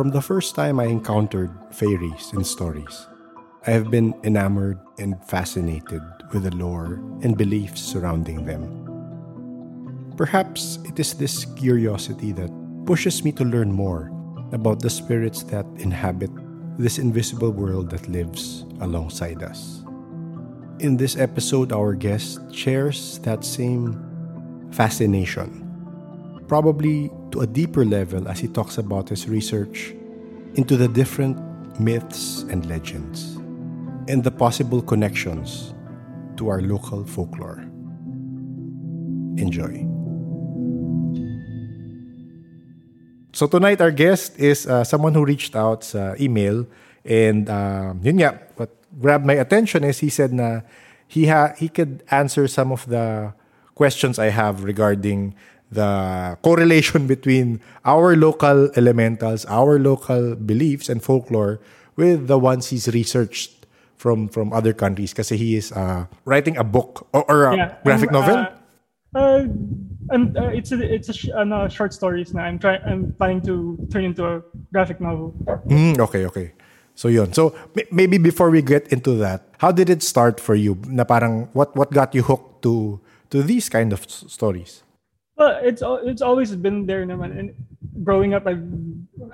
From the first time I encountered fairies in stories, I have been enamored and fascinated with the lore and beliefs surrounding them. Perhaps it is this curiosity that pushes me to learn more about the spirits that inhabit this invisible world that lives alongside us. In this episode, our guest shares that same fascination, probably to a deeper level as he talks about his research into the different myths and legends and the possible connections to our local folklore. Enjoy. So tonight our guest is uh, someone who reached out sa email and uh, yun nga, what grabbed my attention is he said na he ha- he could answer some of the questions I have regarding the correlation between our local elementals, our local beliefs and folklore with the ones he's researched from from other countries because he is uh, writing a book or, or a Yeah, graphic novel. Uh, uh, I'm, uh, it's a, it's a sh- ano, short stories na I'm trying I'm planning to turn into a graphic novel. Mm, okay, okay. So yun. So may- maybe before we get into that, how did it start for you? Na parang what what got you hooked to to these kind of s- stories? Well, it's it's always been there naman. And growing up, I've,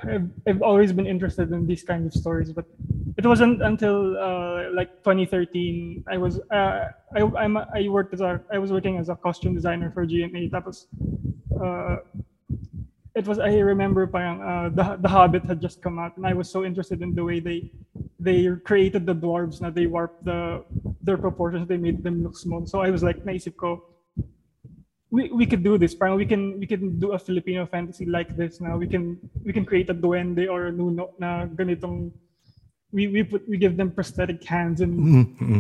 I've I've always been interested in these kind of stories. But it wasn't until uh, like 2013 I was uh, I I'm, I worked as a I was working as a costume designer for GMA. Tapos uh, it was I remember parang uh, the the Hobbit had just come out, and I was so interested in the way they they created the dwarves. Na they warped the their proportions. They made them look small. So I was like, naisip ko, we, we could do this. Parang we can we can do a Filipino fantasy like this now. We can we can create a duende or a nuno na ganitong we we put we give them prosthetic hands and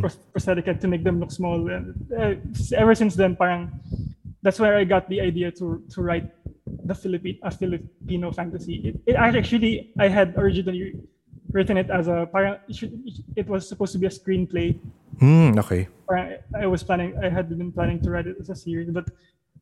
pros- prosthetic head to make them look small. And uh, ever since then, parang that's where I got the idea to to write the Philippine a Filipino fantasy. It, it actually I had originally written it as a parang it was supposed to be a screenplay Mm, okay. I was planning, I had been planning to write it as a series, but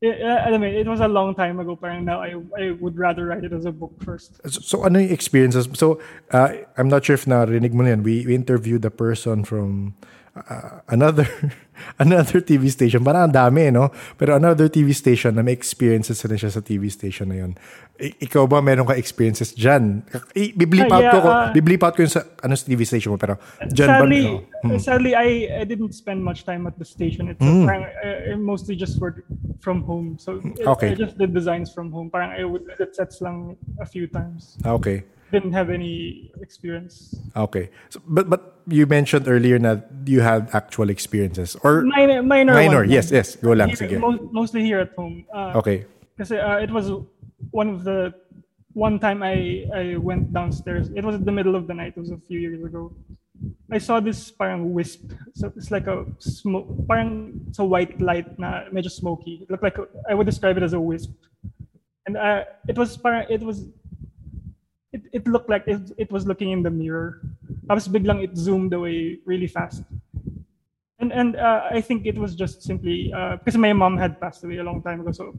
it, uh, alam mo, it was a long time ago. Parang now I, I would rather write it as a book first. So, so ano yung experiences? So uh, I'm not sure if narinig mo yan. We, we interviewed the person from uh, another another TV station. Parang ang dami, no? Pero another TV station na may experiences na siya sa TV station na yun. I- ikaw ba meron ka experiences dyan? I- Biblip out yeah, ko, ah. biblip out ko yung sa ano sa TV station mo. Pero dyan sadly, ba? Oh. sadly, I, I didn't spend much time at the station. It's parang I, I mostly just worked from home. So it- Okay. I just did designs from home. Parang I would edit sets lang a few times. Ah, Okay. Didn't have any experience. Okay. So, but but you mentioned earlier that you had actual experiences or Minor, minor, minor. one. Yes, yes. Go lang. Here- mostly here at home. Uh, Okay. Kasi uh, it was one of the one time I I went downstairs. It was the middle of the night. It was a few years ago. I saw this parang wisp. So it's like a smoke, parang it's a white light na medyo smoky. It looked like a, I would describe it as a wisp. And uh, it was parang it was it, it looked like it, it was looking in the mirror. Tapos biglang it zoomed away really fast. And and uh, I think it was just simply uh, because my mom had passed away a long time ago. So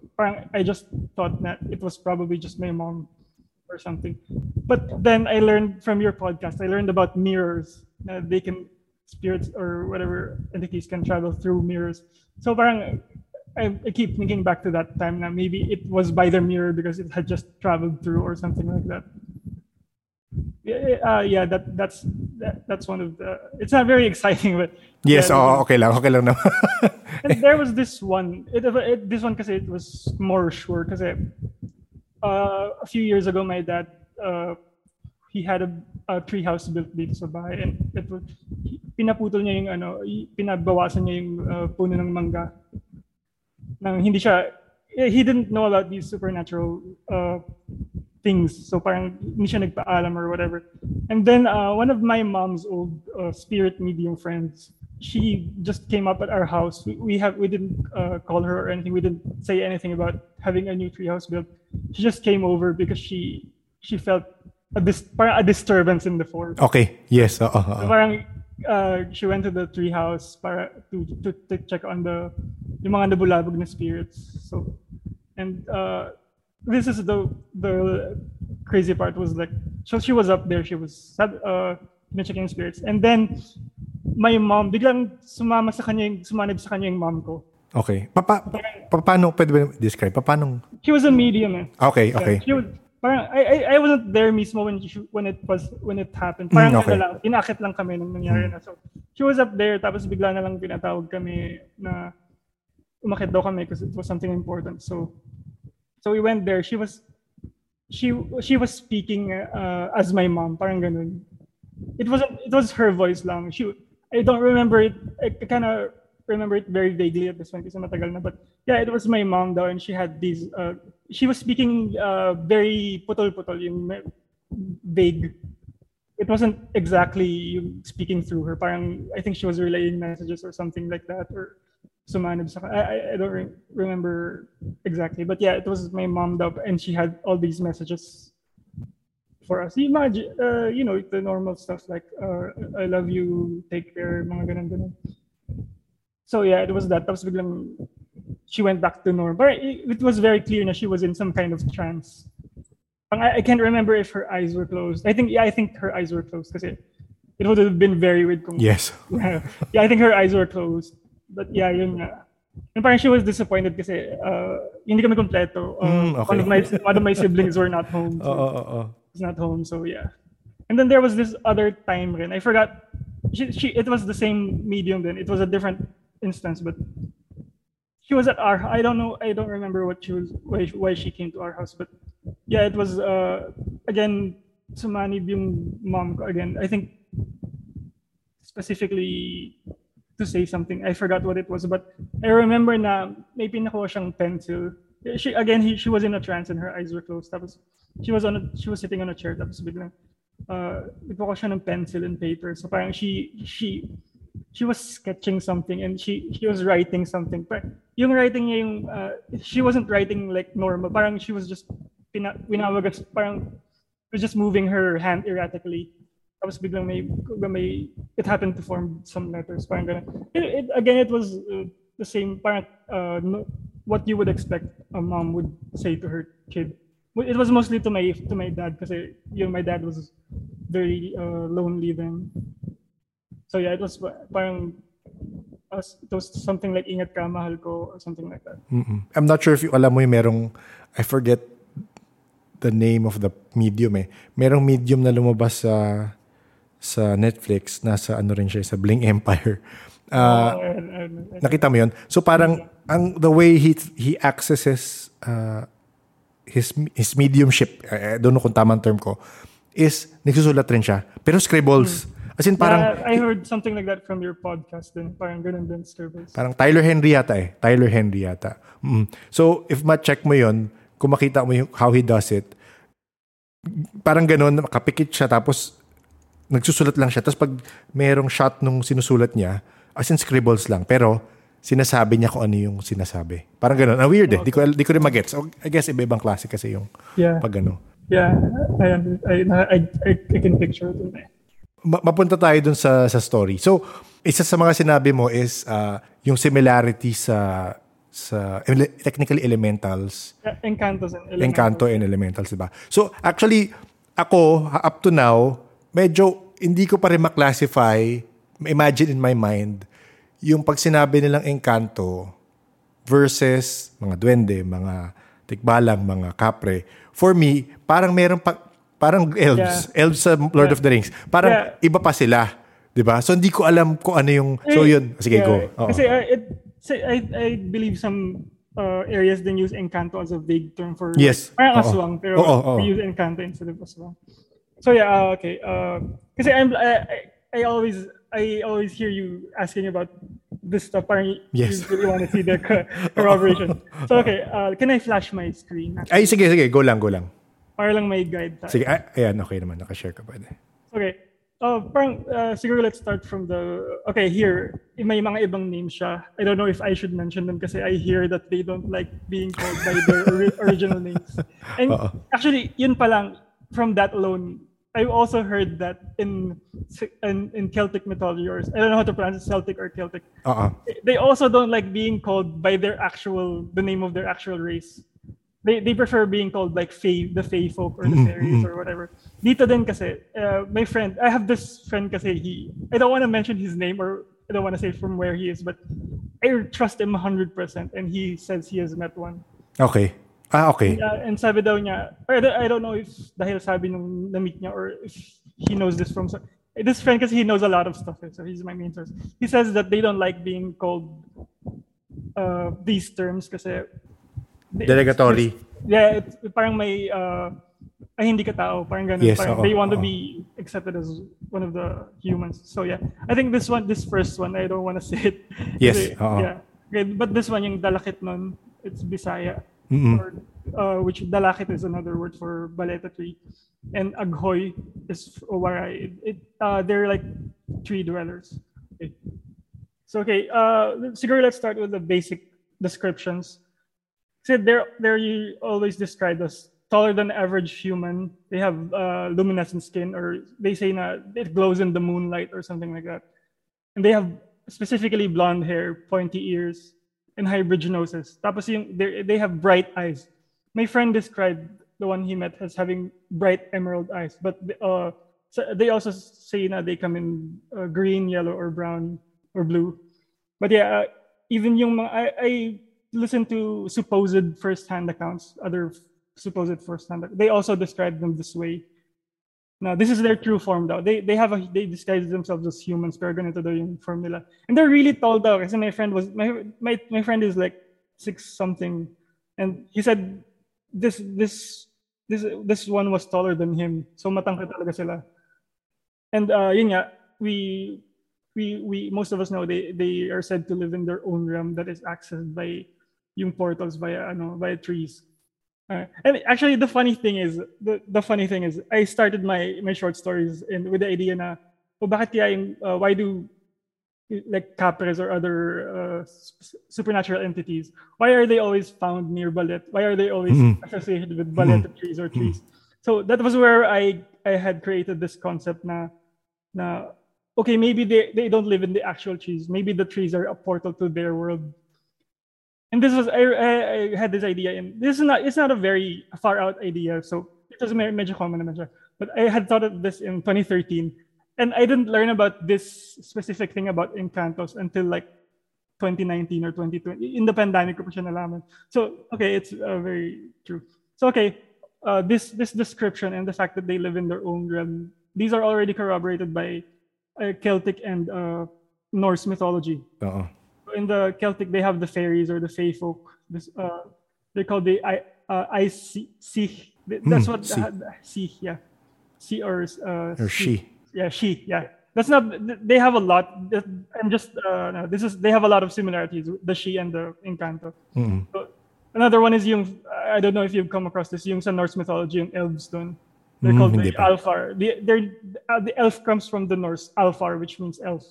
I just thought that it was probably just my mom or something. But then I learned from your podcast. I learned about mirrors. Uh, they can spirits or whatever entities can travel through mirrors. So parang I, I keep thinking back to that time. Now maybe it was by the mirror because it had just traveled through or something like that. Yeah, uh, yeah, that that's that, that's one of the. It's not very exciting, but Yes, yeah, oo, okay lang. Okay lang naman. and there was this one. It, it this one because it was more sure because uh, a few years ago my dad uh, he had a, a tree house built dito sa bahay and it was, pinaputol niya yung ano pinabawasan niya yung uh, puno ng mangga nang hindi siya he didn't know about these supernatural uh, things. So parang hindi siya nagpaalam or whatever. And then uh, one of my mom's old uh, spirit medium friends she just came up at our house. We, we have we didn't uh, call her or anything. We didn't say anything about having a new treehouse built. She just came over because she she felt a, dis- parang a disturbance in the forest okay, yes. Oo. So parang uh, she went to the treehouse para to, to to check on the yung mga nabulabog na spirits. So and uh, this is the the crazy part was like, so she was up there, she was uh, checking spirits. And then, my mom, biglang sumama sa kanya, yung, sumanib sa kanya yung mom ko. Okay. Papa, pa, paano, pwede ba describe? Pa, paano? She was a medium eh. Okay, okay. Yeah, she was, parang, I, I, I wasn't there mismo when, she, when it was, when it happened. Parang Mm, okay. ano lang, inakit lang kami nung nangyari na. So, she was up there, tapos bigla na lang pinatawag kami na umakit daw kami because it was something important. So, so we went there. She was, she, she was speaking uh, as my mom, parang ganun. It wasn't, it was her voice lang. She, I don't remember it. I kind of remember it very vaguely at this point kasi matagal na. But yeah, it was my mom though, and she had these, uh, she was speaking uh, very putol-putol, yung vague. It wasn't exactly speaking through her. Parang, I think she was relaying messages or something like that or sumanib sa, I, I- don't re- remember exactly. But yeah, it was my mom daw and she had all these messages for us. Imagine, uh, you know, the normal stuff like, uh, I love you, take care, mga ganun ganun. So yeah, it was that. Tapos biglang she went back to normal. But it, it was very clear na she was in some kind of trance. I, I can't remember if her eyes were closed. I think yeah, I think her eyes were closed kasi it would have been very weird kung Yes. yeah, yeah, I think her eyes were closed. But yeah, yun nga. And parang she was disappointed kasi uh, hindi kami kompleto. Uh, Mm, okay. one, of my, one of my siblings were not home. So oo, oo. was not home. So yeah. And then there was this other time rin. I forgot. She, she, it was the same medium then. It was a different instance, but she was at our. I don't know. I don't remember what she was. Why, why she came to our house, but yeah, it was uh again sumanib yung mom ko again. I think specifically to say something. I forgot what it was, but I remember na may pinakuha siyang pencil. She again, he, she was in a trance and her eyes were closed. Tapos she was on a, she was sitting on a chair. Tapos biglang uh, nagpakuha siya ng pencil and paper. So parang she she she was sketching something and she she was writing something. But yung writing niya yung uh, she wasn't writing like normal. Parang she was just pina, winawagas parang was just moving her hand erratically. Tapos biglang may, may it happened to form some letters. Parang ganun. It, it, again, it was uh, the same, parang uh, no, what you would expect a mom would say to her kid. It was mostly to my to my dad kasi yung my dad was very uh, lonely then. So yeah, it was parang it was something like ingat ka, mahal ko, or something like that. Mm-mm. I'm not sure if you alam mo yung merong, I forget the name of the medium eh. Merong medium na lumabas sa sa Netflix, nasa ano rin siya, sa Bling Empire. Uh, and- and- and- nakita mo yun? So parang, ang the way he he accesses uh, his his mediumship, I I don't know kung tamang term ko, is nagsusulat rin siya. Pero scribbles. As in parang, Yeah, I heard something like that from your podcast din. Parang ganun din, scribbles. Parang Tyler Henry yata eh. Tyler Henry yata. Mm. So, if ma-check mo yon kung makita mo yung how he does it, parang ganun, makapikit siya, tapos nagsusulat lang siya. Tapos pag merong shot nung sinusulat niya, as in scribbles lang. Pero, sinasabi niya kung ano yung sinasabi. Parang ganun. Ah, weird eh. Di ko, di ko rin magets. So, I guess iba-ibang klase kasi yung Yeah. pag ano. Yeah, I, I, I, I, can picture it. ma- mapunta tayo dun sa sa story. So, isa sa mga sinabi mo is uh, yung similarity sa sa ele- technically elementals, Encantos and Elementals. Encanto and elementals, diba? So, actually, ako, up to now, medyo hindi ko pa rin maklasify, imagine in my mind, yung pag sinabi nilang Encanto versus mga duwende, mga tikbalang, mga kapre. For me, parang meron pa, parang elves, elves sa Lord of the Rings. Parang Yeah. iba pa sila. 'di ba? So hindi ko alam kung ano yung So Eh, yun, sige yeah, go. Oo. Kasi uh, it, say, I, I believe some uh, areas then use Encanto as a vague term for Yes. parang aswang pero Oo, oo. we use Encanto instead of aswang. So yeah, uh, okay. Uh, I'm I, I, always I always hear you asking about this stuff. Parang Yes. you really want to see the corroboration. so okay, uh, can I flash my screen? Ay sige sige, go lang, go lang. Para lang may guide tayo. Sige, ay, ayan, okay naman, naka-share ka pwede. Okay. Uh, parang, uh, siguro let's start from the, okay, here, may mga ibang names siya. I don't know if I should mention them kasi I hear that they don't like being called by their original names. And Oo. actually, yun pa lang, from that alone, I also heard that in, in in Celtic mythology, or I don't know how to pronounce it, Celtic or Celtic. Oo. They also don't like being called by their actual, the name of their actual race. they, they prefer being called like fae, the fae folk or the Mm, fairies mm. or whatever. Dito din kasi, uh, my friend, I have this friend kasi he, I don't want to mention his name or I don't want to say from where he is, but I trust him 100% and he says he has met one. Okay. Ah, okay. Uh, and sabi daw niya, I don't- I don't know if dahil sabi nung na-meet niya or if he knows this from, this friend because he knows a lot of stuff, eh, so he's my main source. He says that they don't like being called uh, these terms kasi Delegatory. yeah, it's, parang may uh, ay hindi ka tao, parang ganun. Yes, parang oo, they want to be accepted as one of the humans. So yeah, I think this one, this first one, I don't want to say it. Yes, Kasi, oo. yeah. Okay, but this one, yung dalakit nun, it's Bisaya. Mm-mm. Or, uh, which dalakit is another word for balete tree. And aghoy is waray. It, it, uh, they're like tree dwellers. Okay. So okay, uh, siguro let's start with the basic descriptions. So they're they're always described as taller than average human. They have uh, luminescent skin, or they say na it glows in the moonlight, or something like that. And they have specifically blonde hair, pointy ears, and hybrid. Tapos yung, they have bright eyes. My friend described the one he met as having bright emerald eyes, but uh, they also say na they come in uh, green, yellow, or brown, or blue. But yeah, uh, even yung mga, I, I listen to supposed first-hand accounts, other supposed first-hand. They also describe them this way. Now, this is their true form daw. They they have a they disguise themselves as humans, pero ganito daw yung formula. And they're really tall daw. Kasi my friend was my my my friend is like six something, and he said this this this this one was taller than him. So matangkad talaga sila. And uh, yun nga, we we we most of us know they they are said to live in their own realm that is accessed by yung portals via ano via trees. Uh, and actually, the funny thing is the, the funny thing is I started my my short stories in with the idea na oh, bakit kaya yung, uh, why do like capres or other uh, supernatural entities why are they always found near balet? Why are they always Mhm. associated with balet trees or trees? So that was where i i had created this concept na na okay maybe they, they don't live in the actual trees. Maybe the trees are a portal to their world and this was I, I, I had this idea and this is not it's not a very far out idea so it was medyo common siya. but I had thought of this in 2013 and I didn't learn about this specific thing about Encantos until like 2019 or 2020 in the pandemic so okay it's uh, very true so okay uh, this this description and the fact that they live in their own realm these are already corroborated by uh, Celtic and uh, Norse mythology Oo. In the Celtic, they have the fairies or the Fey folk. This, uh, they call the I uh, I see see. That's Hmm, what see. uh, see yeah, see or uh, Or she. yeah she yeah. That's not. They have a lot. I'm just uh, no, this is they have a lot of similarities. The she and the Encanto. Mm-mm. So, another one is yung I don't know if you've come across this yung sa Norse mythology yung elves dun. They're Mm, called the pa. Alfar. The, they're, uh, the elf comes from the Norse Alfar, which means elf.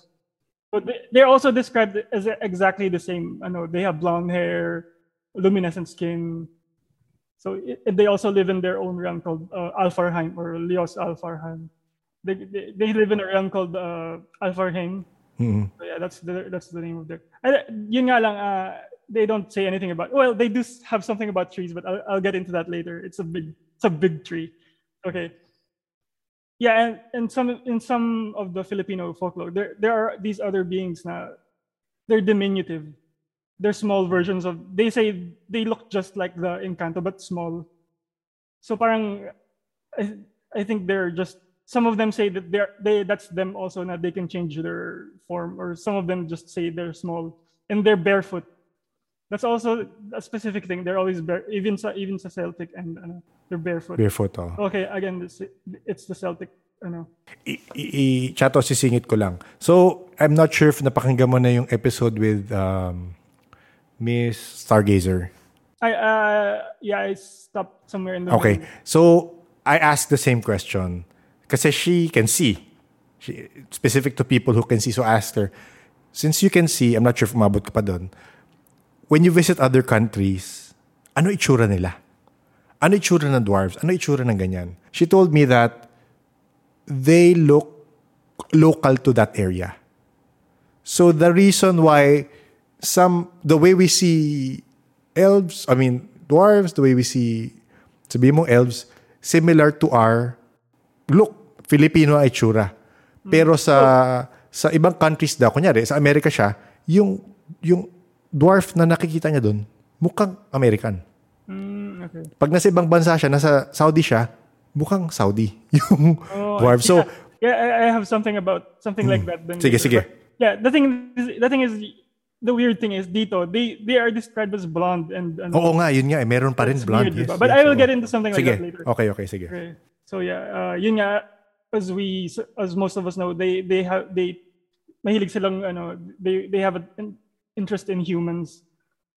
They're also described as exactly the same. I know they have blonde hair, luminescent skin. So it, they also live in their own realm called uh, Alfarheim or Leos Alfarheim. They, they, they live in a realm called uh, Alfarheim. Mm-mm. So yeah, that's the that's the name of their. Uh, yun nga lang, uh, they don't say anything about. Well, they do have something about trees, but I'll, I'll get into that later. It's a big it's a big tree. Okay. Yeah, and, and some in some of the Filipino folklore, there there are these other beings na they're diminutive. They're small versions of. They say they look just like the Encanto but small. So parang, I, I think they're just some of them say that they're they that's them also that they can change their form or some of them just say they're small and they're barefoot that's also a specific thing they're always bare even sa even sa celtic and ano, they're barefoot Barefoot, oh. okay again it's, it's the celtic ano I, i, chato, sisingit ko lang. So, I'm not sure if napakinggan mo na yung episode with um, Miss Stargazer. i uh yeah i stopped somewhere in the Okay. middle. So, I asked the same question. Kasi she can see. She, specific to people who can see. So, I asked her, since you can see, I'm not sure if umabot ka pa doon, when you visit other countries, ano itsura nila? Ano itsura ng dwarves? Ano itsura ng ganyan? She told me that they look local to that area. So the reason why some the way we see elves, I mean dwarves, the way we see, sabi mo elves, similar to our look. Filipino itsura. Pero sa sa ibang countries daw, kunyari, sa Amerika siya, yung, yung dwarf na nakikita niya doon, mukhang American. Mm, okay. Pag nasa ibang bansa siya, nasa Saudi siya, mukhang Saudi. Yung Oh, dwarf. So, Hmm. yeah, I, have something about something like that. Then Sige, later. sige. But, yeah, the thing is, the thing is, the weird thing is dito, they they are described as blonde and, and oo nga, yun nga, eh, meron pa rin blonde. weird, Yes, diba? But yes, I will oo. get into something like Sige, that later. okay, okay, sige. Okay. So yeah, uh, yun nga, as we, as most of us know, they they have they mahilig silang ano, they they have an interest in humans.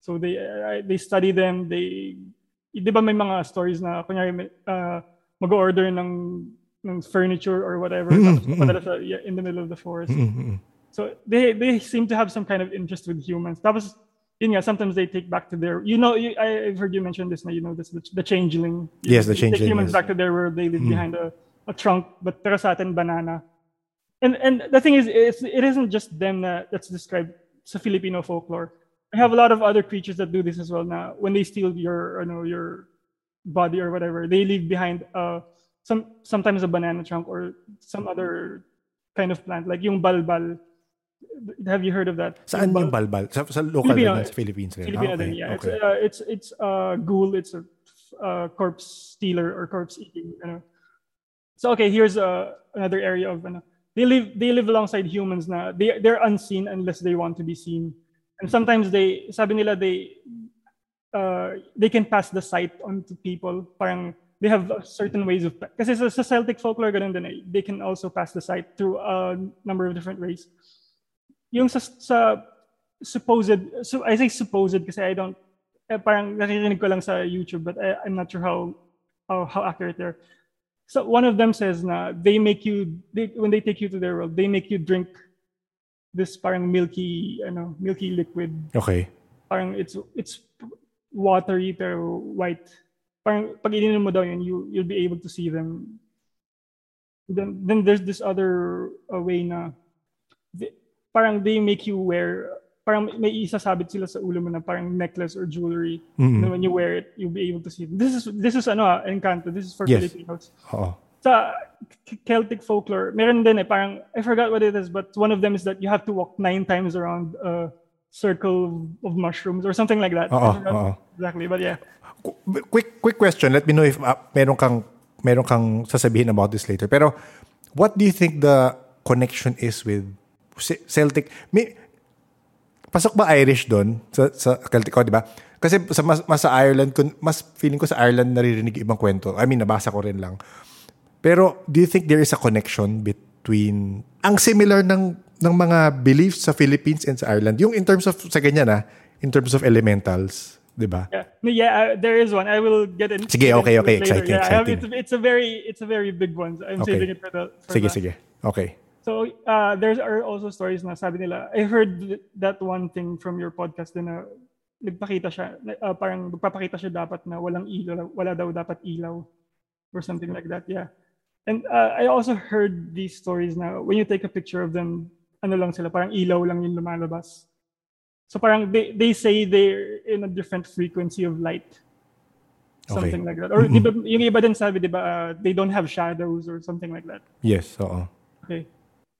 So they uh, they study them. They, di ba may mga stories na kunyari uh, mag-order ng ng furniture or whatever Mm, tapos mm, papadala sa, yeah, in the middle of the forest. Mm, mm, mm. So they they seem to have some kind of interest with humans. Tapos yun nga, sometimes they take back to their you know you, I, I've heard you mention this you know this the, the changeling. You Yes, know, the they take changeling, humans yes. back to their world. They live Mm. behind a, a trunk, but pero sa atin banana. And and the thing is, it's, it isn't just them na, that's described sa Filipino folklore. I have a lot of other creatures that do this as well. Now, when they steal your, you know, your body or whatever, they leave behind uh, some sometimes a banana trunk or some other kind of plant, like yung balbal. Have you heard of that? Saan yung balbal? Sa, sa local Filipino. sa Philippines rin. Filipino Ah, okay, din, yeah. okay. It's, uh, it's it's uh, ghoul. It's a uh, corpse stealer or corpse eating. You know. So okay, here's uh, another area of ano. They live they live alongside humans na they they're unseen unless they want to be seen. And sometimes they sabi nila they uh, they can pass the sight on to people. Parang they have certain ways of kasi sa, sa Celtic folklore ganun din eh. They can also pass the sight through a number of different ways. Yung sa, sa supposed so I say supposed kasi I don't eh, parang naririnig ko lang sa YouTube but I, I'm not sure how how, how accurate they're. So one of them says na they make you they, when they take you to their world they make you drink this parang milky ano milky liquid. Okay. parang it's it's watery pero white. Parang pag ininom mo daw yun you you'll be able to see them. Then then there's this other uh, way na they, parang they make you wear parang may isasabit sila sa ulo mo na parang necklace or jewelry Mm-mm. and when you wear it you'll be able to see it. this is this is ano ah, Encanto this is for Yes. Filipinos Oo. sa Celtic folklore, meron din eh, parang, I forgot what it is, but one of them is that you have to walk nine times around a circle of mushrooms or something like that. Oo, oo. Exactly, but yeah. Qu- Quick quick question. Let me know if uh, meron kang meron kang sasabihin about this later. Pero what do you think the connection is with Ce- Celtic? May, pasok ba Irish doon sa, sa Celtic ko, di ba? Kasi sa mas, mas sa Ireland, mas feeling ko sa Ireland naririnig ibang kwento. I mean, nabasa ko rin lang. Pero do you think there is a connection between ang similar ng ng mga beliefs sa Philippines and sa Ireland? Yung in terms of sa ganyan ah, in terms of elementals, 'di ba? Yeah, yeah, uh, there is one. I will get in. Sige, okay, okay. Exciting, yeah, I have- exciting. it's, it's a very, it's a very big one. I'm Okay. saving it for the. For Sige, the- sige. Okay. So uh, there are also stories na sabi nila, I heard that one thing from your podcast din na nagpakita siya, uh, parang magpapakita siya dapat na walang ilaw, wala daw dapat ilaw or something like that. Yeah. And uh, I also heard these stories na when you take a picture of them, ano lang sila, parang ilaw lang yung lumalabas. So parang they, they say they're in a different frequency of light. Something like that. Or di ba, yung iba din sabi, di ba, uh, they don't have shadows or something like that. Yes, oo. Okay.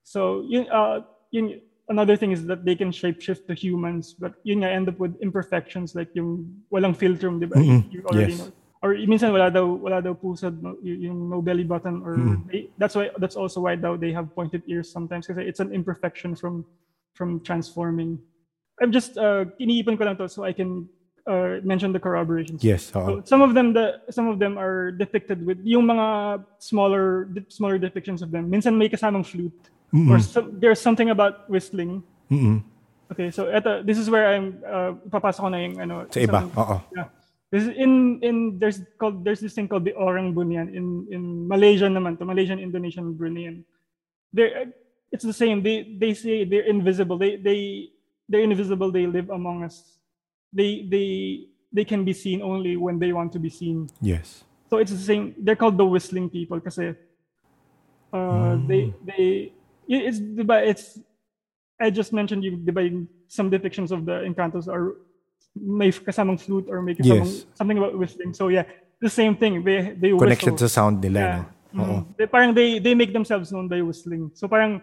So yun, uh, yun, another thing is that they can shapeshift to humans, but yun nga, end up with imperfections like yung walang philtrum, di ba? Mm-mm. You already Yes. know. Or minsan wala daw, wala daw pusad, no, yung no belly button, or they, that's why, that's also why daw they have pointed ears sometimes kasi it's an imperfection from, from transforming. I'm just, uh, iniipon ko lang to so I can uh, mention the corroborations. Yes, So some of them the some of them are depicted with yung mga smaller smaller depictions of them. Minsan may kasamang flute or some, there's something about whistling. Mm-mm. Okay, so eto this is where I'm uh, papasok ko na yung ano Sa iba, oo. yeah. This is in in there's called there's this thing called the Orang Bunian in in Malaysia naman to Malaysian Indonesian Bruneian. They it's the same. They they say they're invisible. They they they're invisible. They live among us. They they they can be seen only when they want to be seen. Yes. So it's the same. They're called the whistling people kasi uh, they they y- it's it's I just mentioned you diba, some depictions of the Encantos are may kasamang flute or may kasamang Yes. something about whistling. So yeah, the same thing. They they Connection whistle. sa sound nila, Yeah. no? Oo. Mm. They, parang they they make themselves known by whistling. So parang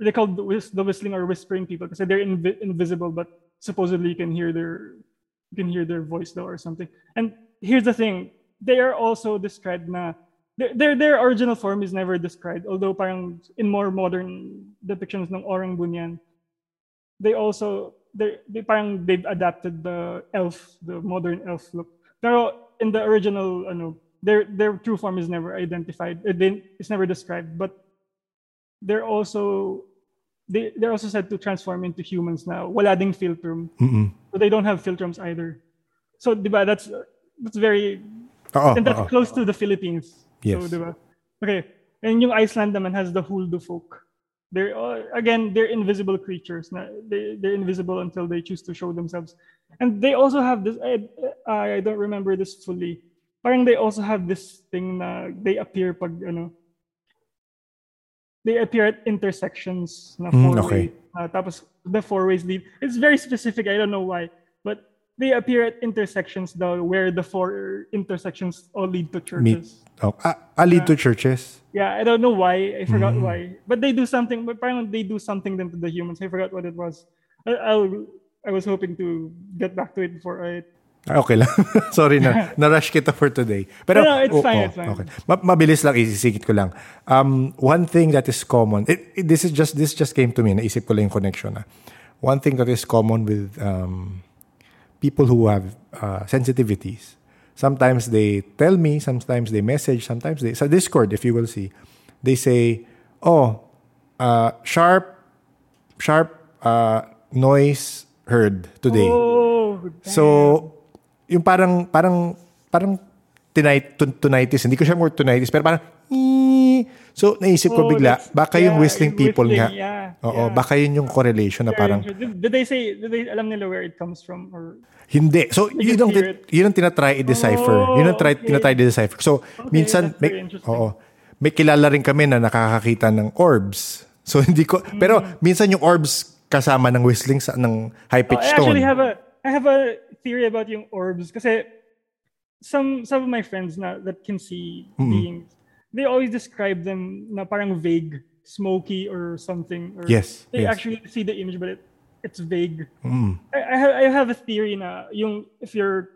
they call the, whis- the whistling or whispering people because they're invi- invisible, but supposedly you can hear their you can hear their voice though or something. And here's the thing: they are also described na their their, their original form is never described. Although parang in more modern depictions ng Orang Bunian, they also they they parang they've adapted the elf, the modern elf look. Pero in the original, ano, their their true form is never identified. Eh, Didn't, it's never described. But they're also they they're also said to transform into humans now. Wala ding philtrum. Mm-mm. So they don't have philtrums either. So diba, that's that's very Oo, and that's oo. close to the Philippines. Yes. So, diba? Okay. And yung Iceland naman has the Huldu folk. They're all- again, they're invisible creatures. They they're invisible until they choose to show themselves. And they also have this. I, I don't remember this fully. Parang they also have this thing na they appear pag ano. They appear at intersections na Mm, okay. way. Uh, tapos the four ways lead. It's very specific. I don't know why, but they appear at intersections though, where the four intersections all lead to churches. Oh, ah, ah, lead to churches? Yeah, I don't know why. I forgot Mm. why. But they do something. But apparently they do something then to the humans. I forgot what it was. I, I'll, I was hoping to get back to it before I. Ah, Okay lang. Sorry na. Na-rush kita for today. Pero, No, no, it's oo, fine, it's fine. Okay. Ma- mabilis lang, isisingit ko lang. Um, one thing that is common, it, it- this is just this just came to me, naisip ko lang yung connection. Na. One thing that is common with um, people who have uh, sensitivities, sometimes they tell me, sometimes they message, sometimes they, sa Discord, if you will see, they say, oh, uh, sharp, sharp uh, noise heard today. Oh, So, yung parang, parang, parang tunitis. Hindi ko siya more tunitis, pero parang, "Ee." So, naisip ko Oh, bigla, that's- baka yung yeah, whistling yung people whistling, nga. yeah, Oo, yeah. baka yun yung correlation na parang. Did, did they say? Did they alam nila where it comes from? Or hindi. So, You yun ang, yun ang tinatry i-decipher. Oh, yun ang try, okay. tinatry i-decipher. So, minsan, that's very may, oo, may kilala rin kami na nakakakita ng orbs. So, hindi ko, pero Mm. minsan yung orbs kasama ng whistling sa, ng Oh, high-pitched I tone. actually have a I have a theory about yung orbs kasi some some of my friends na that can see beings they always describe them na parang vague smoky or something or Yes, they yes. actually see the image but it, it's vague Mm. I, I, have, I have a theory na yung if your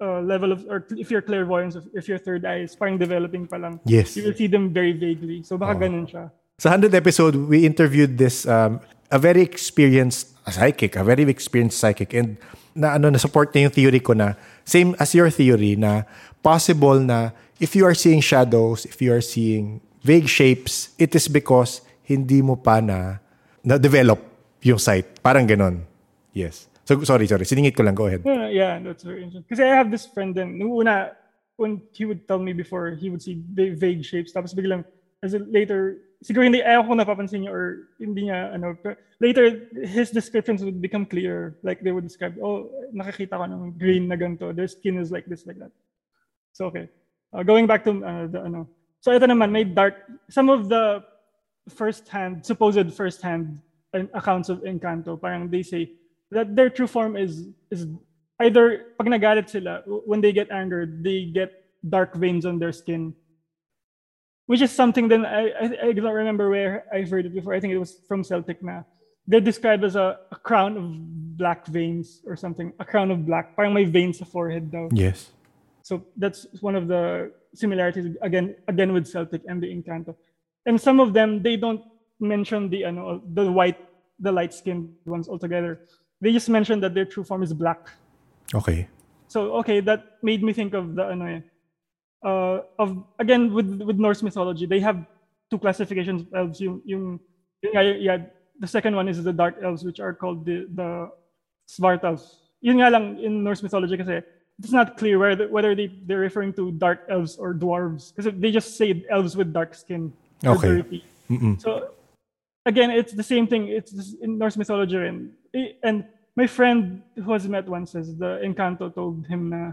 uh, level of or if your clairvoyance if, your third eye is parang developing pa lang Yes. you will see them very vaguely so baka ganun siya Sa 100th episode, we interviewed this um, a very experienced psychic, a very experienced psychic and na ano na support niya yung theory ko na same as your theory na possible na if you are seeing shadows, if you are seeing vague shapes, it is because hindi mo pa na na develop yung sight. Parang ganon. Yes. So sorry, sorry. Siningit ko lang. Go ahead. No, yeah, that's very interesting. Because I have this friend nung una, when he would tell me before, he would see va- vague shapes. Tapos biglang, as in later, siguro hindi, ayaw ko napapansin niya or hindi niya, ano, later, his descriptions would become clear. Like they would describe, oh, nakakita ko ng green na ganito. Their skin is like this, like that. So, okay. Uh, going back to, uh, the, ano. So, ito naman, may dark, some of the first-hand, supposed first-hand accounts of Encanto, parang they say that their true form is is either pag nagalit sila, when they get angered, they get dark veins on their skin. Which is something then I, I, I don't remember where I've heard it before. I think it was from Celtic na. They're described as a, a crown of black veins or something. A crown of black. Parang may veins sa forehead daw. Yes. So that's one of the similarities again again with Celtic and the Encanto. And some of them they don't mention the ano, the white the light skinned ones altogether. They just mention that their true form is black. Okay. So okay, that made me think of the ano eh, uh, of again with with Norse mythology, they have two classifications of elves. Yung, yung, yung yeah, the second one is the dark elves, which are called the the Svartalfs. Yun nga lang in Norse mythology kasi it's not clear whether whether they they're referring to dark elves or dwarves because they just say elves with dark skin Okay. So again, it's the same thing. It's in Norse mythology, and and my friend who has met once says the Encanto told him na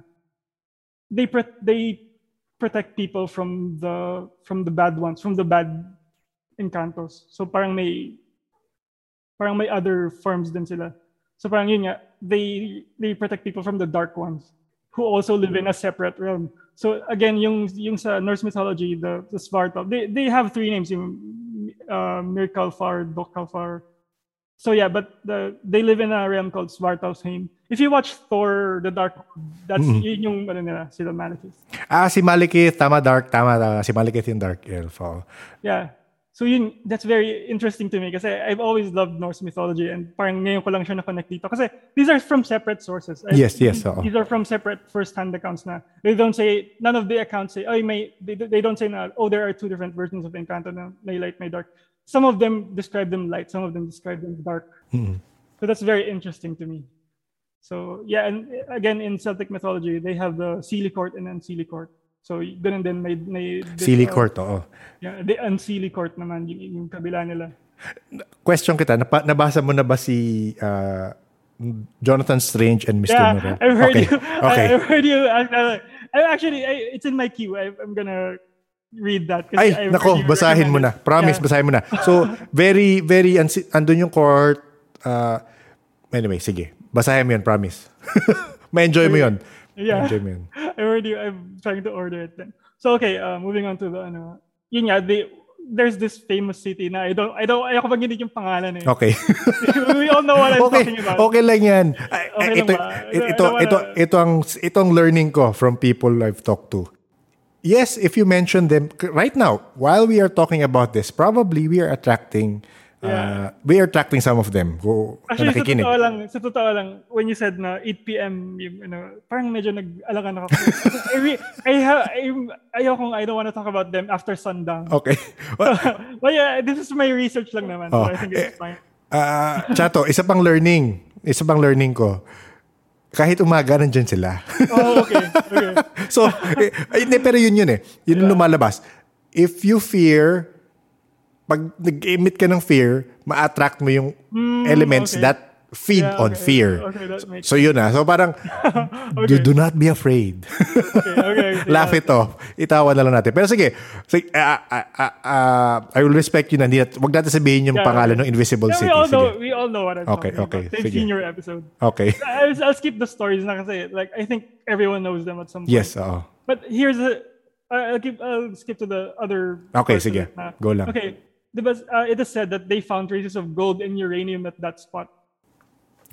they pro- they protect people from the from the bad ones, from the bad Encantos. So parang may parang may other forms din sila. So parang yun nga, they they protect people from the dark ones who also live in a separate realm. So again, yung yung sa Norse mythology, the the Svartalf, they they have three names, yung uh, Mirkalfar, Dokkalfar. So yeah, but the, they live in a realm called Svartalfsheim. If you watch Thor: The Dark, that's yun yung ano nila, sila Malekith. Ah, si Malekith, tama dark, tama, tama. Si Malekith yung dark elf. Oh. Yeah. So yun, that's very interesting to me kasi I've always loved Norse mythology and parang ngayon ko lang siya na-connect dito. Kasi these are from separate sources. I- Yes, yes, These, are from separate first-hand accounts na they don't say, none of the accounts say, oh, may, they, they don't say na, oh, there are two different versions of Encanto na may light, may dark. Some of them describe them light, some of them describe them dark. Mm-hmm. So that's very interesting to me. So yeah, and again, in Celtic mythology, they have the Seelie Court and Unseelie Court. So ganun din may, may this, Sealy uh, Court, oo. Yeah, the Unseelie Court naman, yung, yung kabila nila. Question kita, napa, nabasa mo na ba si ah, Jonathan Strange and Mr. Yeah, Norrell? I've heard okay. you. Okay. I, have heard you. I, I, actually, I, it's in my queue. I, I'm gonna read that. Ay, I've nako, basahin mo na. Promise, Yeah. basahin mo na. So, very, very, ansi- andun yung court. Uh, anyway, sige. Basahin mo yun, promise. Ma-enjoy mo yun. Yeah. Mo yun. I already. I'm trying to order it then. So okay, uh, moving on to the ano. Yun nga, they, there's this famous city na I don't I don't ayoko bang yung pangalan eh. Okay. We all know what I'm okay, talking about. okay lang yan. Ay, Okay ito, lang? I ito, I ito, don't ito, ito, ang, ito ang learning ko from people I've talked to. Yes, if you mention them, right now, while we are talking about this, probably we are attracting, uh, Yeah. we are attracting some of them who Actually, na sa totoo lang, sa totoo lang, when you said na 8 p.m., yung, ano, parang medyo nag-alangan ako. I, re- I, ha- I, ayokong, I don't want to talk about them after sundown. Okay. Well, Well, yeah, this is my research lang naman. Oh, So I think it's fine. Ah, Chato, isa pang learning. Isa pang learning ko. Kahit umaga, nandyan sila. Oh, okay. Okay. so, eh, hindi, pero yun yun eh. Yun yung lumalabas. If you fear, pag nag-emit ka ng fear, ma-attract mo yung elements okay. that feed Yeah, on okay. fear. Okay, that makes So yun ah. So parang, do, do not be afraid. Okay, okay. Laugh it off. Itawa na lang natin. Pero sige, sige ah, ah, ah, ah, I will respect you na. Wag natin sabihin yung Yeah, pangalan okay. ng Invisible Yeah, City. we all know, we all know what I'm Okay, talking okay, about. They've sige. seen your episode. Okay. I'll, I'll skip the stories na kasi, like, I think everyone knows them at some point. Yes, oo. But here's the. Uh, I'll, keep, I'll skip to the other. Okay, sige. Go lang. Okay. Diba, uh, it is said that they found traces of gold and uranium at that spot.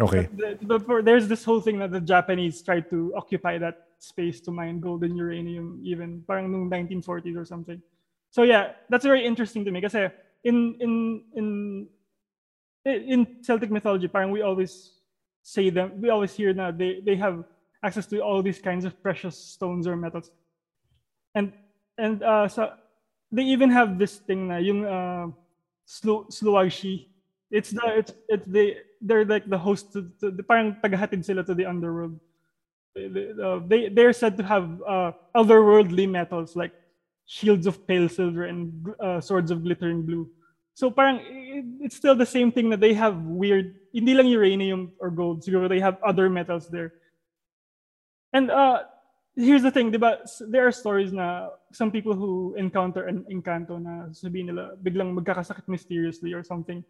Okay. The, the, for- there's this whole thing that the Japanese tried to occupy that space to mine gold and uranium, even parang nung 1940s or something. So yeah, that's very interesting to me kasi in in in in Celtic mythology, parang we always say them, we always hear na they they have access to all these kinds of precious stones or metals, and and uh, so they even have this thing na yung uh, sluagh. It's the it's it's the they're like the host to, to the parang tagahatid sila to the underworld. They they, uh, they they're said to have uh, otherworldly metals like shields of pale silver and uh, swords of glittering blue. So parang it, it's still the same thing that they have weird hindi lang uranium or gold siguro they have other metals there. And uh here's the thing, 'di ba? There are stories na some people who encounter an encanto na sabihin nila biglang magkakasakit mysteriously or something.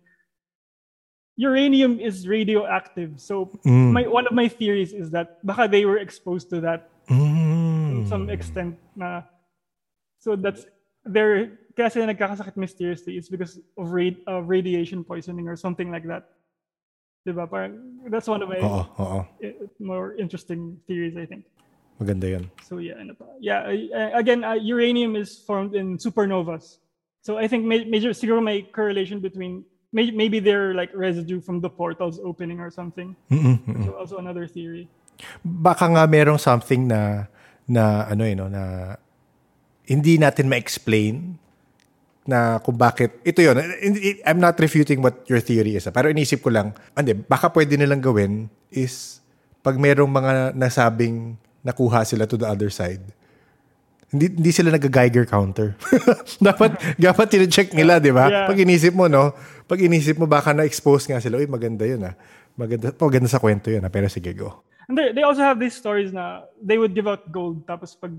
Uranium is radioactive. So my one of my theories is that baka they were exposed to that to Mm. some extent na so that's they're kaya sila nagkakasakit mysteriously is because of rad, of radiation poisoning or something like that. Diba? Parang, that's one of my oo. i- more interesting theories, I think. Maganda yun. So yeah, ano pa? Yeah, uh, again, uh, uranium is formed in supernovas. So I think ma- major siguro may correlation between may- maybe they're like residue from the portals opening or something. So also another theory. Baka nga merong something na na ano eh, no, na hindi natin ma-explain na kung bakit ito Hindi- I'm not refuting what your theory is ah. pero inisip ko lang hindi baka pwede nilang gawin is pag merong mga nasabing nakuha sila to the other side hindi, hindi sila nag-Geiger counter. dapat, dapat tine-check nila, di ba? Yeah. Pag inisip mo, no? Pag inisip mo, baka na-expose nga sila. Uy, maganda yun, ah. Maganda, maganda sa kwento yun, ah. Pero sige, go. And they, they also have these stories na they would give out gold tapos pag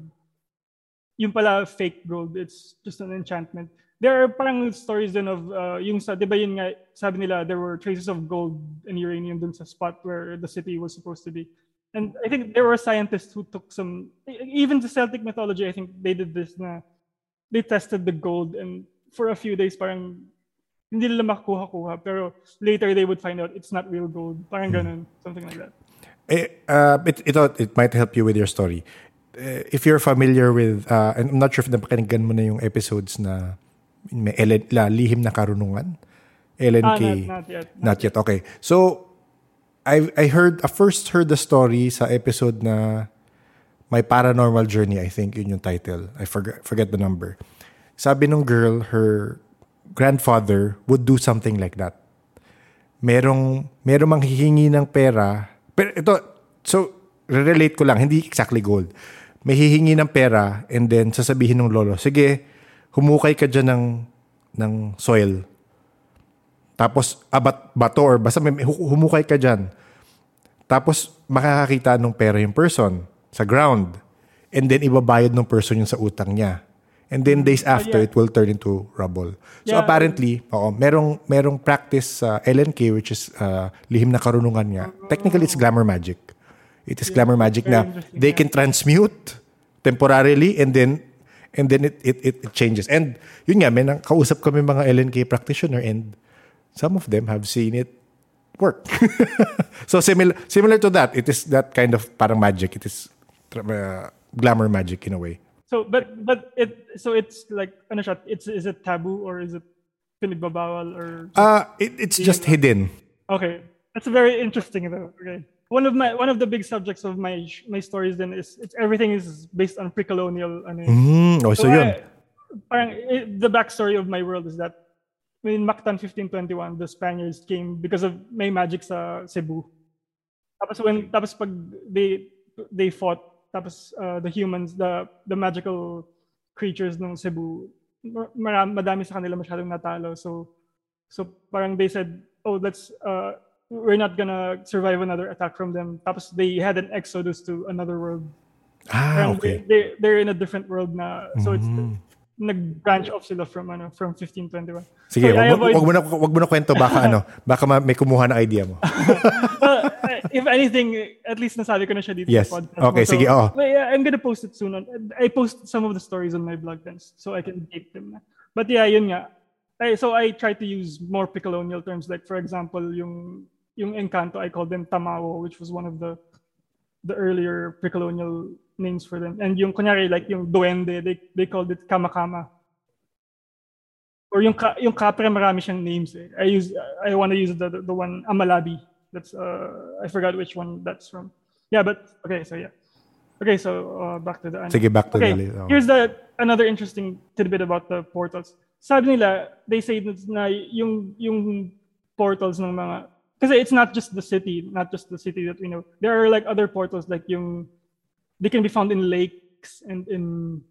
yung pala fake gold, it's just an enchantment. there are parang stories din of uh, yung sa, di ba yun nga, sabi nila there were traces of gold and uranium dun sa spot where the city was supposed to be. And I think there were scientists who took some, even the Celtic mythology, I think they did this na they tested the gold and for a few days parang hindi nila makuha-kuha pero later they would find out it's not real gold. Parang ganun, something like that. Eh, uh, it, it, it might help you with your story. Uh, if you're familiar with, uh, I'm not sure if napakinggan mo na yung episodes na may Ellen, la, lihim na karunungan. Ellen Ah, K. not, not yet. Not yet. Okay. So, I I heard, I first heard the story sa episode na My Paranormal Journey, I think yun yung title. I forget, forget the number. Sabi nung girl, her grandfather would do something like that. Merong, merong manghihingi ng pera. Pero ito, so, relate ko lang, hindi exactly gold. May hihingi ng pera and then sasabihin ng lolo, sige, humukay ka dyan ng, ng soil. Tapos, abat bato or basta may, hu- humukay ka dyan. Tapos, makakakita ng pera yung person sa ground. And then, ibabayad ng person yung sa utang niya. And then, days after, yeah. it will turn into rubble. So, Yeah. apparently, oo, merong, merong practice sa LNK, which is uh, lihim na karunungan niya. Technically, it's glamour magic. It is glamour magic very na they yeah. can transmute temporarily and then and then it, it, it, it changes. And yun nga, may nang- kausap kami mga LNK practitioner and some of them have seen it work. so similar similar to that, it is that kind of parang magic. It is uh, glamour magic in a way. So but but it so it's like ano siya, it's is it taboo or is it pinagbabawal or Uh, it, it's just hidden. Okay, that's very interesting though. Okay, one of my one of the big subjects of my my stories then is it's everything is based on pre-colonial. Ano. Mm, oh, so yun. I- parang eh, the backstory of my world is that in Mactan 1521, the Spaniards came because of may magic sa Cebu. Tapos when tapos pag they they fought, tapos uh, the humans, the the magical creatures ng Cebu, mar- madami sa kanila masyadong natalo. So so parang they said, oh, let's uh, we're not gonna survive another attack from them. Tapos they had an exodus to another world. Ah, Parang okay. they, they, they're in a different world na. So it's Mm. Nag-branch off sila from ano from 1521. Sige, So, wag, avoid- wag mo na wag mo na kwento baka ano, baka ma- may kumuha na idea mo. Well, eh, if anything, at least nasabi ko na siya dito Yes. sa podcast. Okay, mo. sige, oo. But yeah, I'm gonna post it soon. On, I post some of the stories on my blog then, so I can date them. But yeah, yun nga. I, so I try to use more pre-colonial terms. Like for example, yung yung Encanto, I called them Tamawo, which was one of the the earlier pre-colonial names for them. And yung kunyari, like yung Duende, they, they called it Kamakama. Or yung ka, yung Capra, marami siyang names. Eh. I use I want to use the, the the one Amalabi. That's uh I forgot which one that's from. Yeah, but okay, so yeah. Okay, so uh, back to the ano. Sige, back to okay, the oh. here's the another interesting tidbit about the portals. Sabi nila, they say that na yung yung portals ng mga kasi it's not just the city, not just the city that we know. There are like other portals like yung they can be found in lakes and in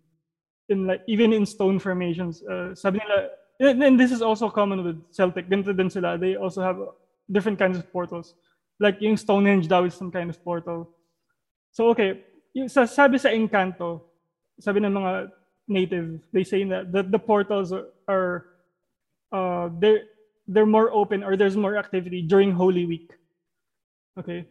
in like even in stone formations. Uh, sabi nila and, and this is also common with Celtic. Ganito din sila. They also have different kinds of portals. Like yung Stonehenge daw is some kind of portal. So okay, yung sa, sabi sa Encanto, sabi ng mga native, they say that the, the portals are, are uh, they're they're more open or there's more activity during Holy Week. Okay,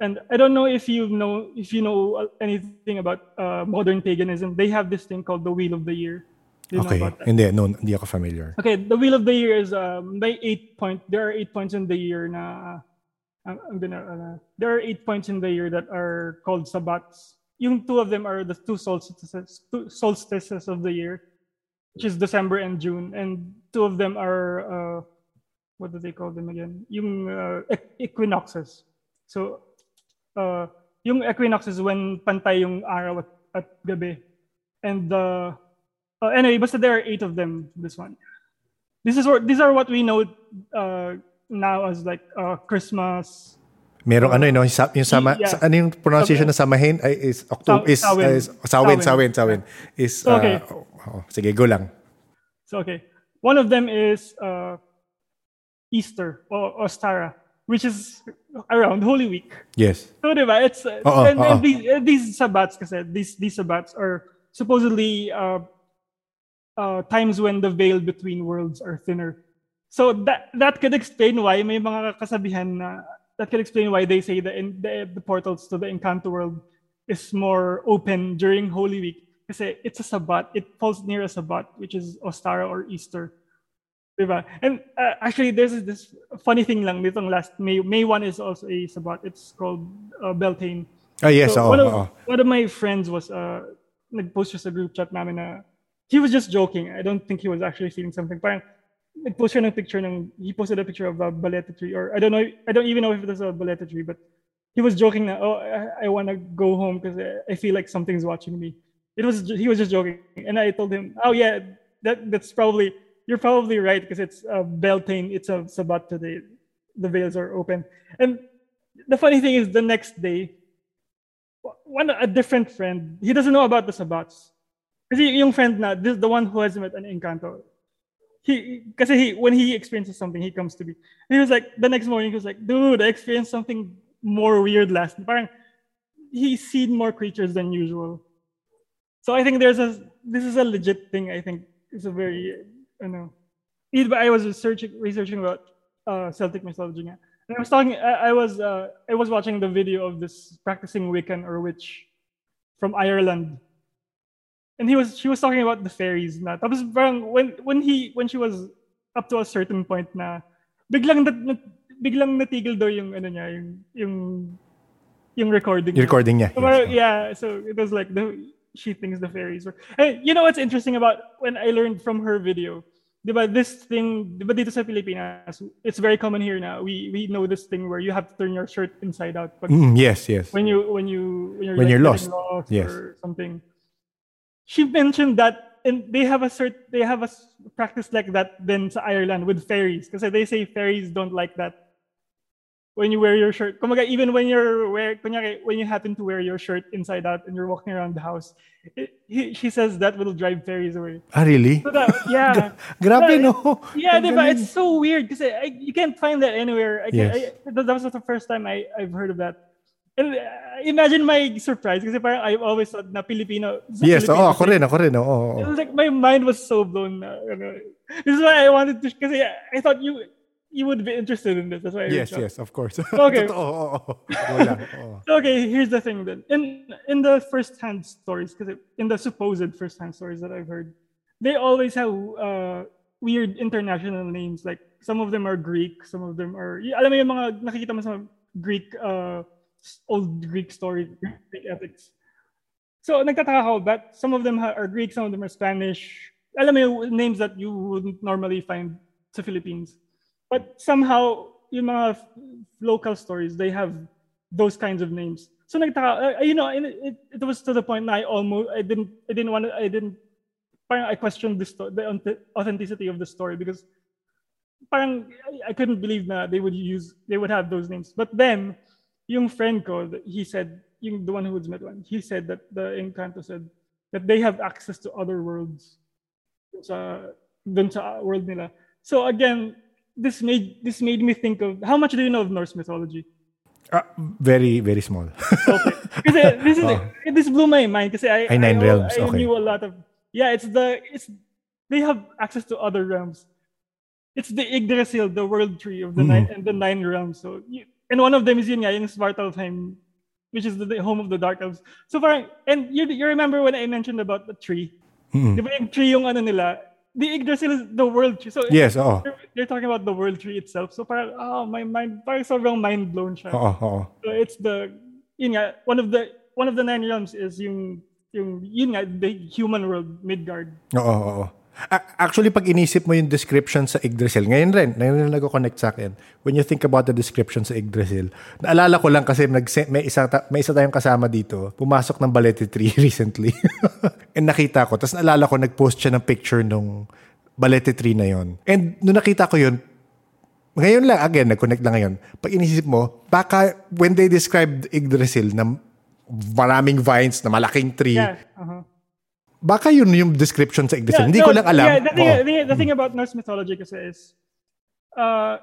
and I don't know if you know if you know anything about uh, modern paganism. They have this thing called the Wheel of the Year. You Okay. Hindi, no, hindi ako familiar. Okay, the wheel of the year is um, may eight point. There are eight points in the year na I'm, I'm gonna. Uh, there are eight points in the year that are called sabbats. Yung two of them are the two solstices, two solstices of the year, which is December and June, and two of them are uh, what do they call them again? Yung uh, equinoxes. So, uh, yung equinox is when pantay yung araw at, at gabi, and the uh, anyway, basta there are eight of them. This one. This is what these are what we know uh, now as like uh, Christmas. Merong ano yun, no? yung, yung sama, Yeah. sa- ano yung pronunciation na samahin ay is October is Sa- uh, is sawin Sawin. sawin sawin is So, uh, okay. oh, oh, sige go lang. So okay, one of them is uh, Easter or Ostara, which is around Holy Week. Yes. So diba, it's uh, Oo, and, and these uh, these sabbats kasi these these sabbats are supposedly uh, uh, times when the veil between worlds are thinner. So that that could explain why may mga kasabihan na that could explain why they say that in the, the portals to the Encanto world is more open during Holy Week. Kasi it's a Sabbat. It falls near a Sabbat, which is Ostara or Easter. Diba? And uh, actually, there's this funny thing lang nitong last May. May 1 is also a Sabbat. It's called uh, Beltane. Ah, yes, So oo, one, of, oo. one of my friends was uh, nag-post siya sa group chat namin na he was just joking. I don't think he was actually feeling something. Parang nag-post siya ng picture ng he posted a picture of a balete tree or I don't know I don't even know if it was a balete tree but he was joking na oh I, I want to go home because I, I feel like something's watching me. It was he was just joking and I told him oh yeah that that's probably you're probably right because it's a Beltane it's a Sabbat today the veils are open. And the funny thing is the next day one a different friend he doesn't know about the sabbats. Kasi yung friend na this the one who has met an encanto he kasi he when he experiences something he comes to me. And he was like the next morning he was like dude i experienced something more weird last night. He's seen more creatures than usual. So i think there's a this is a legit thing i think. It's a very i know i was researching researching about uh, celtic mythology. And I was talking. I, I was. Uh, I was watching the video of this practicing Wiccan or witch from Ireland, and he was. She was talking about the fairies. Na tapos parang when when he when she was up to a certain point na biglang nat, nat, biglang natigil daw yung ano niya yung yung yung recording. Yung recording niya. So, yes, yeah, so it was like the she thinks the fairies were. Hey, you know what's interesting about when I learned from her video? Diba this thing, diba dito sa Pilipinas, it's very common here now. We we know this thing where you have to turn your shirt inside out. But Mm, yes, yes. when you when you when you're, When like, you're getting lost. Yes. or something. She mentioned that and they have a cert they have a practice like that then sa Ireland with fairies because they say fairies don't like that when you wear your shirt. Kumaga, even when you're wear kunyari, when you happen to wear your shirt inside out and you're walking around the house, it, he, she says that will drive fairies away. Ah, really? So that, yeah. Grabe, no? Yeah, diba? It's so weird because you can't find that anywhere. I, Yes. I, that was the first time I, I've heard of that. And uh, imagine my surprise kasi parang I've always thought na Filipino. Yes, Filipino ako rin, ako rin. Oo, oo. It was like my mind was so blown. Na, ano. This is why I wanted to, kasi I thought you you would be interested in this. That's why I Yes, yes, of course. Okay. Okay, here's the thing then. In in the first-hand stories, because in the supposed first-hand stories that I've heard, they always have uh, weird international names. Like some of them are Greek, some of them are. y- Alam mo yung mga nakikita mo sa Greek, uh, old Greek stories, Greek epics. So nagtataka ako, but some of them are Greek, some of them are Spanish. Alam mo yung names that you wouldn't normally find sa Philippines. But somehow, yung mga local stories, they have those kinds of names. So nagtaka, uh, you know, it, it was to the point na I almost, I didn't, I didn't want to, I didn't, parang I questioned the, sto- the authenticity of the story because parang I, couldn't believe na they would use, they would have those names. But then, yung friend he said, yung the one who was met one, he said that the Encanto said that they have access to other worlds sa, dun sa world nila. So again, this made this made me think of how much do you know of Norse mythology? Ah, very, very small. Okay. Kasi this is this blew my mind kasi I Oh. Ay, nine I, realms, I okay. knew a lot of yeah, it's the it's they have access to other realms. It's the Yggdrasil, the world tree of the Mm-hmm. nine and the nine realms. So you, and one of them is yun nga, yung Svartalfheim, which is the, the home of the dark elves. So far and you you remember when I mentioned about the tree? Di yung tree yung ano nila? The Yggdrasil is the world tree. So Yes, oo. they're, they're talking about the world tree itself. So parang, oh, my mind, parang sobrang mind blown siya. Oo, oo. So it's the, yun nga, one of the, one of the nine realms is yung, yung, yun nga, the human world, Midgard. Oo, oo. A- Actually, pag inisip mo yung description sa Yggdrasil, ngayon rin, ngayon rin nag-connect sa akin. When you think about the description sa Yggdrasil, naalala ko lang kasi may, isa, may isa tayong kasama dito, pumasok ng Balete Tree recently. And nakita ko, tapos naalala ko, nag-post siya ng picture nung Balete Tree na yon. And nung nakita ko yun, ngayon lang, again, nag-connect lang ngayon. Pag inisip mo, baka when they described Yggdrasil na maraming vines, na malaking tree, Yeah. uh-huh. Baka yun yung description sa Yggdrasil. Yeah, Hindi no, ko lang alam. Yeah, the thing, Oo. the, the thing about Norse mythology kasi is, uh,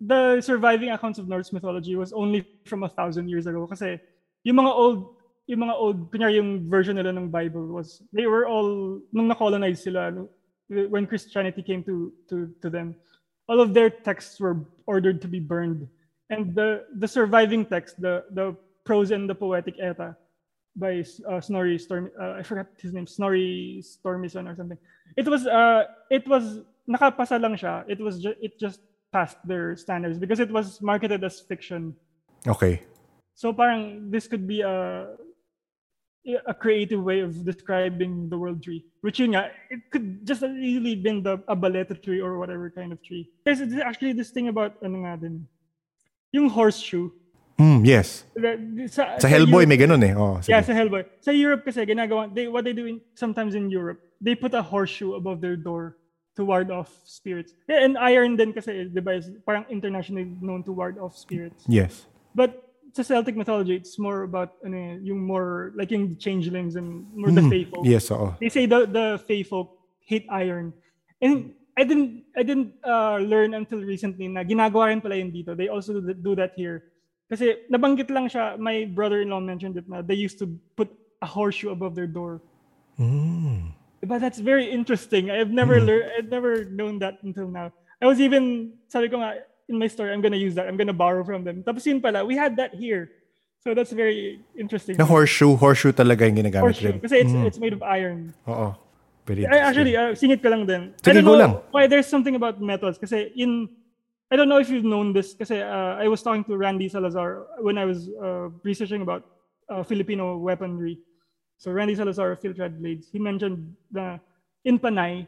the surviving accounts of Norse mythology was only from a thousand years ago. Kasi yung mga old, yung mga old, kunyari yung version nila ng Bible was, they were all, nung na-colonize sila, no, when Christianity came to to to them, all of their texts were ordered to be burned, and the the surviving text, the the prose and the poetic Edda by uh, Snorri Storm, uh, I forgot his name, Snorri Stormison or something. It was uh it was nakapasa lang siya. It was ju- it just passed their standards because it was marketed as fiction. Okay. So parang this could be a a creative way of describing the world tree. Which yun nga, it could just as easily been the a balete tree or whatever kind of tree. There's actually this thing about ano nga din, yung horseshoe. Mm, yes. The- Sa, Sa Hellboy Europe- may ganun eh. Oh, sige. Yeah, sa Hellboy. Sa Europe kasi ginagawa, they, what they do in, sometimes in Europe, they put a horseshoe above their door to ward off spirits. Yeah, and iron din kasi, di ba, is parang internationally known to ward off spirits. Yes. But sa Celtic mythology, it's more about ano, eh, yung more, like yung changelings and more the fae folk. Yes, oo. They say the, the fae folk hate iron. And I didn't I didn't uh, learn until recently na ginagawa rin pala yun dito. They also do that here. Kasi nabanggit lang siya, my brother-in-law mentioned it na they used to put a horseshoe above their door. Mm. But that's very interesting. I've never learned, I've never known that until now. I was even, sabi ko nga, in my story, I'm gonna use that. I'm gonna borrow from them. Tapos yun pala, we had that here. So that's very interesting. Na horseshoe, horseshoe talaga yung ginagamit horseshoe. rin. Kasi it's, it's made of iron. Oo. Very I, actually, uh, singit ko lang din. I Sige, don't go know lang. why there's something about metals. Kasi in, I don't know if you've known this. Kasi uh, I was talking to Randy Salazar when I was uh, researching about uh, Filipino weaponry. So Randy Salazar of Filtrad Blades, he mentioned that in Panay,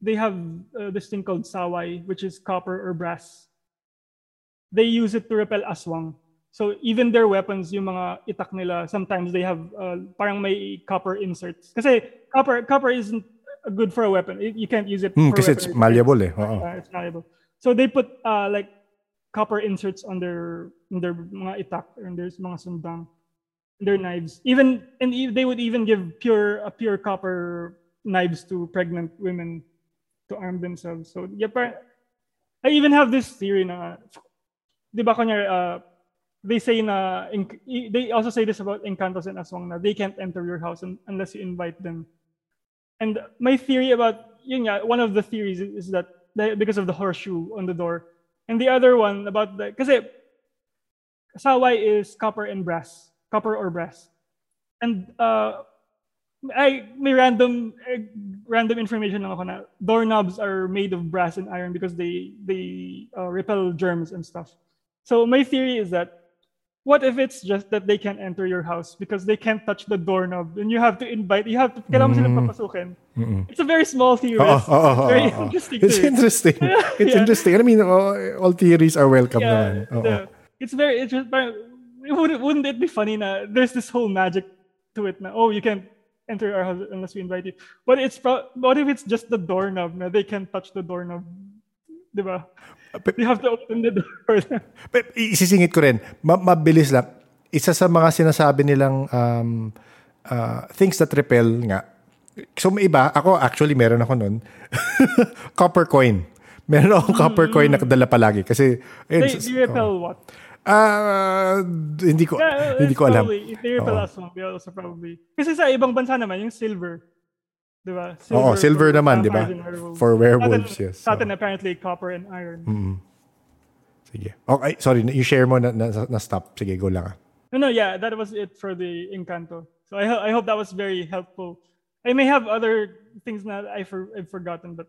they have uh, this thing called saway, which is copper or brass. They use it to repel aswang. So even their weapons, yung mga itak nila, sometimes they have uh, parang may copper inserts. Kasi copper copper isn't good for a weapon. You can't use it Hmm, for kasi it's malleable eh. Uh, it's malleable. So they put uh, like copper inserts on their on their mga itak and there's mga sundang, their knives. Even and they would even give pure uh, pure copper knives to pregnant women to arm themselves. So yeah, I even have this theory na, di ba kunyari, uh, they say na, in- they also say this about Encantos and Aswang na they can't enter your house un- unless you invite them. And my theory about, yun one of the theories is, is that because of the horseshoe on the door. And the other one about the, kasi saway is copper and brass, copper or brass. And uh, I may random eh, random information lang ako na doorknobs are made of brass and iron because they they uh, repel germs and stuff. So my theory is that what if it's just that they can't enter your house because they can't touch the doorknob and you have to invite you have to kailangan mo silang papasukin. It's a very small theory. Oo, It's oo, oo, very oo. interesting. It's theory. interesting. It's Yeah. interesting. I mean, all, all theories are welcome naman. yeah, Oo. the- it's very interesting. wouldn't, wouldn't it be funny na there's this whole magic to it na oh you can't enter our house unless we invite you but it's pro- what if it's just the doorknob na they can't touch the doorknob diba they have to open the door But isisingit ko rin, ma- mabilis lang. Isa sa mga sinasabi nilang um, uh, things that repel nga. So may iba, ako actually meron ako nun. copper coin. Meron akong copper coin na kadala palagi. Kasi, ayun, they, they repel what ah, hindi ko, yeah, hindi ko alam. probably, if they repel Oo. us also probably kasi sa ibang bansa naman yung silver diba Oo, silver for naman, di ba? werewolves. For werewolves, Sa atin- yes. sa atin apparently copper and iron Sige. Okay, sorry, you share mo na, na, na stop. Sige, go lang ah. No, no, yeah, that was it for the Encanto. So I, ho- I hope that was very helpful. I may have other things that I for, I've forgotten, but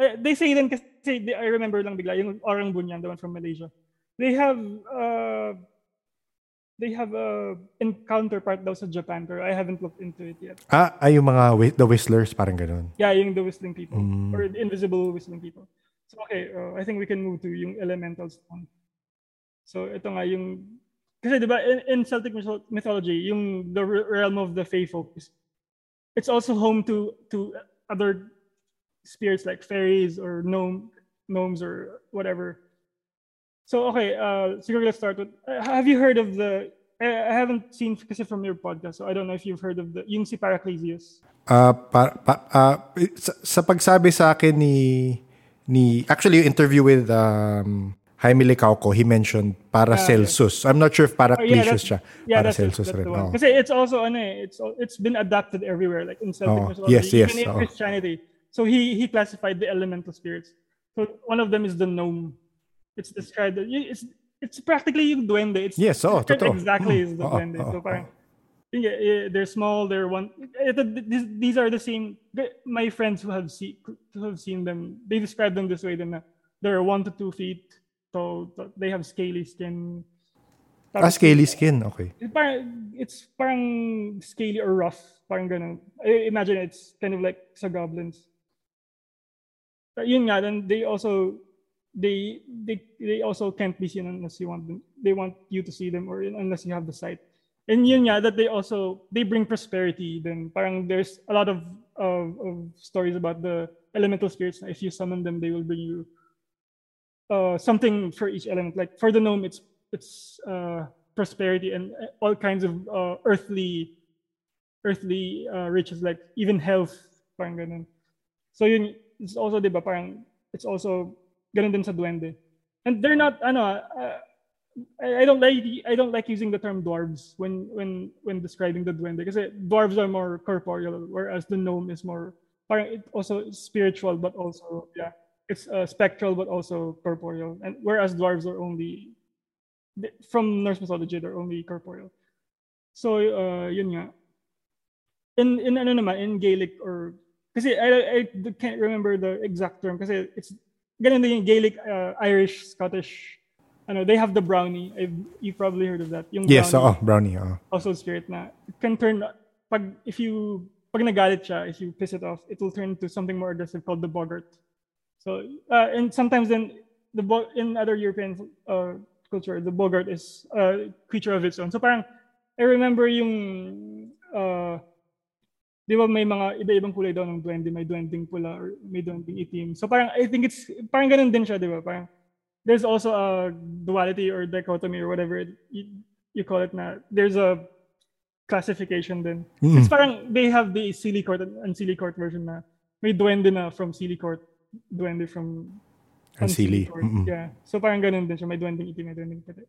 eh, they say then kasi I remember lang bigla yung Orang Bunyan, the one from Malaysia. They have uh, they have a encounter part daw sa Japan, pero I haven't looked into it yet. Ah, ay yung mga the whistlers, parang ganun. Yeah, yung the whistling people Mm. or the invisible whistling people. So okay, uh, I think we can move to yung elementals one. So ito nga yung kasi 'di ba in, in Celtic mytho- mythology, yung the re- realm of the fae folk is it's also home to to other spirits like fairies or gnome gnomes or whatever. So okay, uh siguro let's start with uh, have you heard of the I, I haven't seen kasi from your podcast, so I don't know if you've heard of the yung si Paraclesius. Ah, pa, pa, ah, sa, sa pagsabi sa akin ni ni actually yung interview with um Jaime Licauco, he mentioned Paracelsus. I'm not sure if Oh, yeah, siya. yeah, that's, Paracelsus that's rin. one. oo. Kasi it's also ano eh, it's it's been adapted everywhere like in Celtic Oh, mythology, yes, yes, even in oo. Christianity. So he he classified the elemental spirits. So one of them is the gnome. It's described. It's it's practically yung duende. It's Yes, oo, described totoo. exactly Mm, as the oo, duende. So parang yeah, they're small. They're one. Ito, these, these are the same. My friends who have seen who have seen them, they describe them this way. Then they're one to two feet. So they have scaly skin. Ah, scaly skin. Okay. It's parang, it's parang scaly or rough. Parang ganun. I imagine it's kind of like sa goblins. But yun nga, then they also they they they also can't be seen unless you want them. They want you to see them or unless you have the sight. And yun nga, that they also they bring prosperity. Then parang there's a lot of of, of stories about the elemental spirits. If you summon them, they will bring you uh, something for each element. Like for the gnome, it's it's uh, prosperity and all kinds of uh, earthly earthly uh, riches, like even health, parang ganun. So yun, it's also, di ba, parang, it's also, ganun din sa duende. And they're not, ano, uh, I, I don't like, I don't like using the term dwarves when, when, when describing the duende, kasi dwarves are more corporeal, whereas the gnome is more, parang it also spiritual, but also, yeah, it's uh, spectral, but also corporeal. And whereas dwarves are only, from Norse mythology, they're only corporeal. So, uh, yun nga. In, in ano naman, in Gaelic or, kasi I, I can't remember the exact term kasi it's, ganun din yung Gaelic, uh, Irish, Scottish, ano, they have the brownie. I've, you've probably heard of that. Yung Yes, brownie, oo, brownie. oo. also spirit na, it can turn, pag, if you, pag nagalit siya, if you piss it off, it will turn into something more aggressive called the boggart. So, uh, and sometimes then, the bo- in other European uh, culture, the boggart is a creature of its own. So parang, I remember yung, uh, di ba may mga iba-ibang kulay daw ng duwende, may duwending pula or may duwending itim. So parang, I think it's, parang ganun din siya, di ba? Parang, there's also a duality or dichotomy or whatever it, you, call it na, there's a classification din. It's parang, they have the silly court and, silly court version na, may duwende na from silly court, duwende from And silly. court. Mm-mm. Yeah. So parang ganun din siya. May duwending itim, may duwending puti.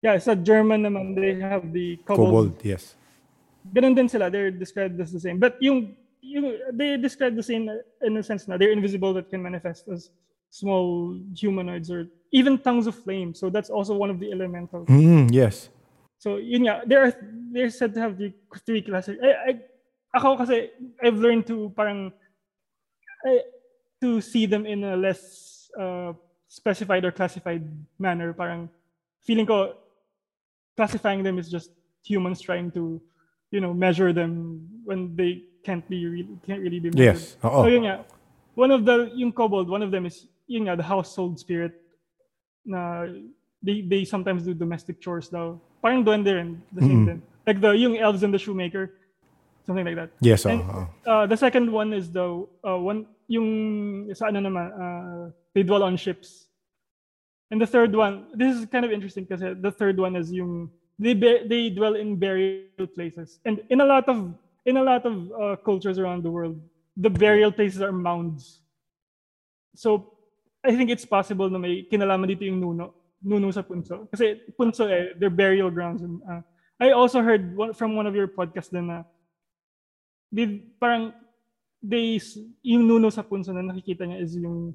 Yeah, sa German naman, they have the kobold. Kobold, yes. Ganun din sila. They're described as the same. But yung, yung they describe the same in a sense na they're invisible that can manifest as small humanoids or even tongues of flame. So that's also one of the elementals. Mm, yes. So yun nga, they are they're said to have the three classes. I, I ako kasi I've learned to parang I, to see them in a less uh, specified or classified manner. Parang feeling ko classifying them is just humans trying to you know measure them when they can't be really can't really be measured. Yes. Oh. So yun nga, one of the yung kobold, one of them is yun nga the household spirit na they they sometimes do domestic chores daw. Parang duwende rin, the same din. Like the yung elves and the shoemaker, something like that. Yes. And, oo. uh, the second one is the uh, one yung sa ano naman uh, they dwell on ships. And the third one, this is kind of interesting because the third one is yung they they dwell in burial places. And in a lot of in a lot of uh, cultures around the world, the burial places are mounds. So I think it's possible na may kinalaman dito yung nuno, nuno sa punso. Kasi punso eh, they're burial grounds. And, uh, I also heard from one of your podcasts din na di, parang they, yung nuno sa punso na nakikita niya is yung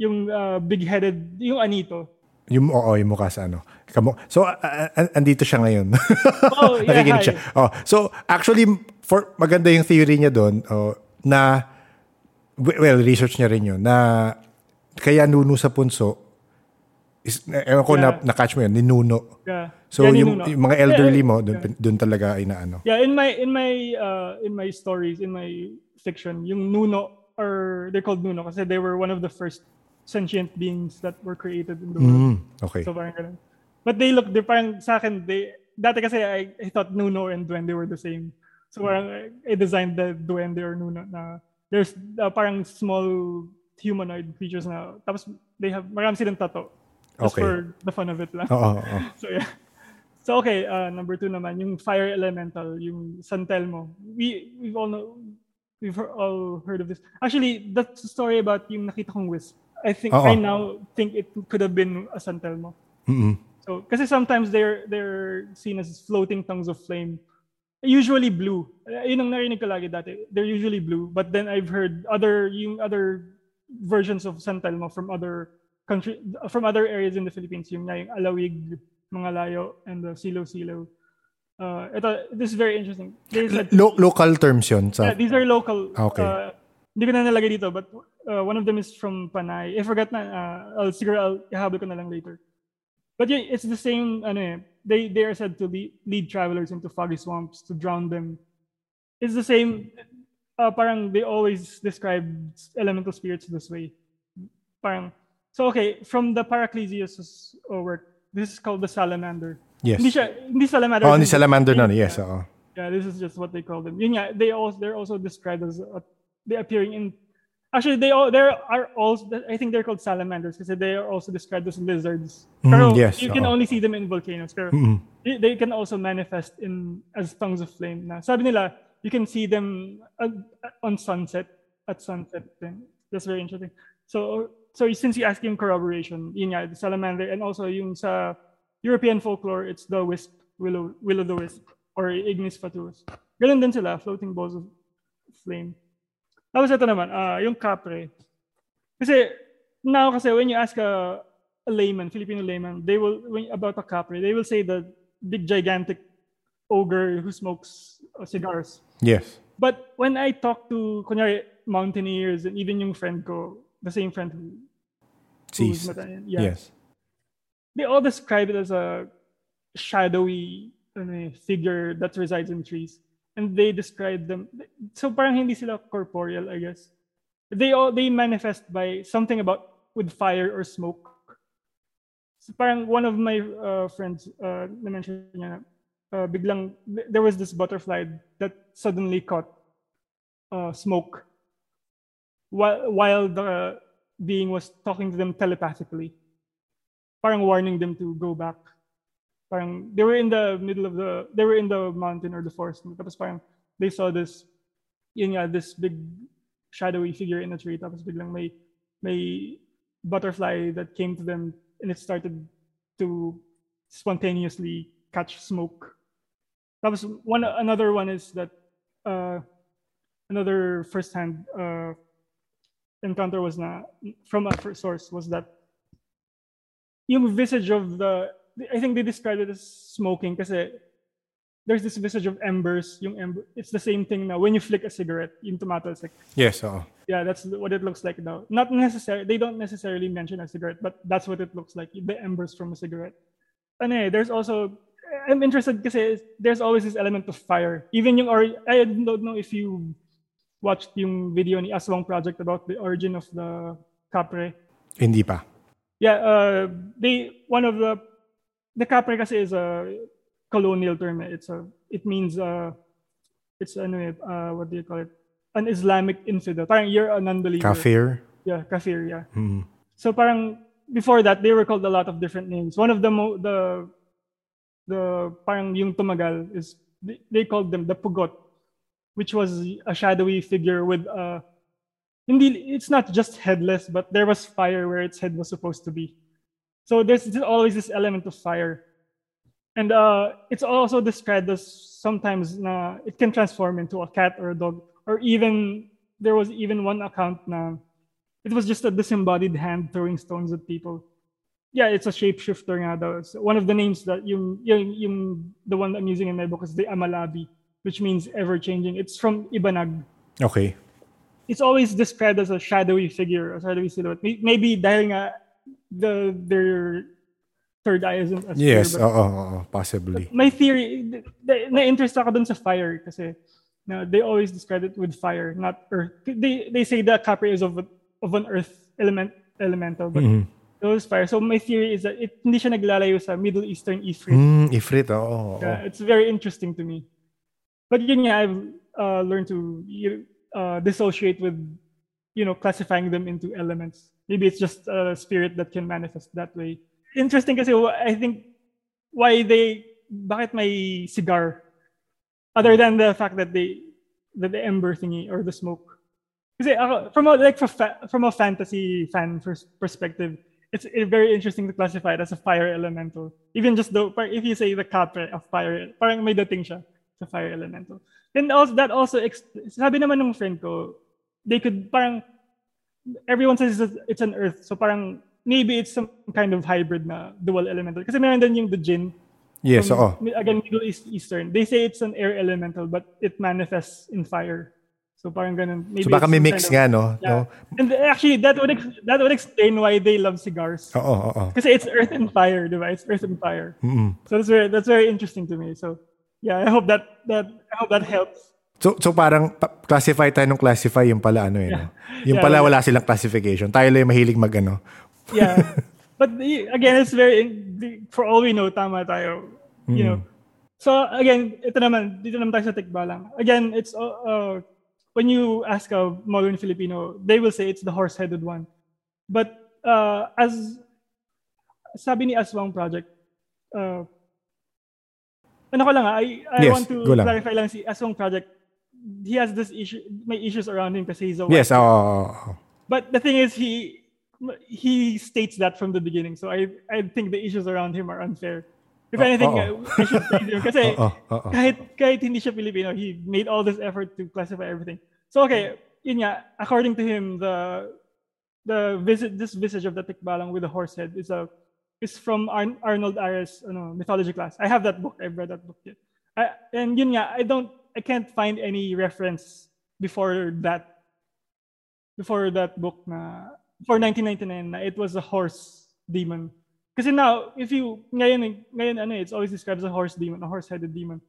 yung uh, big-headed, yung anito. Yung, oo, yung mukha sa ano. Kamo. So, a- andito siya ngayon. Oh, yeah, Nakikinig hi. siya. Oh, so, actually, for maganda yung theory niya doon oh, na, well, research niya rin yun, na kaya nuno sa punso, is, ewan ko na, Yeah. na-catch mo yun, ninuno. Yeah. So, Yeah, yung, yung mga elderly Yeah, mo, yeah. doon, doon talaga ay naano. Yeah, in my in my uh in my stories, in my fiction, yung Nuno or they're called Nuno kasi they were one of the first sentient beings that were created in the world. Mm, okay. So parang ganun. But they look, they parang sa akin, they, dati kasi I, I thought Nuno and Duende were the same. So parang I designed the Duende or Nuno na there's uh, parang small humanoid creatures na tapos they have marami silang tato. Just Okay. for the fun of it lang. So yeah. So okay, uh, number two naman, yung fire elemental, yung San Telmo. We we've all know, we've all heard of this. Actually, that's the story about yung nakita kong wisp. I think Oo. I now think it could have been a San Telmo. Mm-mm. So kasi sometimes they're they're seen as floating tongues of flame. usually blue. Yun ang narinig ko lagi dati. They're usually blue. But then I've heard other yung other versions of San Telmo from other country from other areas in the Philippines. Yung, yung Alawig, mga layo, and the Silo Silo. Uh, ito, this is very interesting. Said, Lo- local terms yun. Sa, yeah, these are local. Okay. Uh, hindi ko na nalagay dito, but uh, one of them is from Panay. I forgot na. Uh, I'll, siguro I'll ihabol ko na lang later. But yeah, it's the same. Ano eh, they they are said to lead, lead travelers into foggy swamps to drown them. It's the same. Uh, parang they always describe elemental spirits this way. Parang so okay from the Paraclesius work. This is called the salamander. yes. Hindi siya hindi salamander. Oh, in- salamander nun. Yes, oo. yeah, this is just what they call them. Yun nga, they also they're also described as uh, they appearing in. Actually, they all there are also I think they're called salamanders because they are also described as lizards. Mm, yes, you can oo. only see them in volcanoes. Pero they, they can also manifest in as tongues of flame. Na sabi nila, you can see them uh, on sunset at sunset. Then that's very interesting. So so since you ask yung corroboration, yun nga, the salamander and also yung sa European folklore, it's the wisp, willow, willow the wisp, or ignis fatuus. Ganun din sila, floating balls of flame. Tapos ito naman, ah, yung capre. Kasi now kasi when you ask a, a layman, Filipino layman, they will when, about a capre, they will say the big gigantic ogre who smokes uh, cigars. Yes. But when I talk to kunyari, mountaineers and even yung friend ko, the same friend who Seas. yeah, Yes. they all describe it as a shadowy eh, figure that resides in trees. And they describe them so parang hindi sila corporeal, I guess. They all they manifest by something about with fire or smoke. So parang one of my uh, friends uh, na mention niya uh, biglang there was this butterfly that suddenly caught uh, smoke while while the being was talking to them telepathically parang warning them to go back. Parang they were in the middle of the they were in the mountain or the forest. Tapos parang they saw this yun nga this big shadowy figure in a tree. Tapos biglang may may butterfly that came to them and it started to spontaneously catch smoke. Tapos one another one is that uh, another first-hand uh, encounter was na from a source was that yung visage of the I think they described it as smoking kasi there's this visage of embers yung ember it's the same thing now when you flick a cigarette yung tumatalsik Yes, oo. yeah that's what it looks like now not necessarily they don't necessarily mention a cigarette but that's what it looks like the embers from a cigarette and eh, there's also I'm interested because there's always this element of fire even yung or I don't know if you watched yung video ni Aswang Project about the origin of the capre Hindi pa. yeah, uh, they one of the the capre kasi is a colonial term. eh. It's a it means uh, it's ano eh, uh, what do you call it? An Islamic infidel. Parang you're a non-believer. Kafir. Yeah, kafir. Yeah. Mm. So parang before that they were called a lot of different names. One of the mo- the the parang yung tumagal is they, they called them the pugot, which was a shadowy figure with uh hindi it's not just headless, but there was fire where its head was supposed to be. So there's always this element of fire. And uh, it's also described as sometimes na it can transform into a cat or a dog, or even there was even one account na it was just a disembodied hand throwing stones at people. Yeah, it's a shapeshifter nga daw. So one of the names that yung, yung, yung the one I'm using in my book is the Amalabi, which means ever changing. It's from Ibanag. Okay. It's always described as a shadowy figure, a shadowy silhouette. Maybe dahil nga the their third eye isn't as Yes, oo, oo, possibly. my theory, na-interest ako dun sa fire kasi they always describe it with fire, not earth. They they say the capre is of of an earth element elemental, but Mhm. it was fire. So my theory is that it hindi siya naglalayo sa Middle Eastern Ifrit. Mm, ifrit, oo. oo. Yeah, it's very interesting to me. But yun nga, I've uh, learned to you- uh, dissociate with, you know, classifying them into elements. Maybe it's just a spirit that can manifest that way. Interesting kasi I think why they, bakit may cigar? Other than the fact that they, that the ember thingy or the smoke. Kasi ako, from a, like from, a fantasy fan pers- perspective, it's very interesting to classify it as a fire elemental. Even just though, if you say the capre of fire, parang may dating siya. sa fire elemental. And also that also sabi naman ng friend ko, they could parang everyone says it's an earth. So parang maybe it's some kind of hybrid na dual elemental. Kasi meron din yung the Jinn. Yes, oo. Again, Middle East Eastern. They say it's an air elemental but it manifests in fire. So parang ganun. Maybe So baka it's may mix kind of- nga, no? Yeah. no? And actually, that would ex- that would explain why they love cigars. Oo, oo. Kasi it's earth and fire, di ba? It's earth and fire. So that's very that's very interesting to me. So yeah, I hope that that I hope that helps. So, so parang pa- classify tayo ng classify, yung pala ano eh. no? Yung Yeah, pala yeah. wala silang classification. Tayo lang yung mahilig mag ano. Yeah, but again, it's very for all we know, tama tayo. You know. So again, ito naman dito naman tayo sa tikbalang. Again, it's uh, uh, when you ask a modern Filipino, they will say it's the horse-headed one. But uh, as sabi ni Aswang Project, uh, ano ko lang ah, I, I Yes, want to go lang. clarify lang si Aswang Project, he has this issue, my issues around him kasi he's a white Yes, oo. but the thing is, he he states that from the beginning. So I I think the issues around him are unfair. If Oh, anything, oo. I uh, should praise him kasi oo. kahit kahit hindi siya Filipino, he made all this effort to classify everything. So okay, yun nga, according to him, the the visit this visage of the tikbalang with the horse head is a is from Ar- Arnold Ares ano, mythology class. I have that book. I've read that book yet. I, and yun nga, I don't I can't find any reference before that before that book na for 1999 na it was a horse demon. Kasi now, if you ngayon ngayon ano, it's always described as a horse demon, a horse-headed demon.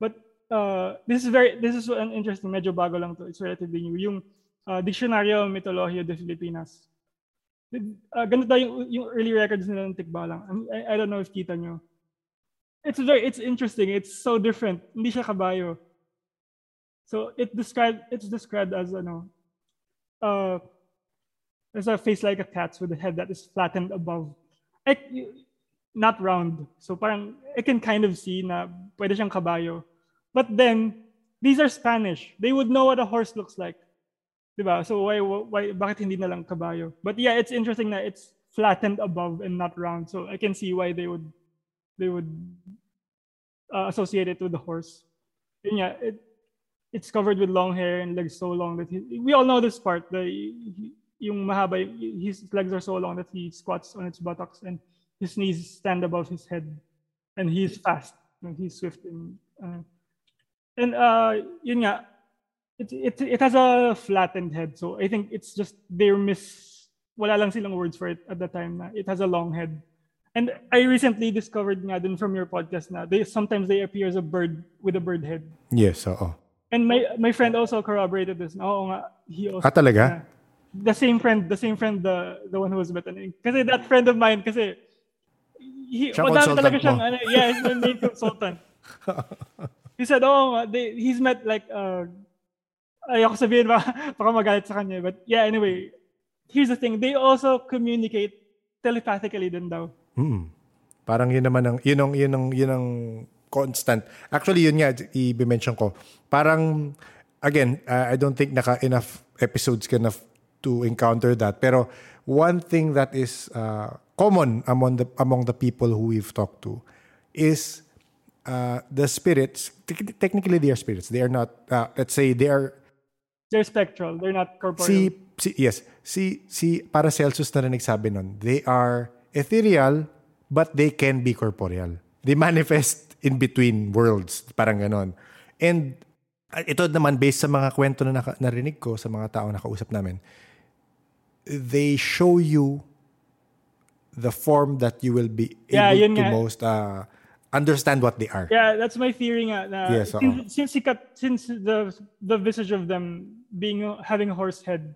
But uh, this is very this is an interesting medyo bago lang to. It's relatively new. Yung uh, Diccionario Mitología de Filipinas. Uh, ganito yung, yung early records nila ng Tikbalang. I, I don't know if kita nyo. It's very it's interesting. It's so different. Hindi siya kabayo. So it described it's described as ano uh as a face like a cat's with a head that is flattened above. Like, y- not round. So parang I can kind of see na pwede siyang kabayo. But then these are Spanish. They would know what a horse looks like. Diba? So why why bakit hindi na lang kabayo? But yeah, it's interesting that it's flattened above and not round. So I can see why they would they would uh, associate it with the horse. Yun nga, it, it's covered with long hair and legs so long that he, we all know this part. The yung mahaba, his legs are so long that he squats on its buttocks and his knees stand above his head, and he's fast. and He's swift and uh, and uh, yun nga, it, it it has a flattened head. So I think it's just they're miss. Wala lang silang words for it at the time. Na it has a long head. And I recently discovered nga din from your podcast na they sometimes they appear as a bird with a bird head. Yes. And my my friend also corroborated this. Oo nga, he also Ah, talaga? Yeah. the same friend, the same friend, the the one who was bitten. Kasi that friend of mine, kasi he, Siya madami talaga siyang, ano, yeah, he's my main consultant. he said, oh, they, he's met like, uh, ayoko sabihin ba, baka magalit sa kanya. But yeah, anyway, here's the thing. They also communicate telepathically din daw. Mm. Parang yun naman ang yun ang yun ang yun ang constant. Actually yun nga i-mention ko. Parang again, uh, I don't think naka enough episodes ka f- to encounter that. Pero one thing that is uh, common among the among the people who we've talked to is uh, the spirits. te- Technically, they are spirits. They are not. Uh, let's say they are They're spectral. They're not corporeal. Si, si yes, si si Paracelsus na rin nagsabi nun. They are ethereal but they can be corporeal. They manifest in between worlds, parang ganon. And uh, ito naman based sa mga kwento na naka, narinig ko sa mga tao na kausap namin, they show you the form that you will be Yeah, able to nga. most uh, understand what they are. Yeah, that's my theory nga na Yes, since, since sikat, since the the visage of them being having a horse head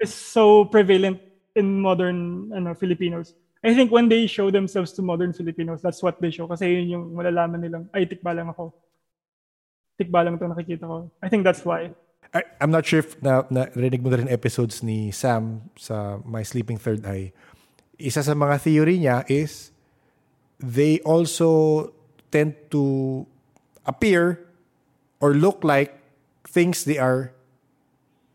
is so prevalent in modern ano Filipinos. I think when they show themselves to modern Filipinos, that's what they show kasi yun yung malalaman nilang ay tikba lang ako. Tikba lang to nakikita ko. I think that's why. I, I'm not sure if na, narinig mo na rin episodes ni Sam sa My Sleeping Third Eye. Isa sa mga theory niya is they also tend to appear or look like things they are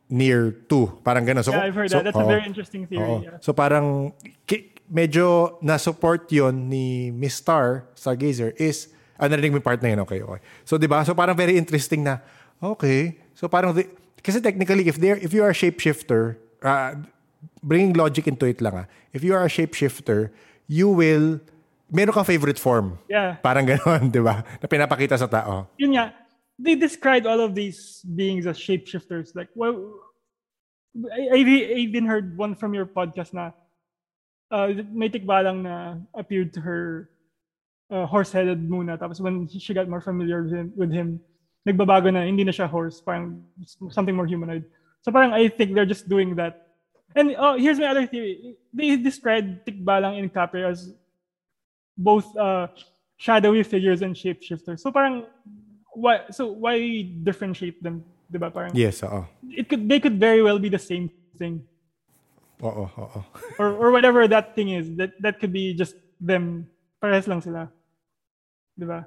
near to. Parang gano'n. So, Yeah, I've heard so- that. That's a oo. very interesting theory. Oo. Yeah. So parang ki- medyo na-support yon ni Miss Star Stargazer is Ah, narinig mo yung part na yun. Okay, okay. So, di ba? So, parang very interesting na, okay. So, parang, the, kasi technically, if there, if you are a shapeshifter, uh, bringing logic into it lang ah, if you are a shapeshifter, you will, meron kang favorite form. Yeah. Parang gano'n, di ba? Na pinapakita sa tao. Yun nga, they described all of these beings as shapeshifters. Like, well, I, I I even heard one from your podcast na uh, may tikbalang na appeared to her uh, horse-headed muna. Tapos when she got more familiar with him, with him, nagbabago na, hindi na siya horse, parang something more humanoid. So parang I think they're just doing that. And oh, here's my other theory. They described tikbalang in Capri as both uh, shadowy figures and shapeshifters. So parang why so why differentiate them? Diba? Parang Yes, oo. it could they could very well be the same thing. Or or whatever that thing is. That that could be just them. Parehas lang sila. Diba?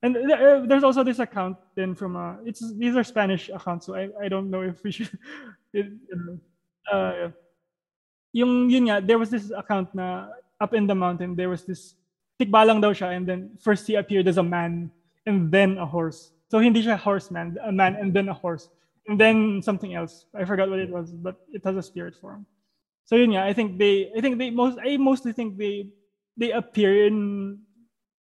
And uh, there's also this account then from uh it's these are Spanish accounts so I I don't know if we should it, uh yung yun nga there was this account na up in the mountain there was this tikbalang daw siya and then first he appeared as a man and then a horse. So hindi siya horseman, a man and then a horse. And then something else. I forgot what it was, but it has a spirit form. So yun nga, I think they I think they most I mostly think they they appear in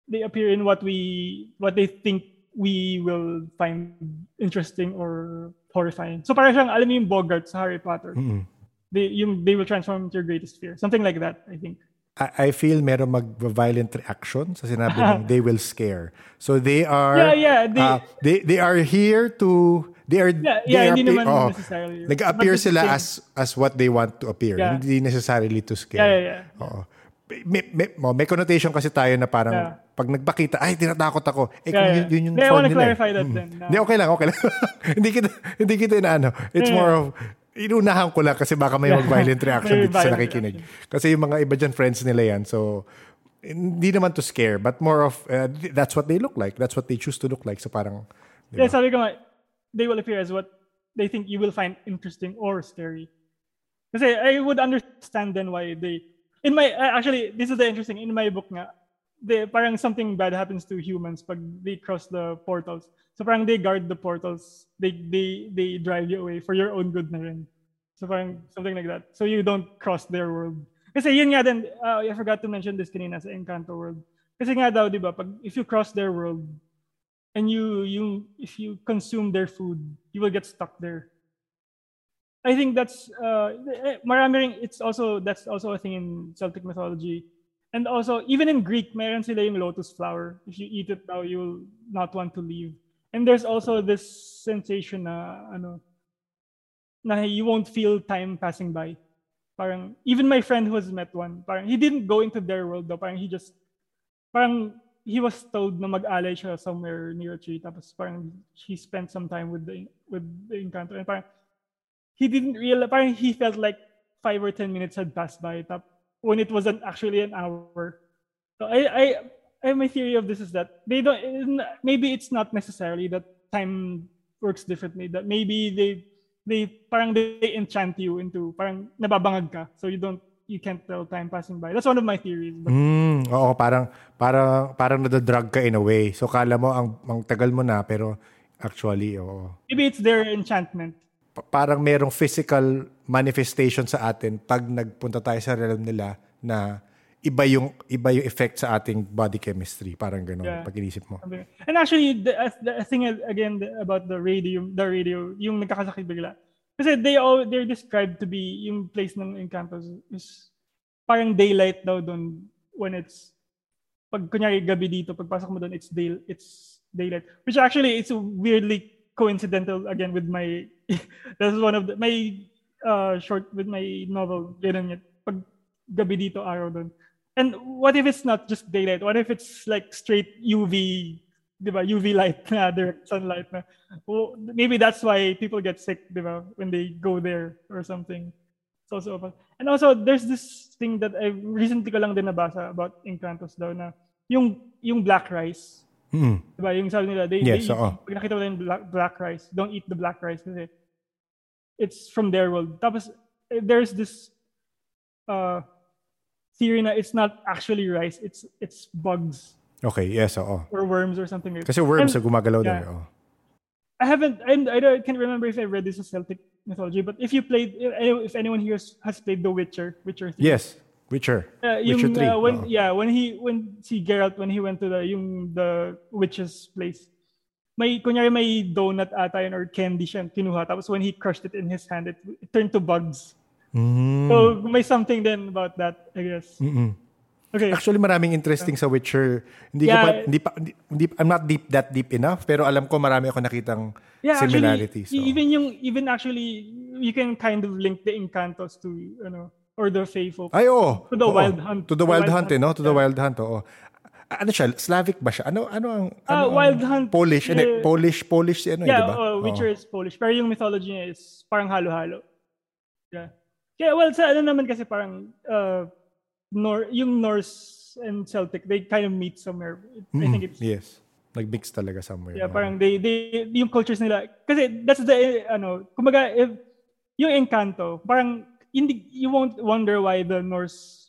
they appear in what we what they think we will find interesting or horrifying. So parang siyang alam mo yung Boggart sa Harry Potter. Mm-mm. They yung they will transform into your greatest fear. Something like that, I think. I, I feel meron mag-violent reaction sa sinabi mong they will scare. So they are Yeah, yeah, they- uh, they they are here to they are Yeah, they yeah, are hindi naman oo. necessarily. Nag-appear it's sila as as what they want to appear. Yeah. Hindi necessarily to scare. Yeah, yeah, yeah. Oo. May, may, mo- may connotation kasi tayo na parang Yeah. pag nagpakita, ay, tinatakot ako. Eh, kung Yeah, yun, yeah. yun yung Yeah, I form nila. eh. clarify that Mm. then, Hindi, okay lang, okay lang. hindi kita, hindi kita inaano. It's Yeah, more yeah. of, inunahan ko lang kasi baka may mag-violent reaction dito sa nakikinig. Kasi yung mga iba dyan, friends nila yan. So, hindi naman to scare, but more of, uh, that's what they look like. That's what they choose to look like. So parang, di Yeah, sabi ko nga, they will appear as what they think you will find interesting or scary. Kasi I would understand then why they, in my, uh, actually, this is the interesting, in my book nga, they, parang something bad happens to humans pag they cross the portals. So parang they guard the portals, they, they, they drive you away for your own good na rin. So parang something like that. So you don't cross their world. Kasi yun nga din, uh, I forgot to mention this kanina sa Encanto world. Kasi nga daw, di ba, pag, if you cross their world, and you you if you consume their food, you will get stuck there. I think that's uh eh, marami ring it's also that's also a thing in Celtic mythology. And also even in Greek, meron sila yung lotus flower. If you eat it now, you'll not want to leave. And there's also this sensation na ano na you won't feel time passing by. Parang even my friend who has met one, parang he didn't go into their world though. Parang he just parang he was told na mag-alay siya somewhere near a tree tapos parang he spent some time with the with the encanto and parang he didn't realize parang he felt like five or ten minutes had passed by tap when it wasn't actually an hour so I I my theory of this is that they don't maybe it's not necessarily that time works differently that maybe they they parang they enchant you into parang nababangag ka so you don't you can't tell time passing by that's one of my theories but Mm, oo, parang parang parang nadadrug ka in a way. So kala mo ang, ang tagal mo na pero actually oo. maybe it's their enchantment Pa- parang merong physical manifestation sa atin pag nagpunta tayo sa realm nila na iba yung iba yung effect sa ating body chemistry, parang gano'n Yeah. pag inisip mo. And actually, the, the thing again the- about the radio, the radio, yung nagkakasakit bigla. Kasi they all they're described to be yung place ng Encantos is parang daylight daw doon when it's pag kunyari gabi dito pagpasok mo doon it's day it's daylight which actually it's weirdly coincidental again with my that's one of the my uh short with my novel ganun yun pag gabi dito araw doon and what if it's not just daylight? What if it's like straight UV di ba? UV light na direct sunlight na. Well, maybe that's why people get sick di ba? When they go there or something. It's also about and also there's this thing that I recently ko lang din nabasa about Encantos daw na yung yung black rice Mm. Diba? Yung sabi nila, they, Yes, they eat, pag nakita mo yung black, black rice, don't eat the black rice kasi it's from their world. Tapos, eh, there's this uh, theory na it's not actually rice, it's it's bugs. Okay, yes, oo. or worms or something Kasi worms And- gumagalaw daw. yeah. eh, oo. I haven't, and I, don't, I can't remember if I read this in Celtic mythology, but if you played, if anyone here has played The Witcher, Witcher 3, Yes, Witcher. Uh, Witcher 3. uh, when, oo. yeah, when he, when si Geralt, when he went to the, yung, the witch's place, may, kunyari may donut ata yun or candy siya kinuha. Tapos when he crushed it in his hand, it, it turned to bugs. Mm. So may something then about that, I guess. Mm-mm. Okay. Actually, maraming interesting sa Witcher. Hindi ko Yeah. pa, hindi pa, hindi, hindi- I'm not deep that deep enough, pero alam ko marami ako nakitang Yeah, similarities. actually, oo. even yung, even actually, you can kind of link the Encantos to, ano, or the folk. Ay, oo. To the Oo. Wild Hunt. To the Wild Hunt, eh, no? To the Yeah. Wild Hunt, oo. Ano siya? Slavic ba siya? Ano, ano ang... Ano Ah, ang- Wild Hunt, Polish. Eh, Polish, Polish si ano, eh, di Yeah, uh. Witcher is Polish. Pero yung mythology niya is parang halo-halo. Yeah. Kaya, well, sa ano naman kasi parang, uh, Nor yung Norse and Celtic, they kind of meet somewhere. I Mm, think it's, Yes. Nag-mix talaga somewhere. yeah, oo. parang they, they, yung cultures nila, kasi that's the, ano, kumbaga, if, yung Encanto, parang, hindi, you won't wonder why the Norse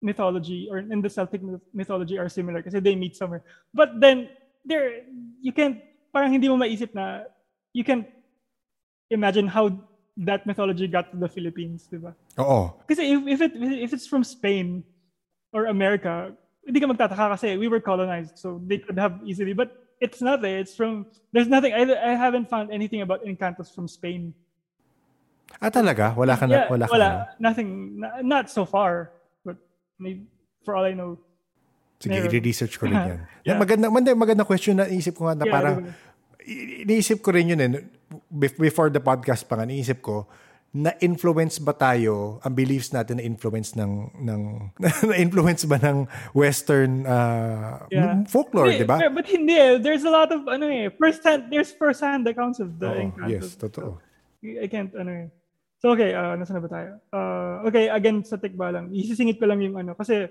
mythology or and the Celtic myth- mythology are similar kasi they meet somewhere. But then there you can't parang hindi mo maisip na you can imagine how that mythology got to the Philippines, di ba? Oo. Kasi if, if it if it's from Spain or America, hindi ka magtataka kasi we were colonized so they could have easily but it's not there. It's from there's nothing I, I haven't found anything about Encantos from Spain. Ah, talaga? Wala ka na? Yeah, wala ka wala. na? Nothing. Not so far. But maybe, for all I know. Sige, i-research ko rin yan. Yeah. Maganda, maganda, maganda question na isip ko nga na Yeah, parang, diba? Iniisip ko rin yun eh. Bef- Before the podcast pa nga, iniisip ko, na-influence ba tayo, ang beliefs natin na-influence ng, ng na-influence ba ng Western uh, Yeah. folklore, di ba? But, hindi eh. There's a lot of, ano eh, first hand, there's first hand accounts of the Encantos. yes, totoo. I can't, ano eh. So, okay, uh, nasa na ba tayo? Uh, okay, again, sa tikbalang, isisingit ko lang yung ano, kasi,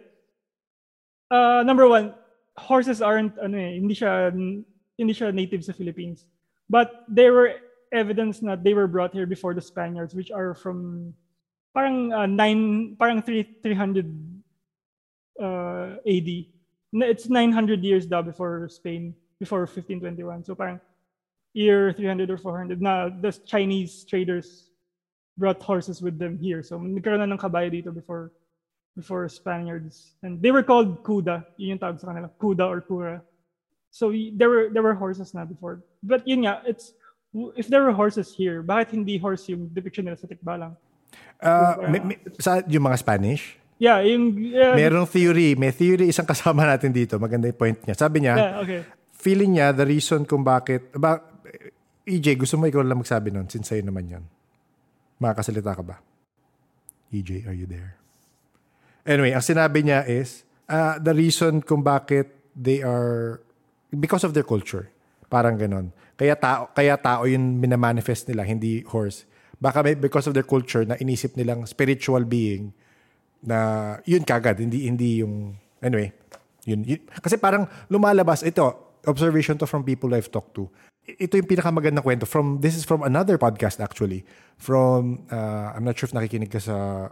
uh, number one, horses aren't, ano eh, hindi siya, hindi siya native sa Philippines. But there were evidence that they were brought here before the Spaniards, which are from, parang uh, nine, parang three, 300 uh, AD. It's 900 years daw before Spain, before 1521. So parang year 300 or 400 na the Chinese traders brought horses with them here. So nagkaroon na ng kabayo dito before before Spaniards. And they were called kuda. Yun yung tawag sa kanila. Kuda or kura. So there were there were horses na before. But yun nga, it's if there were horses here, bakit hindi horse yung depiction nila sa tikbalang? Uh, may- may- sa yung mga Spanish, Yeah, yung yeah, merong theory, may theory isang kasama natin dito, maganda yung point niya. Sabi niya, yeah, okay. feeling niya, the reason kung bakit, ba, EJ, gusto mo ikaw lang magsabi nun, since sa'yo naman yan. Makakasalita ka ba? EJ, are you there? Anyway, ang sinabi niya is, uh, the reason kung bakit they are, because of their culture. Parang ganon. Kaya tao, kaya tao yung minamanifest nila, hindi horse. Baka may, because of their culture na inisip nilang spiritual being na yun kagad, hindi hindi yung anyway, yun, yun. Kasi parang lumalabas ito, observation to from people I've talked to. Ito yung pinakamagandang kwento from this is from another podcast actually. From uh, I'm not sure if nakikinig ka sa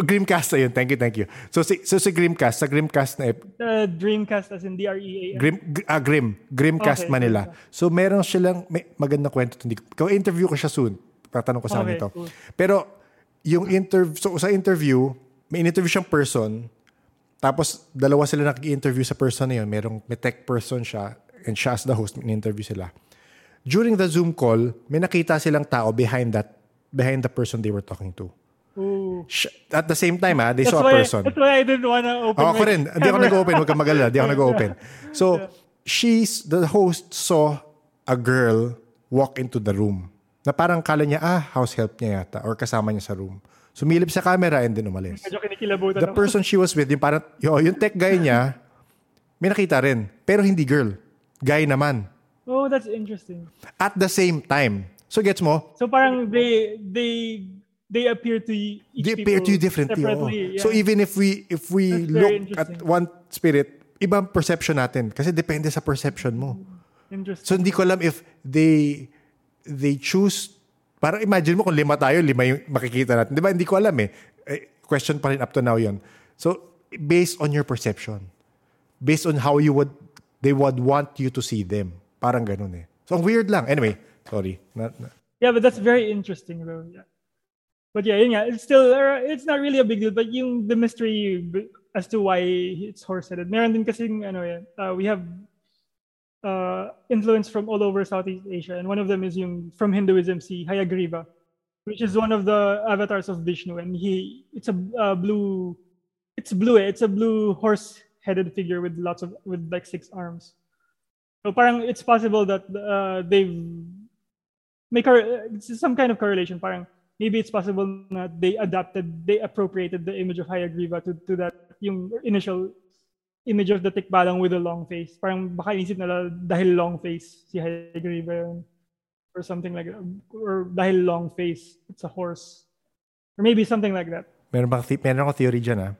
Grimcast na yun. Thank you, thank you. So si so si Grimcast, sa Grimcast na ep- The Dreamcast as in D-R-E-A-M. Grim, Gr- ah, Grim. Grimcast Okay, Manila. So, meron silang, may magandang kwento. Hindi, ko interview ko siya soon. Tatanong ko sa Okay, amin to. cool. Pero, yung interview, so sa interview, may interview siyang person, tapos dalawa sila nakiki-interview sa person na yun. Merong, may tech person siya, and siya as the host, may interview sila. During the Zoom call, may nakita silang tao behind that, behind the person they were talking to. Ooh. At the same time, ha, they That's saw a why, person. that's why I didn't wanna open Oh, ako rin. Hindi ako nag-open. Huwag kang magalala. Hindi ako nag-open. So, she's, the host saw a girl walk into the room. Na parang kala niya, ah, house help niya yata. Or kasama niya sa room. Sumilip sa camera and then umalis. Medyo kinikilabutan The person she was with, yung parang, yo, yung tech guy niya, may nakita rin. Pero hindi girl. Guy naman. Oh, that's interesting. At the same time. So, gets mo? So parang they they they appear to each they appear to you differently. Yeah. So even if we if we That's look at one spirit, ibang perception natin kasi depende sa perception mo. interesting. So hindi ko alam if they they choose para imagine mo kung lima tayo, lima yung makikita natin. 'Di ba? Hindi ko alam eh. Eh, Question pa rin up to now 'yon. So based on your perception. based on how you would they would want you to see them. Parang ganun eh. So ang weird lang. Anyway, sorry. Not, not- Yeah, but that's very interesting though. Yeah. But yeah, nga, it's still uh, it's not really a big deal. But yung the mystery as to why it's horse-headed. Meron din kasi ano yan. Uh, we have uh, influence from all over Southeast Asia, and one of them is yung from Hinduism, si Hayagriva, which is one of the avatars of Vishnu, and he it's a blue, it's blue. eh, It's a blue horse-headed figure with lots of with like six arms. So parang it's possible that uh, they've make it's some kind of correlation. Parang maybe it's possible that they adapted, they appropriated the image of Hayagriva to, to that yung initial image of the tikbalang with a long face. Parang baka inisip nila dahil long face si Hayagriva yun. Or something like that. Or dahil long face, it's a horse. Or maybe something like that. meron the- meron ako theory dyan ah.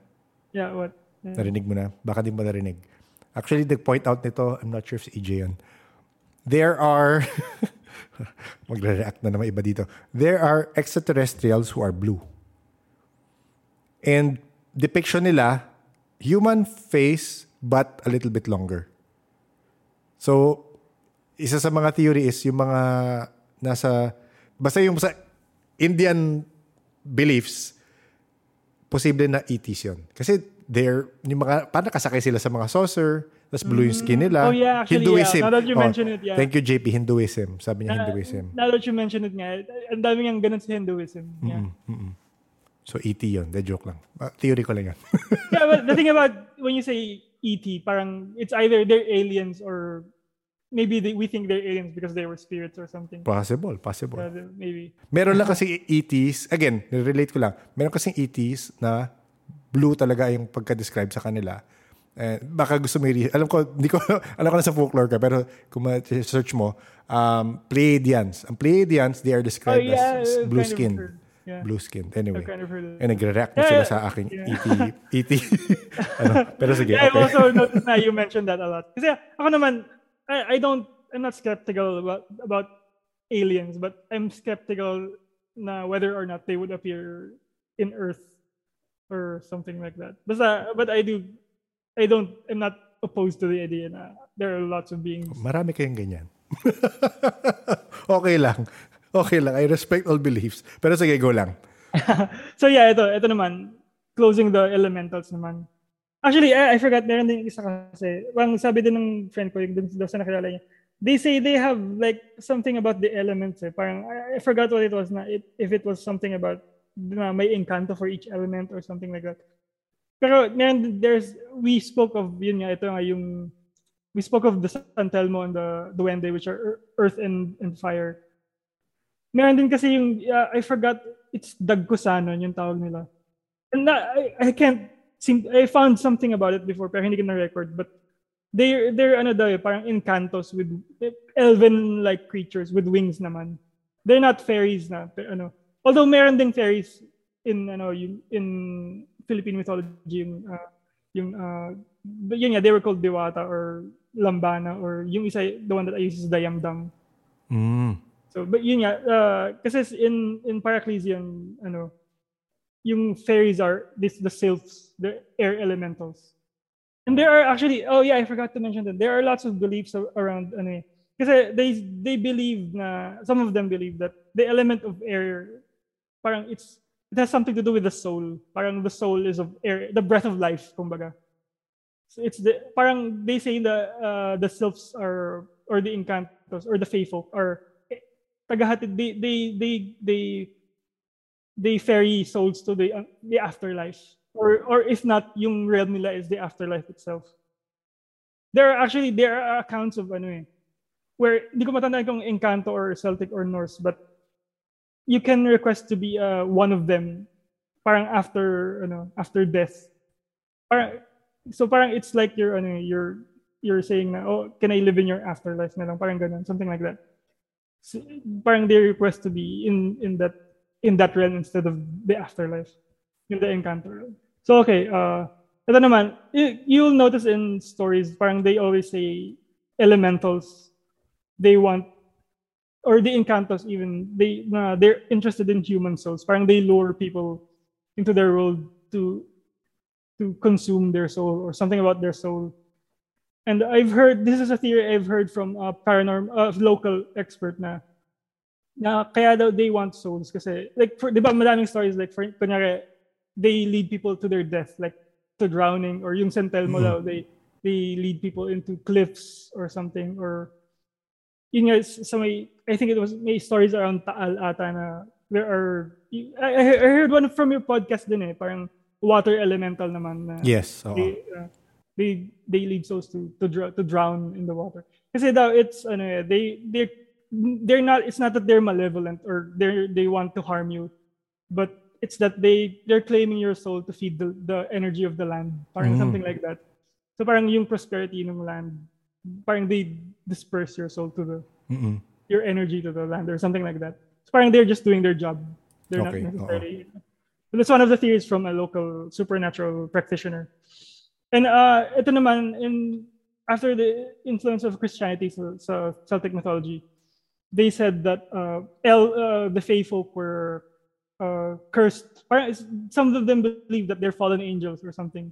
Yeah, what? Yeah. Narinig mo na. Baka di mo narinig. Actually, the point out nito, I'm not sure if si EJ yun. There are, magre-react na naman iba dito. There are extraterrestrials who are blue. And depiction nila, human face but a little bit longer. So, isa sa mga theory is yung mga nasa, basta yung sa Indian beliefs, posible na ETs yun. Kasi they're, yung mga, parang nakasakay sila sa mga saucer, tapos blue yung skin nila. Oh, yeah, actually, Hinduism. yeah. Now that you Oh, mention it, yeah. Thank you, JP. Hinduism. Sabi niya Uh, Hinduism. Now that you mention it nga, ang dami nga ganun sa Hinduism. Yeah. So, ET yun. De joke lang. Ah, theory ko lang yan. yeah, but the thing about when you say ET, parang it's either they're aliens or maybe they, we think they're aliens because they were spirits or something. possible, possible. The- maybe. Meron lang kasi ETs, again, relate ko lang, meron kasing ETs na blue talaga yung pagka-describe sa kanila. Eh, baka gusto mo i- alam ko, hindi ko, alam ko na sa folklore ka, pero kung ma-search mo, um, Pleiadians. Ang Pleiadians, they are described Oh, yeah, as I've blue of skin. Yeah. Blue skin. Anyway. I've kind of of Eh, nagre-react na Yeah, sila sa aking Yeah. ET. ET. ano, pero sige, Yeah, I've okay. also noticed na you mentioned that a lot. Kasi ako naman, I, I don't, I'm not skeptical about, about aliens, but I'm skeptical na whether or not they would appear in Earth or something like that. Basta, but I do, I don't, I'm not opposed to the idea na there are lots of beings. Marami kayong ganyan. okay lang. Okay lang. I respect all beliefs. Pero sige, go lang. so yeah, ito, ito naman, closing the elementals naman. Actually, I, I forgot, meron din isa kasi, bang sabi din ng friend ko, yung dun sa nakilala niya, they say they have like something about the elements eh. Parang, I, I forgot what it was na, it, if it was something about na may encanto for each element or something like that. Pero meron, there's, we spoke of, yun nga, ito nga yung, we spoke of the San Telmo and the Duende, which are earth and, and fire. Meron din kasi yung, uh, I forgot, it's Dagkusanon yung tawag nila. And I, I can't seem, I found something about it before pero hindi ko na-record. But they're, they're ano daw eh, parang encantos with elven-like creatures with wings naman. They're not fairies na, pero ano. Although meron ding fairies in, ano, yung, in Philippine mythology, yung, uh, yung, uh, but yun nga, they were called Diwata or Lambana or yung isa, the one that I use is Dayamdam. Mm. So, but yun nga, uh, kasi in, in Paracelsian, ano, yung fairies are this the sylphs, the air elementals. And there are actually, oh yeah, I forgot to mention that. There are lots of beliefs around, ano eh. Kasi they, they believe na, some of them believe that the element of air, parang it's, it has something to do with the soul. Parang the soul is of air, the breath of life, kumbaga. So it's the, parang they say the, uh, the sylphs are, or the encantos, or the faithful are tagahatid they they they they they ferry souls to the uh, the afterlife or or if not yung realm nila is the afterlife itself there are actually there are accounts of ano eh where hindi ko matandaan kung Encanto or Celtic or Norse but you can request to be uh, one of them parang after ano after death. Parang so parang it's like you're ano you're you're saying na oh can I live in your afterlife na lang? Parang ganun something like that. So, parang they request to be in in that in that realm instead of the afterlife in the encounter. So okay uh ito naman you, you'll notice in stories parang they always say elementals they want or the encantos even they na they're interested in human souls parang they lure people into their world to to consume their soul or something about their soul And I've heard this is a theory I've heard from a paranormal uh, local expert na na kaya daw they want souls kasi like for for, 'di ba madaming stories like for kunyari they lead people to their death like to drowning or yung San Telmo Mhm. daw they they lead people into cliffs or something or yun nga sa may I think it was may stories around Taal ata na there are I, I heard one from your podcast din eh parang water elemental naman na Yes. oo. they, uh, they they lead souls to to, dr- to drown in the water. Kasi daw it's ano eh, they they they're not it's not that they're malevolent or they they want to harm you, but it's that they they're claiming your soul to feed the, the energy of the land, parang Mm. something like that. So parang yung prosperity ng land, parang they disperse your soul to the Mm-mm. Your energy to the land or something like that. So parang they're just doing their job. They're Okay, not necessarily. So that's one of the theories from a local supernatural practitioner. And uh, ito naman, in after the influence of Christianity sa, sa Celtic mythology, they said that uh, El, uh, the Fae folk were uh, cursed. Some of them believe that they're fallen angels or something.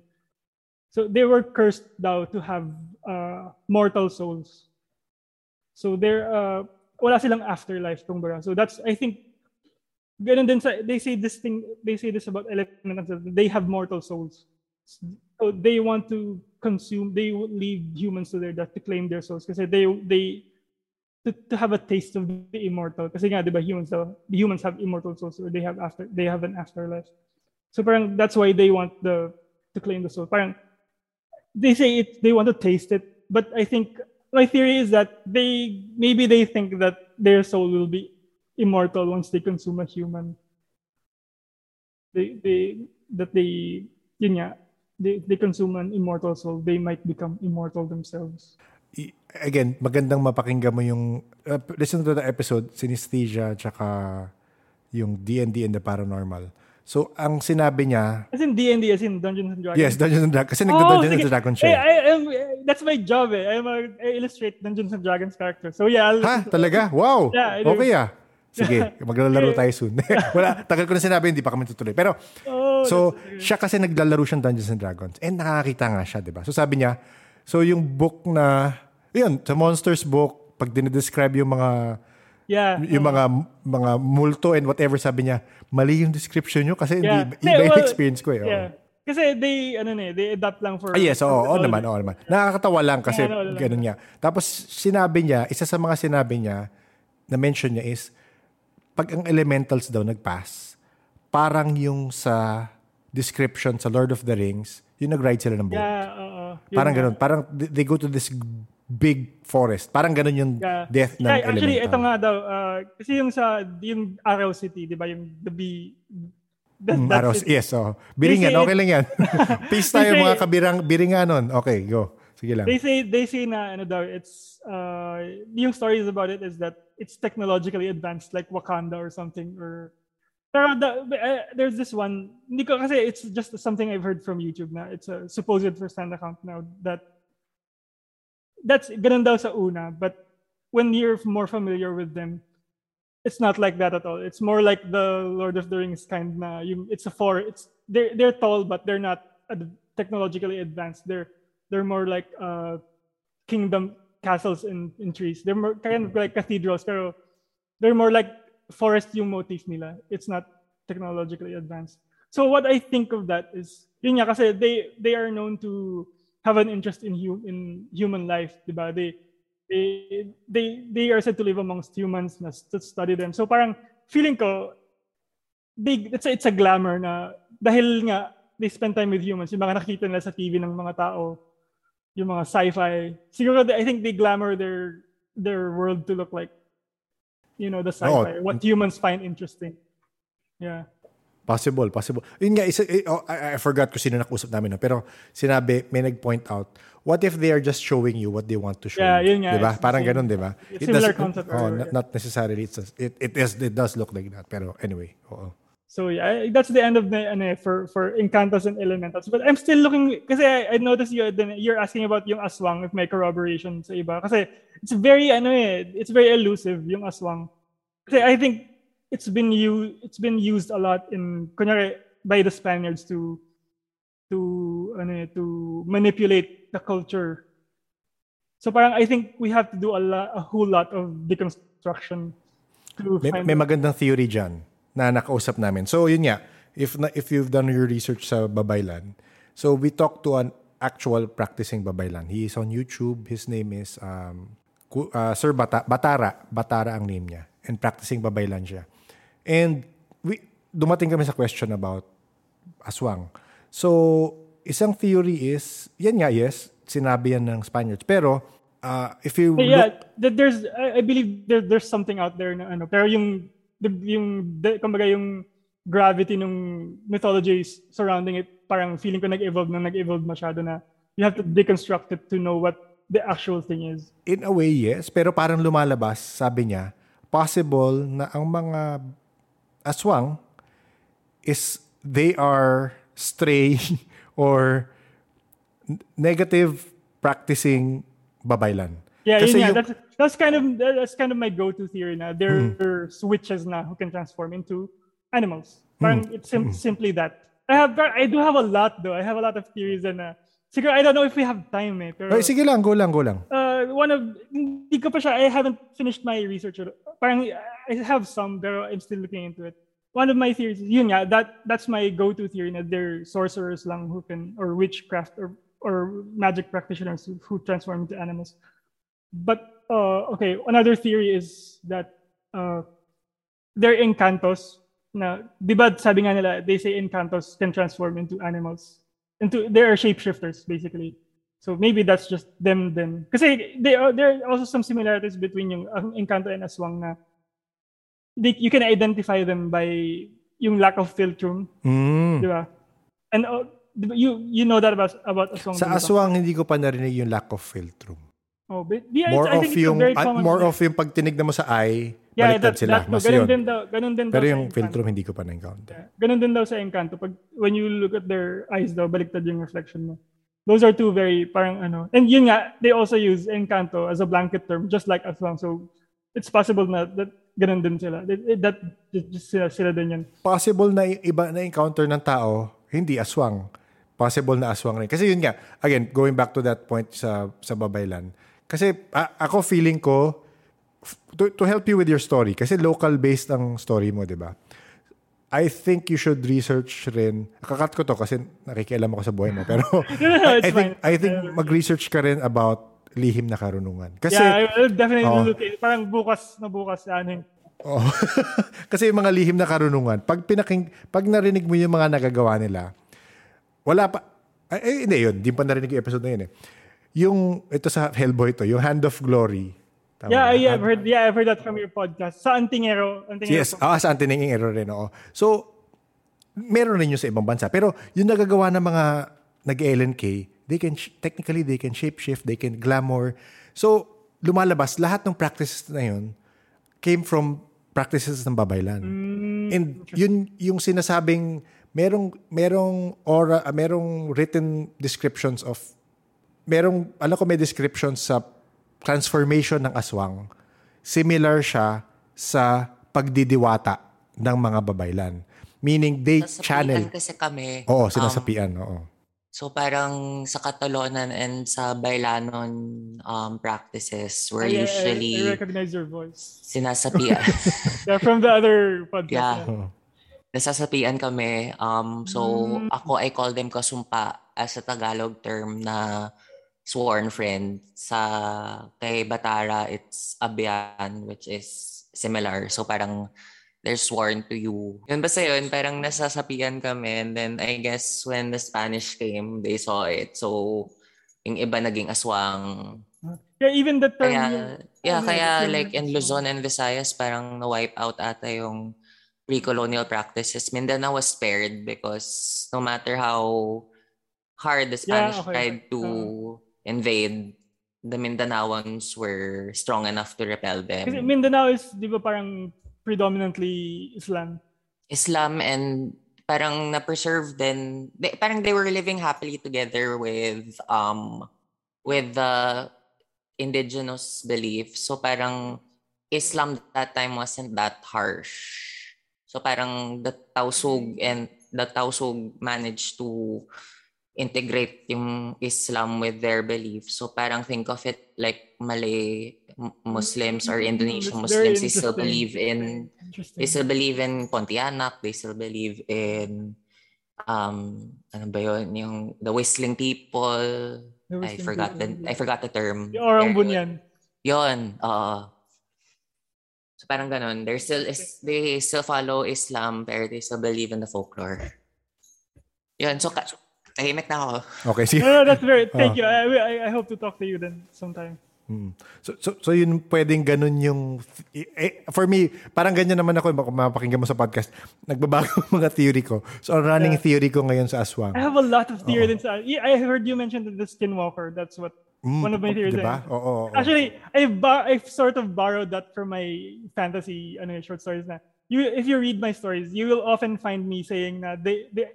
So they were cursed now to have uh, mortal souls. So they're uh, wala silang afterlife kumbaga. So that's I think ganun din sa they say this thing they say this about elementals that they have mortal souls. So they want to consume they would leave humans to their death to claim their souls kasi they they to, to have a taste of the immortal kasi nga 'di ba humans daw humans have immortal souls or they have after they have an afterlife. So parang that's why they want the to claim the soul. Parang they say it they want to taste it but I think my theory is that they maybe they think that their soul will be immortal once they consume a human. They they that they yun nga, they, they consume an immortal soul, they might become immortal themselves. Again, magandang mapakinggan mo yung uh, listen to the episode synesthesia tsaka yung D&D and the paranormal. So, ang sinabi niya, As in D&D, as in Dungeons and Dragons. yes, Dungeons and Dragons. Kasi Oh, nagda-Dungeons and Dragons Eh, siya. eh. I, am, that's my job eh. I'm a, I illustrate Dungeons and Dragons characters. So yeah, I'll Ha? Talaga? Wow. Yeah, okay ah. Sige, maglalaro tayo soon. Wala, tagal ko na sinabi, hindi pa kami tutuloy. Pero, Oh, so, siya kasi naglalaro siyang Dungeons and Dragons. And nakakita nga siya, di ba? So, sabi niya, so yung book na, yun, sa Monsters book, pag dinidescribe yung mga yeah. yung mga mga multo and whatever sabi niya, mali yung description nyo kasi Yeah. hindi, iba yung well, experience ko eh. Yeah. Kasi they, ano na eh, they adapt lang for... Ah, yes, oo, oo, for- naman, oo naman. Nakakatawa lang kasi Yeah, no, no, no. ganun niya. Tapos sinabi niya, isa sa mga sinabi niya, na mention niya is, pag ang elementals daw nag-pass, parang yung sa description sa Lord of the Rings, yung nag-ride sila ng boat. Yeah, oo. Yun parang nga. ganun. Parang they go to this big forest. Parang ganun yung Yeah. death ng Yeah, actually, elemental. ito nga daw, uh, kasi yung sa, yung Arrow City, di ba, yung the bee, that, Mm, Aros, it. yes. Oh. Biringan, okay lang yan. Peace tayo say- mga kabirang, biringanon. Okay, go. Sige lang. They say, they say na, ano daw, it's, uh, yung stories about it is that it's technologically advanced, like Wakanda or something, or, pero the, uh, there's this one, hindi ko, kasi it's just something I've heard from YouTube na, it's a supposed first-hand account now, that, that's, ganun daw sa una, but when you're more familiar with them, it's not like that at all. It's more like the Lord of the Rings kind na yung it's a four. It's they're they're tall but they're not ad- technologically advanced. They're they're more like uh kingdom castles in in trees. They're more kind of like cathedrals pero they're more like forest yung motif nila. It's not technologically advanced. So what I think of that is yun nga kasi they they are known to have an interest in hu- in human life, 'di ba? They they they they are said to live amongst humans na to study them. So parang feeling ko they it's a, it's a glamour na dahil nga they spend time with humans, yung mga nakita nila sa TV ng mga tao, yung mga sci-fi. Siguro I think they glamour their their world to look like you know the sci-fi, Oo. what humans find interesting. Yeah. Possible, possible. Yun nga, isa, eh, oh, I, I forgot ko sino nakusap namin. No? Pero sinabi, may nag-point out, what if they are just showing you what they want to show Yeah, you? yun nga. Diba? It's Parang ganun, di ba? it's similar concept Oh, not, not necessarily. It's a- it, it, is, it does look like that. Pero anyway, oo. So yeah, I- that's the end of the ano, eh, for for Encantos and Elementals. But I'm still looking kasi I, I noticed you then you're asking about yung aswang if may corroboration sa iba kasi it's very ano eh, it's very elusive yung aswang. Kasi I think it's been you it's been used a lot in kunyari by the Spaniards to to ano eh, to manipulate the culture So parang I think we have to do a, lot, a whole lot of deconstruction to May, find may magandang theory dyan na nakausap namin. So, yun nga. If, na, if you've done your research sa Babaylan, so we talked to an actual practicing Babaylan. He is on YouTube. His name is um, uh, Sir Bata, Batara. Batara ang name niya. And practicing Babaylan siya. And we, dumating kami sa question about aswang. So, isang theory is, yan nga, yes, sinabi yan ng Spaniards. Pero, uh, if you yeah, look, that there's I, believe there, there's something out there na ano pero yung yung kumbaga yung gravity ng mythologies surrounding it parang feeling ko nag-evolve na nag-evolve masyado na you have to deconstruct it to know what the actual thing is. In a way, yes. Pero parang lumalabas, sabi niya, possible na ang mga aswang is they are stray or negative practicing babaylan. Yeah, Kasi yun nga. yung- That's, that's kind of that's kind of my go-to theory na there's witches now who can transform into animals. Parang it's sim- simply that. I have I do have a lot though. I have a lot of theories and uh, siguro I don't know if we have time eh. Pero, Ay, sige lang, go lang, go lang. uh, one of I haven't finished my research. Parang I have some pero I'm still looking into it. One of my theories yun nga that that's my go-to theory na they're sorcerers lang who can or witchcraft or or magic practitioners who, who transform into animals. But uh, okay another theory is that uh, they're encantos na di ba sabi nga nila they say encantos can transform into animals into they are shapeshifters basically so maybe that's just them then kasi they are, there are also some similarities between yung ang encanto and aswang na they, you can identify them by yung lack of philtrum Mm. di ba and uh, you you know that about about aswang Sa aswang, hindi ko pa narinig yung lack of philtrum. oh but yeah, More I of think yung, very common more of yung pag tinignan mo sa eye, yeah baliktad that, sila. that, Mas ganun yun. din daw ganun din daw Pero sa yung philtrum, hindi ko pa na-encounter. Ganun din daw sa Encanto. Pag, when you look at their eyes daw, baliktad yung reflection mo. Those are two very, parang ano. And yun nga, they also use Encanto as a blanket term, just like Aswang. So, it's possible na that ganun din sila. That, that just sila, sila din yun. possible na iba na encounter ng tao, hindi aswang. Possible na aswang rin. Kasi yun nga, again, going back to that point sa sa Babaylan. Kasi a- ako feeling ko, to, to help you with your story, kasi local-based ang story mo, di ba? I think you should research rin. Kakat ko to kasi nakikialam ako sa buhay mo. Pero I, it's I think, fine. I think mag-research ka rin about lihim na karunungan. Kasi, yeah, I will definitely Oo. look at Parang bukas na bukas, ano Oh. Kasi yung mga lihim na karunungan, pag pinaking pag narinig mo yung mga nagagawa nila, wala pa ay, ay hindi yun, di pa narinig yung episode na yun eh. Yung ito sa Hellboy to, yung Hand of Glory. Tama Yeah, yeah, I've heard, yeah, I've heard that from your podcast. Sa Antingero. Antingero Yes, ah, sa Antininging Error rin, oo. So, meron rin yun sa ibang bansa. Pero yung nagagawa ng mga nag-LNK, they can, technically, they can shapeshift, they can glamour. So, lumalabas, lahat ng practices na yun came from practices ng babaylan. And yun yung sinasabing merong merong aura, merong written descriptions of merong alam ko may descriptions sa transformation ng aswang. Similar siya sa pagdidiwata ng mga babaylan. Meaning they Nasasapian channel. kasi kami. Oo, um, sinasapian, oo. So parang sa Catalonan and sa Bailanon um, practices, we're I, I- usually I, recognize your voice. sinasapian. Yeah, from the other podcast. Yeah. Oo. nasasapian kami. Um, so Mm. ako, I call them kasumpa as a Tagalog term na sworn friend. Sa kay Batara, it's abian, which is similar. So parang they're sworn to you. Yun basta yun, parang nasasapian kami. And then I guess when the Spanish came, they saw it. So yung iba naging aswang. Yeah, even the term. Kaya, yeah, yeah, kaya like in. Luzon and Visayas, parang na-wipe out ata yung pre-colonial practices. Mindanao was spared because no matter how hard the Yeah, Spanish okay. tried to invade, the Mindanaoans were strong enough to repel Kasi them. Mindanao is, di ba parang predominantly Islam. Islam and parang na-preserve din, they, parang they were living happily together with um with the indigenous belief. So parang Islam that time wasn't that harsh. So parang the Tausug and the Tausug managed to integrate yung Islam with their belief. So parang think of it like Malay Muslims or Indonesian That's Muslims, they still believe in they still believe in Pontianak, they still believe in um ano ba yun, yung the whistling people. The I Whistling forgot the people. I forgot the term. Yung orang bunyan. Yun, oo. So parang ganun. They're still, is, they still follow Islam pero they still believe in the folklore. Yun, so ka- tahimik na ako. Okay, sige. No, no, that's very. Thank Oh. you. I, I, I hope to talk to you then sometime. Mm. So, so, so yun pwedeng ganun yung eh, for me parang ganyan naman ako kung mapakinggan mo sa podcast nagbabago mga theory ko so ang running Yeah. theory ko ngayon sa aswang I have a lot of theory din sa. Yeah, I heard you mention the skinwalker. That's what Mm, one of my theories. diba? Oo, oo, oo. Actually, I've, bar- I've sort of borrowed that from my fantasy ano, short stories na. You, if you read my stories, you will often find me saying that they, they,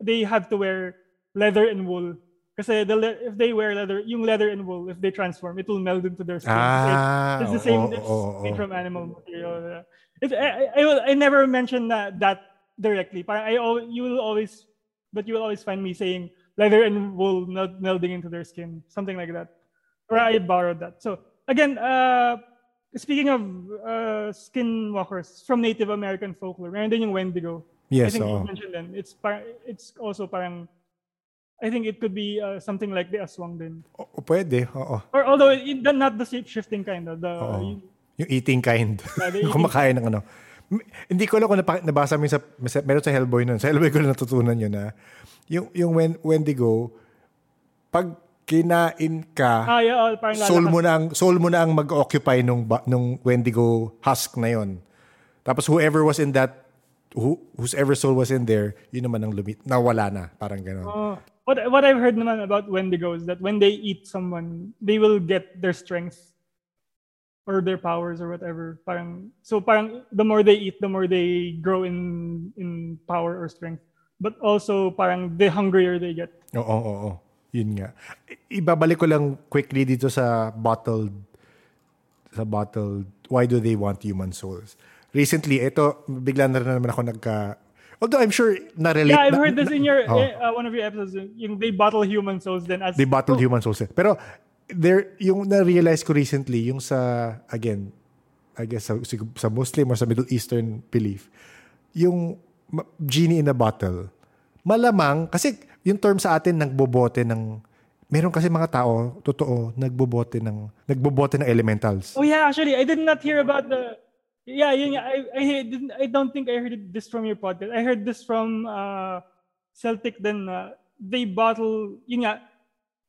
they have to wear leather and wool. Kasi the, le- if they wear leather, yung leather and wool, if they transform, it will meld into their skin. Ah, it's the same oo, it's oo, made oo. from animal material. If, I, I, I, will, I never mentioned that, that directly. Parang I, you will always, but you will always find me saying leather and wool meld, melding into their skin, something like that. Or I borrowed that. So again, uh, speaking of uh, skinwalkers from Native American folklore, meron din yung Wendigo. I yes think oo. you mentioned them. It's par- it's also parang I think it could be uh, something like the aswang din. O- pwede oo Or although it, not the shape shifting kind of the Oo. yung- yung eating kind Yeah, eating- kumakain ng ano hindi ko alam kung napa- nabasa mo sa, sa meron sa Hellboy nun sa Hellboy ko na natutunan yun na yung yung Wen- Wendigo pag kinain ka ah yeah, oh, parang soul mo na ang soul mo na ang mag-occupy nung nung Wendigo husk na yon. Tapos whoever was in that who whoever soul was in there, yun naman ang lumit nawala na, parang gano'n. Oh, what what I've heard naman about Wendigo is that when they eat someone, they will get their strength or their powers or whatever. Parang so parang the more they eat, the more they grow in in power or strength. But also parang the hungrier they get. Oo, oo, oo. Yun nga. Ibabalik ko lang quickly dito sa bottled sa bottled why do they want human souls? Recently, ito bigla na rin naman ako nagka Although I'm sure na-relate Yeah, I've na- heard this in your Oh. eh, uh, one of your episodes. Yung they bottle human souls then as They bottled human souls. eh. Pero there yung na-realize ko recently yung sa again I guess sa, sa Muslim or sa Middle Eastern belief yung genie in a bottle malamang kasi yung term sa atin nagbobote ng meron kasi mga tao totoo nagbobote ng nagbobote ng elementals. Oh yeah, actually, I did not hear about the. Yeah, yun, I I didn't. I don't think I heard this from your podcast. I heard this from uh, Celtic. Then uh, they bottle. Yun nga,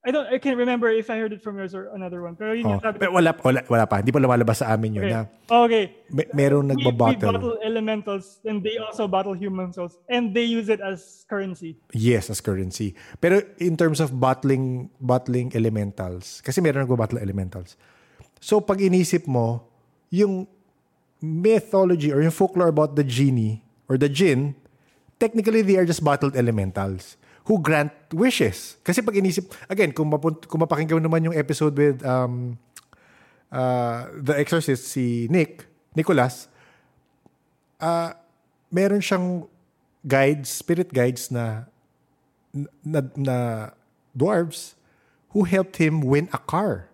I don't. I can't remember if I heard it from yours or another one. Pero yun Oh, sabi pero wala, wala, wala pa. Hindi pa lumalabas sa amin yun Okay. na Okay. may, merong We, we nagbabottle. bottle elementals, and they also bottle human souls, and they use it as currency. Yes, as currency. Pero in terms of bottling bottling elementals, kasi meron nagbabottle elementals. So pag inisip mo, yung mythology or yung folklore about the genie or the jinn, technically they are just bottled elementals who grant wishes. Kasi pag inisip, again, kung, mapunt, kung mapakinggan naman yung episode with um, uh, The Exorcist, si Nick, Nicholas, uh, meron siyang guides, spirit guides na na, na dwarves who helped him win a car.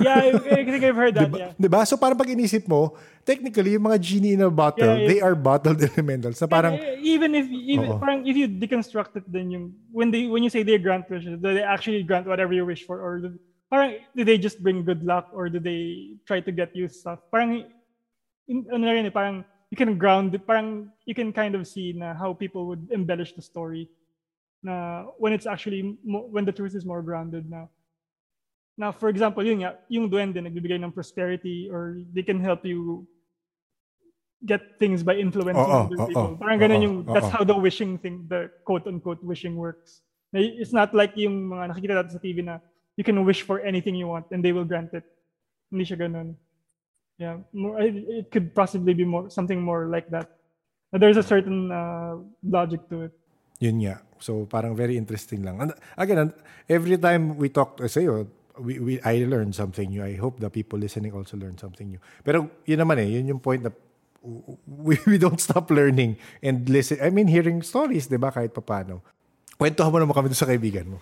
Yeah, I, I think I've heard that. Diba? Yeah. diba? So parang pag inisip mo, technically, yung mga genie in a bottle, Yeah, yeah. they are bottled elementals. Na parang, Eh, even if even Oo. parang if you deconstruct it then yung when they when you say they grant wishes do they actually grant whatever you wish for or do, parang do they just bring good luck or do they try to get you stuff parang in, ano rin eh, parang you can ground it parang you can kind of see na how people would embellish the story na when it's actually mo, when the truth is more grounded now now for example yun nga yung duende nagbibigay ng prosperity or they can help you get things by influencing Oo, other oo, people. Parang ganun yung, that's how the wishing thing, the quote-unquote wishing works. It's not like yung mga nakikita natin sa TV na you can wish for anything you want and they will grant it. Hindi siya ganun. Yeah, more, it, it could possibly be more something more like that. There's a certain uh, logic to it. yun nga. So parang very interesting lang. And again, every time we talk, uh, sa'yo, we, we, I learn something new. I hope the people listening also learn something new. Pero yun naman eh, yun yung point na we, we don't stop learning and listen. I mean, hearing stories, di ba, kahit papano. Kwentuhan mo naman kami sa kaibigan mo.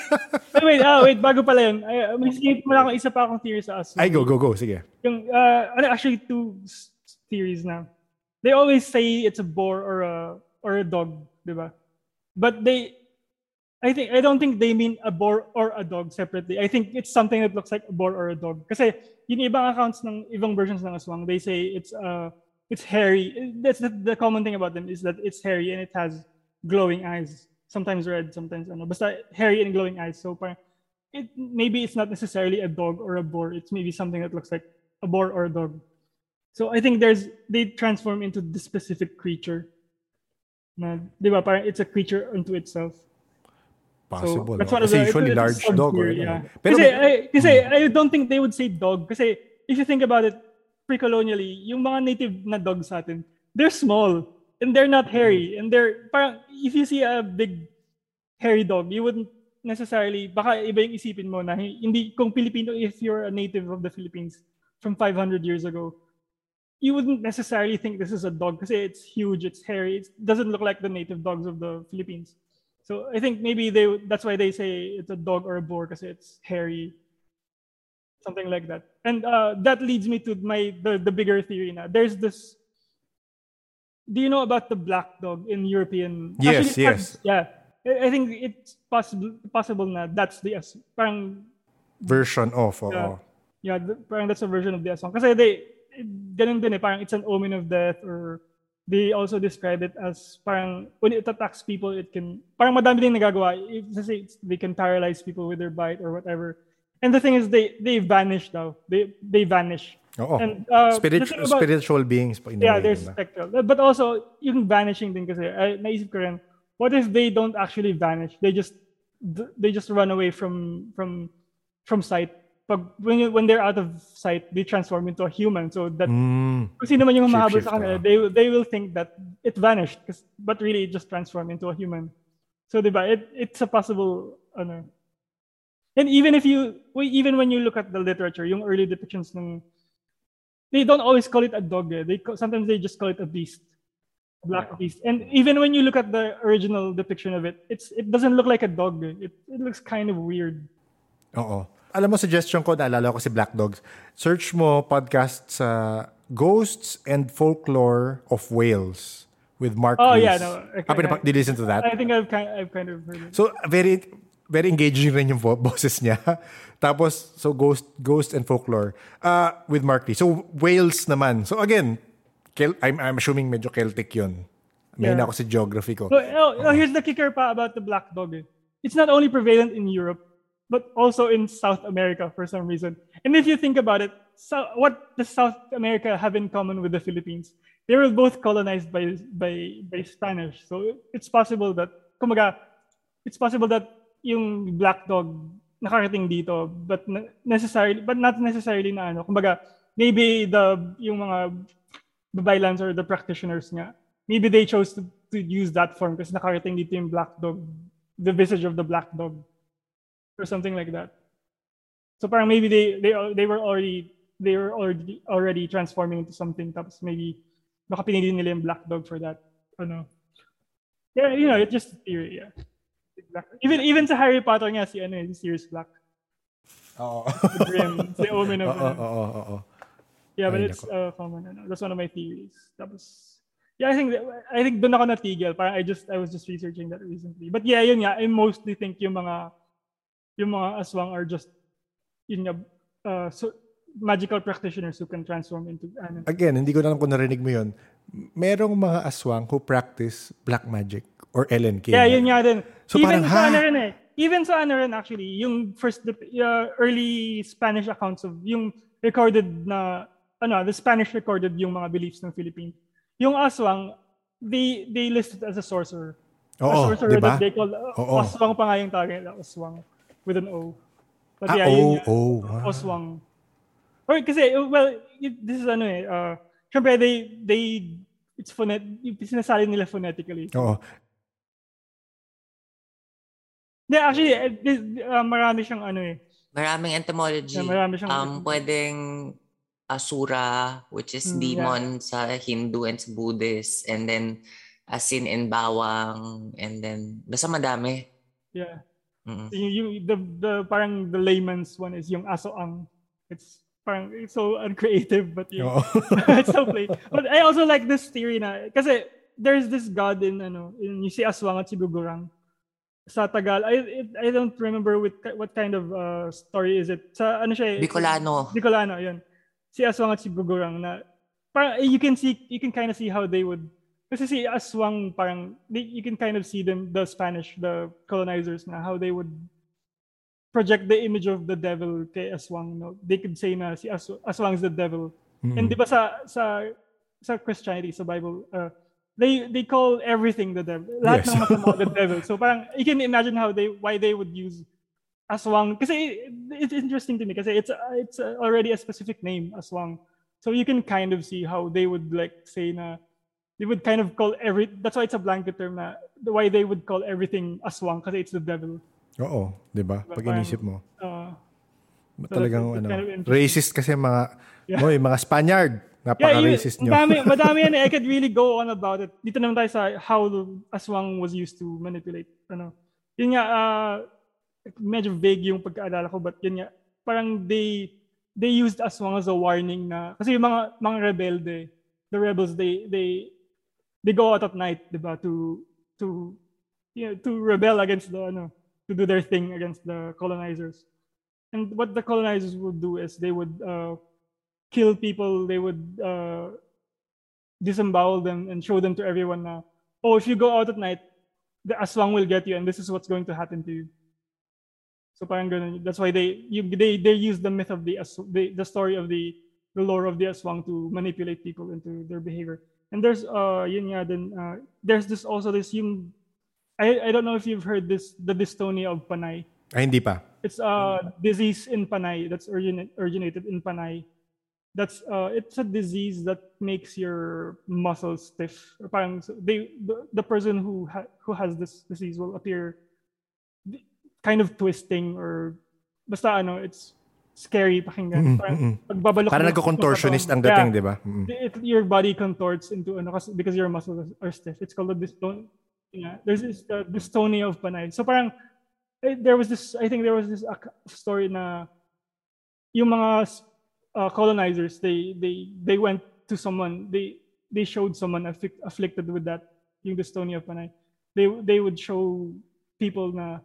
wait, wait, ah, wait, bago pala yun. May sige mo lang ako isa pa akong theory sa us. Ay, go, go, go. Sige. Yung, uh, actually, two theories na. They always say it's a boar or a or a dog, di ba? But they, I think, I don't think they mean a boar or a dog separately. I think it's something that looks like a boar or a dog. Kasi yung ibang accounts ng ibang versions ng aswang, they say it's uh, it's hairy. That's the, the common thing about them is that it's hairy and it has glowing eyes. Sometimes red, sometimes ano. Basta hairy and glowing eyes. So parang, it, maybe it's not necessarily a dog or a boar. It's maybe something that looks like a boar or a dog. So I think there's they transform into this specific creature. Na, di ba? Parang it's a creature unto itself. Possible. that's no? Kasi the- usually it's large dog. Or, sub-theory, eh, yeah. Pero, kasi, I, kasi hmm. I don't think they would say dog. Kasi if you think about it, pre-colonially, yung mga native na dogs sa atin, they're small and they're not hairy. Hmm. And they're, parang, if you see a big hairy dog, you wouldn't necessarily, baka iba yung isipin mo na hindi, kung Filipino, if you're a native of the Philippines from 500 years ago, you wouldn't necessarily think this is a dog because it's huge, it's hairy, it doesn't look like the native dogs of the Philippines. So I think maybe they that's why they say it's a dog or a boar because it's hairy, something like that. And uh, that leads me to my the, the bigger theory now. There's this. Do you know about the black dog in European? Yes, Actually, yes. Yeah, I think it's possible possible na that's the parang version of, oo. Yeah. yeah, the, parang that's a version of the song. Kasi they, ganun din eh, parang it's an omen of death or they also describe it as parang when it attacks people, it can, parang madami din nagagawa. It's- they can paralyze people with their bite or whatever. And the thing is, they they vanish now. They they vanish. Oo. And, uh, the Spirit- thing about- spiritual beings. Yeah, way, they're diba? spectral. But also, yung vanishing din kasi, ay, naisip ko rin, what if they don't actually vanish? They just they just run away from from from sight. Pag, when, you- when they're out of sight, they transform into a human. So that Mm. kung sino man yung humahabol sa kanila, ah. they, they will think that it vanished. but really, it just transformed into a human. So, di ba, it, it's a possible, ano. And even if you, even when you look at the literature, yung early depictions ng, they don't always call it a dog. Eh. They, sometimes they just call it a beast. A black beast. And even when you look at the original depiction of it, it's it doesn't look like a dog. eh. It, it looks kind of weird. Oo. Alam mo, suggestion ko, naalala ko si Black Dogs. Search mo podcast sa Ghosts and Folklore of Wales with Mark Oh, Rees. yeah, no, okay, pinapa- I- did you listen to that? I think I've kind, I've kind of heard it. So, very very engaging rin yung boses niya. Tapos, so Ghost Ghost and Folklore uh, with Mark Lee. So, Wales naman. So, again, Kel- I'm, I'm assuming medyo Celtic yun. May Yeah. ako sa geography ko. No, no, no, here's the kicker pa about the black dog. eh. It's not only prevalent in Europe, but also in South America for some reason. And if you think about it, so what does South America have in common with the Philippines? They were both colonized by by by Spanish. So it's possible that kumaga, it's possible that yung black dog nakarating dito but necessarily but not necessarily na ano kumbaga maybe the yung mga babaylans or the practitioners nga maybe they chose to, to use that form kasi nakarating dito yung black dog the visage of the black dog or something like that so parang maybe they they they were already they were already already transforming into something tapos maybe baka pinili nila yung black dog for that ano yeah you know it's just theory yeah even even sa Harry Potter nga si ano si Sirius Black Oh. the Grim the Omen of Oo, oo, oo, oo. Yeah, but Ay, it's uh, common. Ano. That's one of my theories. Tapos, yeah, I think I think doon ako natigil. Parang I just I was just researching that recently. But yeah, yun nga. I mostly think yung mga yung mga aswang are just yun nga uh, so, magical practitioners who can transform into ano. Again, hindi ko na alam kung narinig mo yun. Merong mga aswang who practice black magic or LNK. Yeah, yun nga din. So Even parang, sa ha? ano rin eh. Even sa ano rin actually, yung first uh, early Spanish accounts of yung recorded na ano, the Spanish recorded yung mga beliefs ng Philippines. Yung aswang, they they listed as a sorcerer. a Oo, sorcerer di ba? that they call uh, Oo. oswang pa nga yung tawag nila, oswang with an O. But Ah, yeah, yun oh, nga, oh. ah. oswang. Or kasi well, it- this is ano eh, uh, syempre they they it's phonet sinasali nila phonetically. Oo. Yeah, actually, eh, this, uh, marami siyang ano eh. Maraming etymology. Yeah, marami siyang um, pwedeng asura, which is Mm, demon sa Hindu and sa Buddhist. And then, asin and bawang, and then, basta madami. Yeah. Mm. Yung, yung, the, the, parang the layman's one is yung asoang. It's parang it's so uncreative, but yeah. Oo. it's so plain. But I also like this theory na, kasi there's this god in, ano, in, you see Aswang at si Gugurang. Sa Tagal, I, it, I don't remember with, what kind of uh, story is it. Sa, ano siya eh, Bicolano. Bicolano, yun. Si Aswang at si Gugurang na, parang, you can see, you can kind of see how they would, kasi si Aswang, parang, they, you can kind of see them, the Spanish, the colonizers na, how they would project the image of the devil kay Aswang. No? They could say na si As- Aswang is the devil. And di ba sa, sa, sa Christianity, sa Bible, uh, they they call everything the devil. Lahat Yes. ng masama the devil. So parang, you can imagine how they, why they would use Aswang. Kasi it, it's interesting to me kasi it's, it's already a specific name, Aswang. So you can kind of see how they would like say na, they would kind of call every, that's why it's a blanket term na, why they would call everything Aswang kasi it's the devil. Oo, 'di ba? Pag Parang- inisip mo. Uh, Talagang that's ano, kind of racist kasi mga Yeah. yung mga Spaniard. Yeah, Napaka-racist yun, nyo. madami, madami yan eh. I could really go on about it. Dito naman tayo sa how the aswang was used to manipulate. Ano. Yun nga, uh, medyo vague yung pagkaalala ko, but yun nga, parang they they used aswang as a warning na, kasi yung mga, mga rebelde, the rebels, they, they, they go out at night, di ba, to, to, you know, to rebel against the, ano, to do their thing against the colonizers. And what the colonizers would do is they would uh, kill people, they would uh, disembowel them and show them to everyone na, oh, if you go out at night, the aswang will get you and this is what's going to happen to you. So parang. That's why they you, they they use the myth of the, the the story of the the lore of the aswang to manipulate people into their behavior. And there's uh yun nga din uh, there's this also this yung I I don't know if you've heard this the dystonia of Panay. Ay, hindi pa. It's a disease in Panay that's origin- originated in Panay. That's uh, it's a disease that makes your muscles stiff. Parang they the, the person who ha- who has this disease will appear kind of twisting or basta ano, it's scary pakinggan. Parang pagbabalok Parang nagko-contortionist ang Yeah. dating, di ba? Mm. it, your body contorts into ano kasi because your muscles are stiff. It's called the dyston. Yeah, there's this uh, dystonia of Panay. So parang eh, there was this. I think there was this ac- story na yung mga uh, colonizers they they they went to someone they they showed someone afflic- afflicted with that yung dystonia of Panay. They they would show people na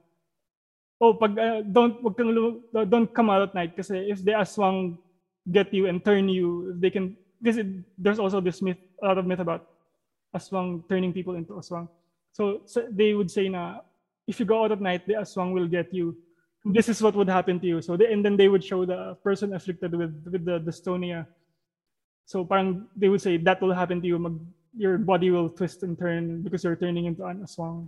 oh pag uh, don't wag kang don't come out at night kasi if the aswang get you and turn you they can because there's also this myth a lot of myth about aswang turning people into aswang so, so they would say na if you go out at night the aswang will get you. This is what would happen to you. So they, and then they would show the person afflicted with with the dystonia. So parang they would say that will happen to you. Mag, your body will twist and turn because you're turning into an aswang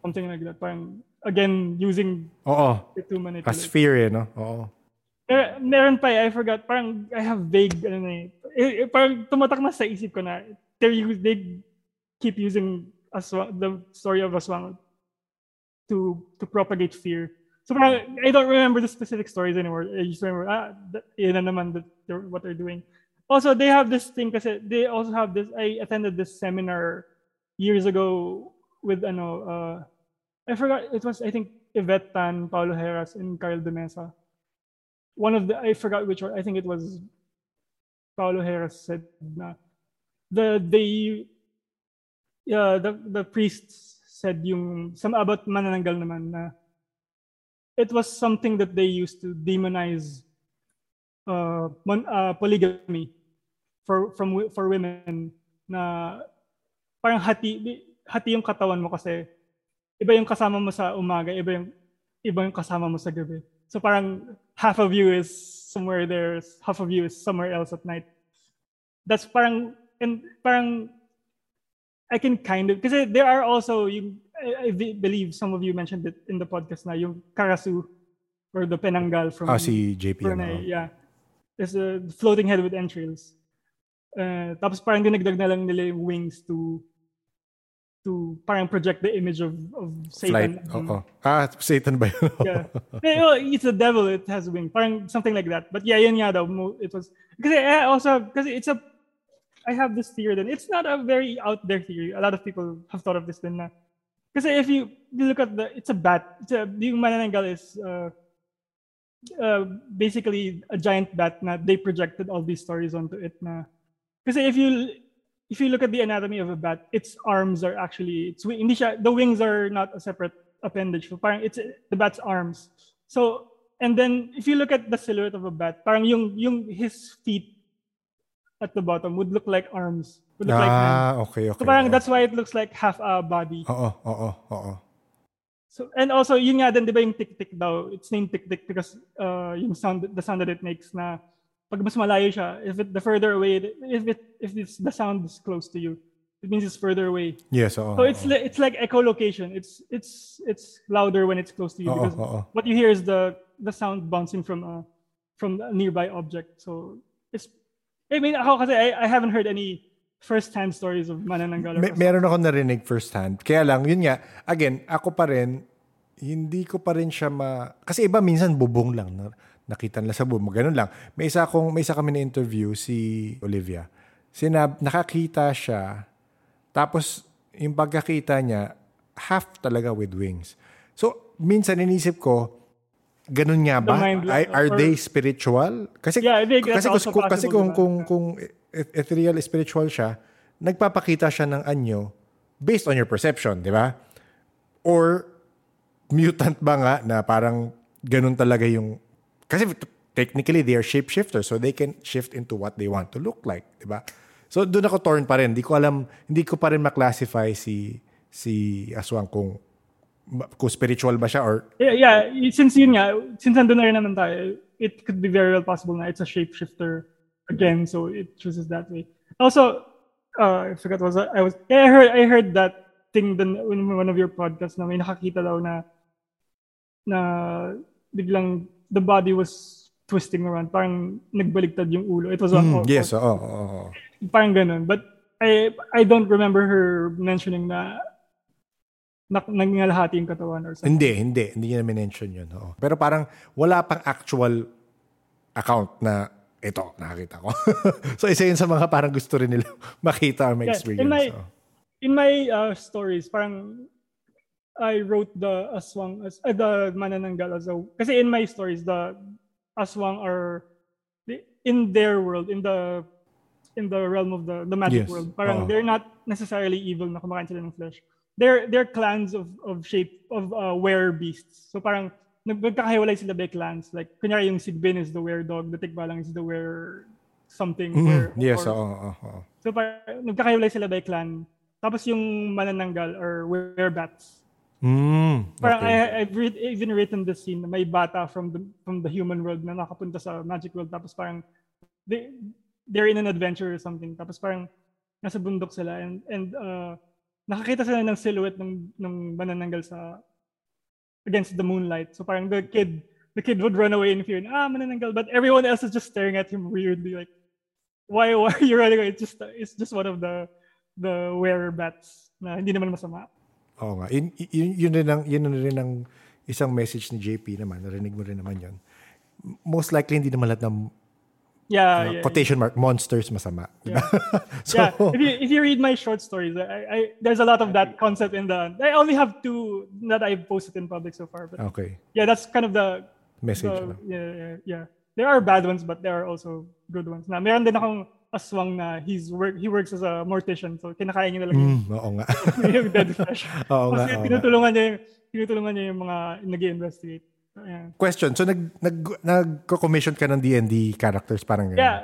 something like that. Parang again using Oo. it to manipulate fear eh, no? Oo. Mer- meron pa eh, I forgot. Parang I have vague, ano na eh. Eh, eh, Parang tumatak na sa isip ko na they, they keep using Aswang, the story of Aswang to to propagate fear. So parang, I don't remember the specific stories anymore. I just remember, ah, that, yun na naman that they're, what they're doing. Also, they have this thing kasi they also have this, I attended this seminar years ago with ano, uh, I forgot, it was, I think, Yvette Tan, Paulo Heras, and Karl de Mesa one of the I forgot which one. I think it was Paulo Heras said na the they yeah the the priests said yung some about manananggal naman na it was something that they used to demonize uh, mon, uh polygamy for from for women na parang hati hati yung katawan mo kasi iba yung kasama mo sa umaga iba yung iba yung kasama mo sa gabi so parang half of you is somewhere there half of you is somewhere else at night that's parang and parang I can kind of because there are also yung I, I be- believe some of you mentioned it in the podcast na yung Karasu or the Penangal from Ah, si JP. Brunei, ano. yeah. There's a floating head with entrails. Uh, tapos parang dinagdag na lang nila yung wings to to parang project the image of of. Satan. Oo. Ah, Satan ba yun? Yeah. Eh, well, it's a devil, it has wing. Parang something like that. But yeah, yun nga daw. It was, kasi I also, because it's a, I have this theory then. It's not a very out there theory. A lot of people have thought of this then na. Kasi if you, you look at the, it's a bat. It's a, yung manananggal is uh, uh, basically a giant bat na they projected all these stories onto it na. Kasi if you if you look at the anatomy of a bat, its arms are actually it's hindi siya, the wings are not a separate appendage. So parang it's the bat's arms. So and then if you look at the silhouette of a bat, parang yung yung his feet at the bottom would look like arms. Would look like hands. Ah, okay, okay. So parang oo. that's why it looks like half a body. Oo, oo, oo. So and also yun nga din 'di ba yung tick tick daw. It's named tick tick because uh yung sound the sound that it makes na pag mas malayo siya, if it the further away if it if it's the sound is close to you, it means it's further away. Yes, oo. So it's li- it's like echolocation. It's it's it's louder when it's close to you Oo, because oo. what you hear is the the sound bouncing from a from a nearby object. So it's I mean ako kasi I, I haven't heard any first-hand stories of manananggal. Me- meron ako narinig first hand. Kaya lang, yun nga, again, ako pa rin, hindi ko pa rin siya ma... Kasi iba minsan bubong lang. Na, nakita nila sa bubong. Ganun lang. May isa, akong, may isa kami na interview, si Olivia. Sinab, nakakita siya, tapos yung pagkakita niya, half talaga with wings. So, minsan inisip ko, ganun nga ba? Lang, Are, or- they spiritual? Kasi, Yeah, I think kasi, kung- kasi kung, kung, kung eth- ethereal spiritual siya, nagpapakita siya ng anyo based on your perception, di ba? Or mutant ba nga na parang ganun talaga yung... Kasi technically, they are shapeshifters so they can shift into what they want to look like, di ba? So doon ako torn pa rin. Hindi ko alam, hindi ko pa rin maklasify si si Aswang kung kung spiritual ba siya or Yeah, yeah. Since yun nga, since nandun na rin naman tayo, it could be very well possible na it's a shapeshifter again, so it chooses that way. Also, uh, I forgot was I was yeah, I heard I heard that thing then in one of your podcasts na may nakakita daw na na biglang the body was twisting around, parang nagbaligtad yung ulo. It was on Mm, yes, oo, oo, oo. parang ganun. But I I don't remember her mentioning na na nangyalahati yung katawan or something. Hindi, hindi. Hindi niya mention yun. Oo. Pero parang wala pang actual account na ito, nakakita ko. so isa yun sa mga parang gusto rin nila makita or Yeah, ma-experience. in my Oo. in my uh, stories, parang I wrote the aswang as uh, the manananggal as a kasi in my stories the aswang are in their world in the in the realm of the the magic Yes. world. Parang Oo. they're not necessarily evil na kumakain sila ng flesh. They're they're clans of of shape of uh, were beasts. So parang nag- nagkakahiwalay sila by clans. Like kunyari yung Sigbin is the were dog, the Tikbalang is the were something. Mhm. were Yes, oo, oo. So parang nagkakahiwalay sila by clan. Tapos yung manananggal or werebats. Mm, Parang okay. I, I've read, even written the scene na may bata from the from the human world na nakapunta sa magic world tapos parang they they're in an adventure or something tapos parang nasa bundok sila and and uh, nakakita sila ng silhouette ng ng manananggal sa against the moonlight. So parang the kid the kid would run away in fear and ah manananggal but everyone else is just staring at him weirdly like why why are you running away? It's just it's just one of the the werebats na hindi naman masama. Oo nga. Yun, yun, yun, rin ang, yun rin ang isang message ni JP naman. Narinig mo rin naman yun. Most likely, hindi naman lahat ng Yeah, uh, Ah, yeah. quotation mark, monsters masama. ba? so, yeah, if you if you read my short stories, I, I there's a lot of that concept in the. I only have two that I've posted in public so far, but okay. yeah, that's kind of the. Message. the ano. yeah, yeah, yeah. There are bad ones, but there are also good ones. Na meron din akong aswang na he's work he works as a mortician, so kinakain niya na lang yung, Mm, oo nga. yung dead flesh. oo nga. Kasi oo nga. tinutulungan niya yung tinutulungan niya yung mga nag-investigate. Yeah. Question. So, nag, nag, nagko-commission ka ng D&D characters parang ganun? yeah.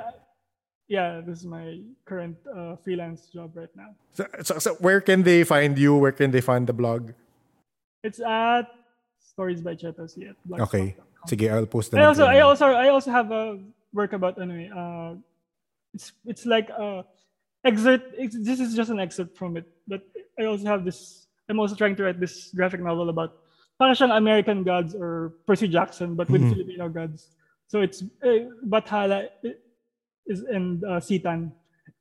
Yeah, this is my current uh, freelance job right now. So, so, so, where can they find you? Where can they find the blog? It's at Stories by Cheto C. Okay. Sige, I'll post the I also I also I also have a work about eh, uh it's it's like uh excerpt it's, this is just an excerpt from it but I also have this I'm also trying to write this graphic novel about para siyang American gods or Percy Jackson but with Mhm. Filipino gods so it's uh, Bathala is and uh, Sitan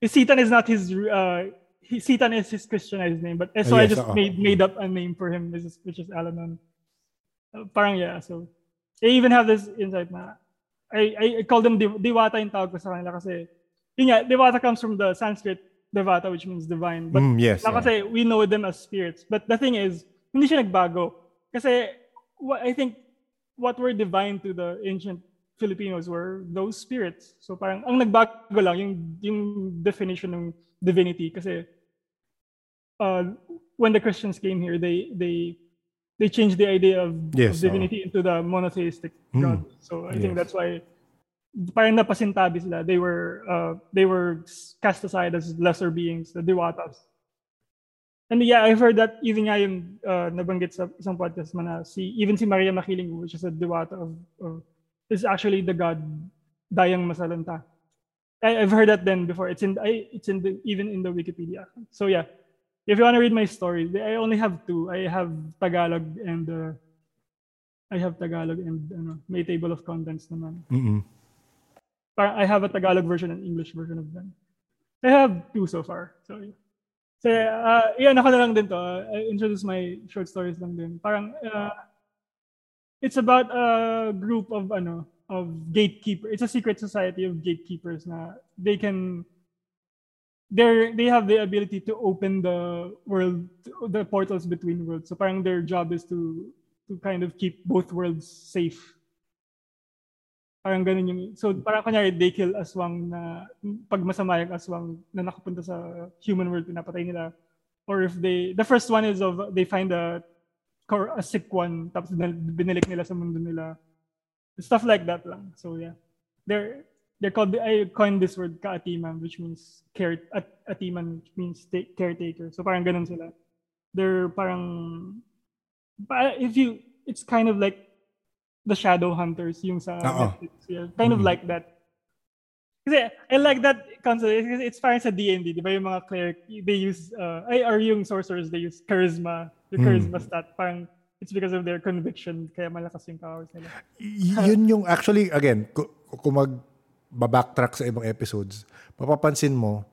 Sitan is not his uh he, Sitan is his Christianized name but eh, so Ah, I yes, just oo. made made up a name for him which is, which is Alanon uh, parang yeah so I even have this insight na I, I, I call them diw- diwata yung tawag ko sa kanila kasi yun nga, Devata comes from the Sanskrit Devata, which means divine. But Mm, yes. na yeah. we know them as spirits. But the thing is, hindi siya nagbago. Kasi what I think what were divine to the ancient Filipinos were those spirits. So parang ang nagbago lang yung yung definition ng divinity kasi uh, when the Christians came here, they they they changed the idea of, Yes, of divinity into the monotheistic Hmm. God. So I think that's why parang napasintabi sila. They were uh, they were cast aside as lesser beings, the Dewatas. And yeah, I've heard that even nga yung uh, nabanggit sa isang podcast man na si, even si Maria Makiling, which is a Dewata of, is actually the god Dayang Masalanta. I, I've heard that then before. It's in I, it's in the even in the Wikipedia. So yeah, if you want to read my story, I only have two. I have Tagalog and uh, I have Tagalog and ano, may table of contents naman. Mm-mm. I have a Tagalog version and English version of them. I have two so far. So, yeah. So, uh, yan, ako na lang din to. I introduce my short stories lang din. Parang, uh, it's about a group of, ano, of gatekeeper. It's a secret society of gatekeepers na they can, they're, they have the ability to open the world, the portals between worlds. So parang their job is to, to kind of keep both worlds safe. Parang ganun yung, so parang kunyari they kill aswang na, pag masama yung aswang na nakapunta sa human world, pinapatay nila. Or if they, the first one is of, they find a, cor- a sick one, tapos binal- binilik nila sa mundo nila. Stuff like that lang. So yeah. They're, they're called, I coined this word kaatiman, which means care, at, atiman, which means ta- caretaker. So parang ganun sila. They're parang, pa- if you, it's kind of like the shadow hunters yung sa Oo. Netflix. Yeah, kind of Mhm. like that. Kasi I like that concept. It's parang sa D&D, di ba yung mga cleric, they use, uh, ay, or yung sorcerers, they use charisma. Yung Mm. charisma stat, parang it's because of their conviction, kaya malakas yung powers nila. Y- yun yung actually again ku- kung mag backtrack sa ibang episodes mapapansin mo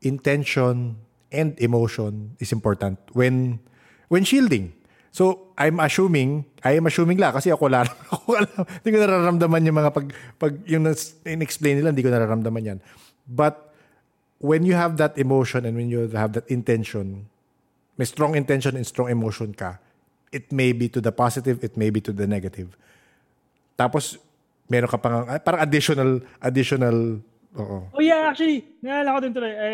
intention and emotion is important when when shielding so I'm assuming I am assuming la kasi ako wala ako alam hindi ko nararamdaman yung mga pag pag yung in-explain nila hindi ko nararamdaman yan but when you have that emotion and when you have that intention may strong intention and strong emotion ka, it may be to the positive, it may be to the negative. Tapos, meron ka pang, ah, parang additional, additional, oo. Oh yeah, actually, naalala ko din tuloy. I,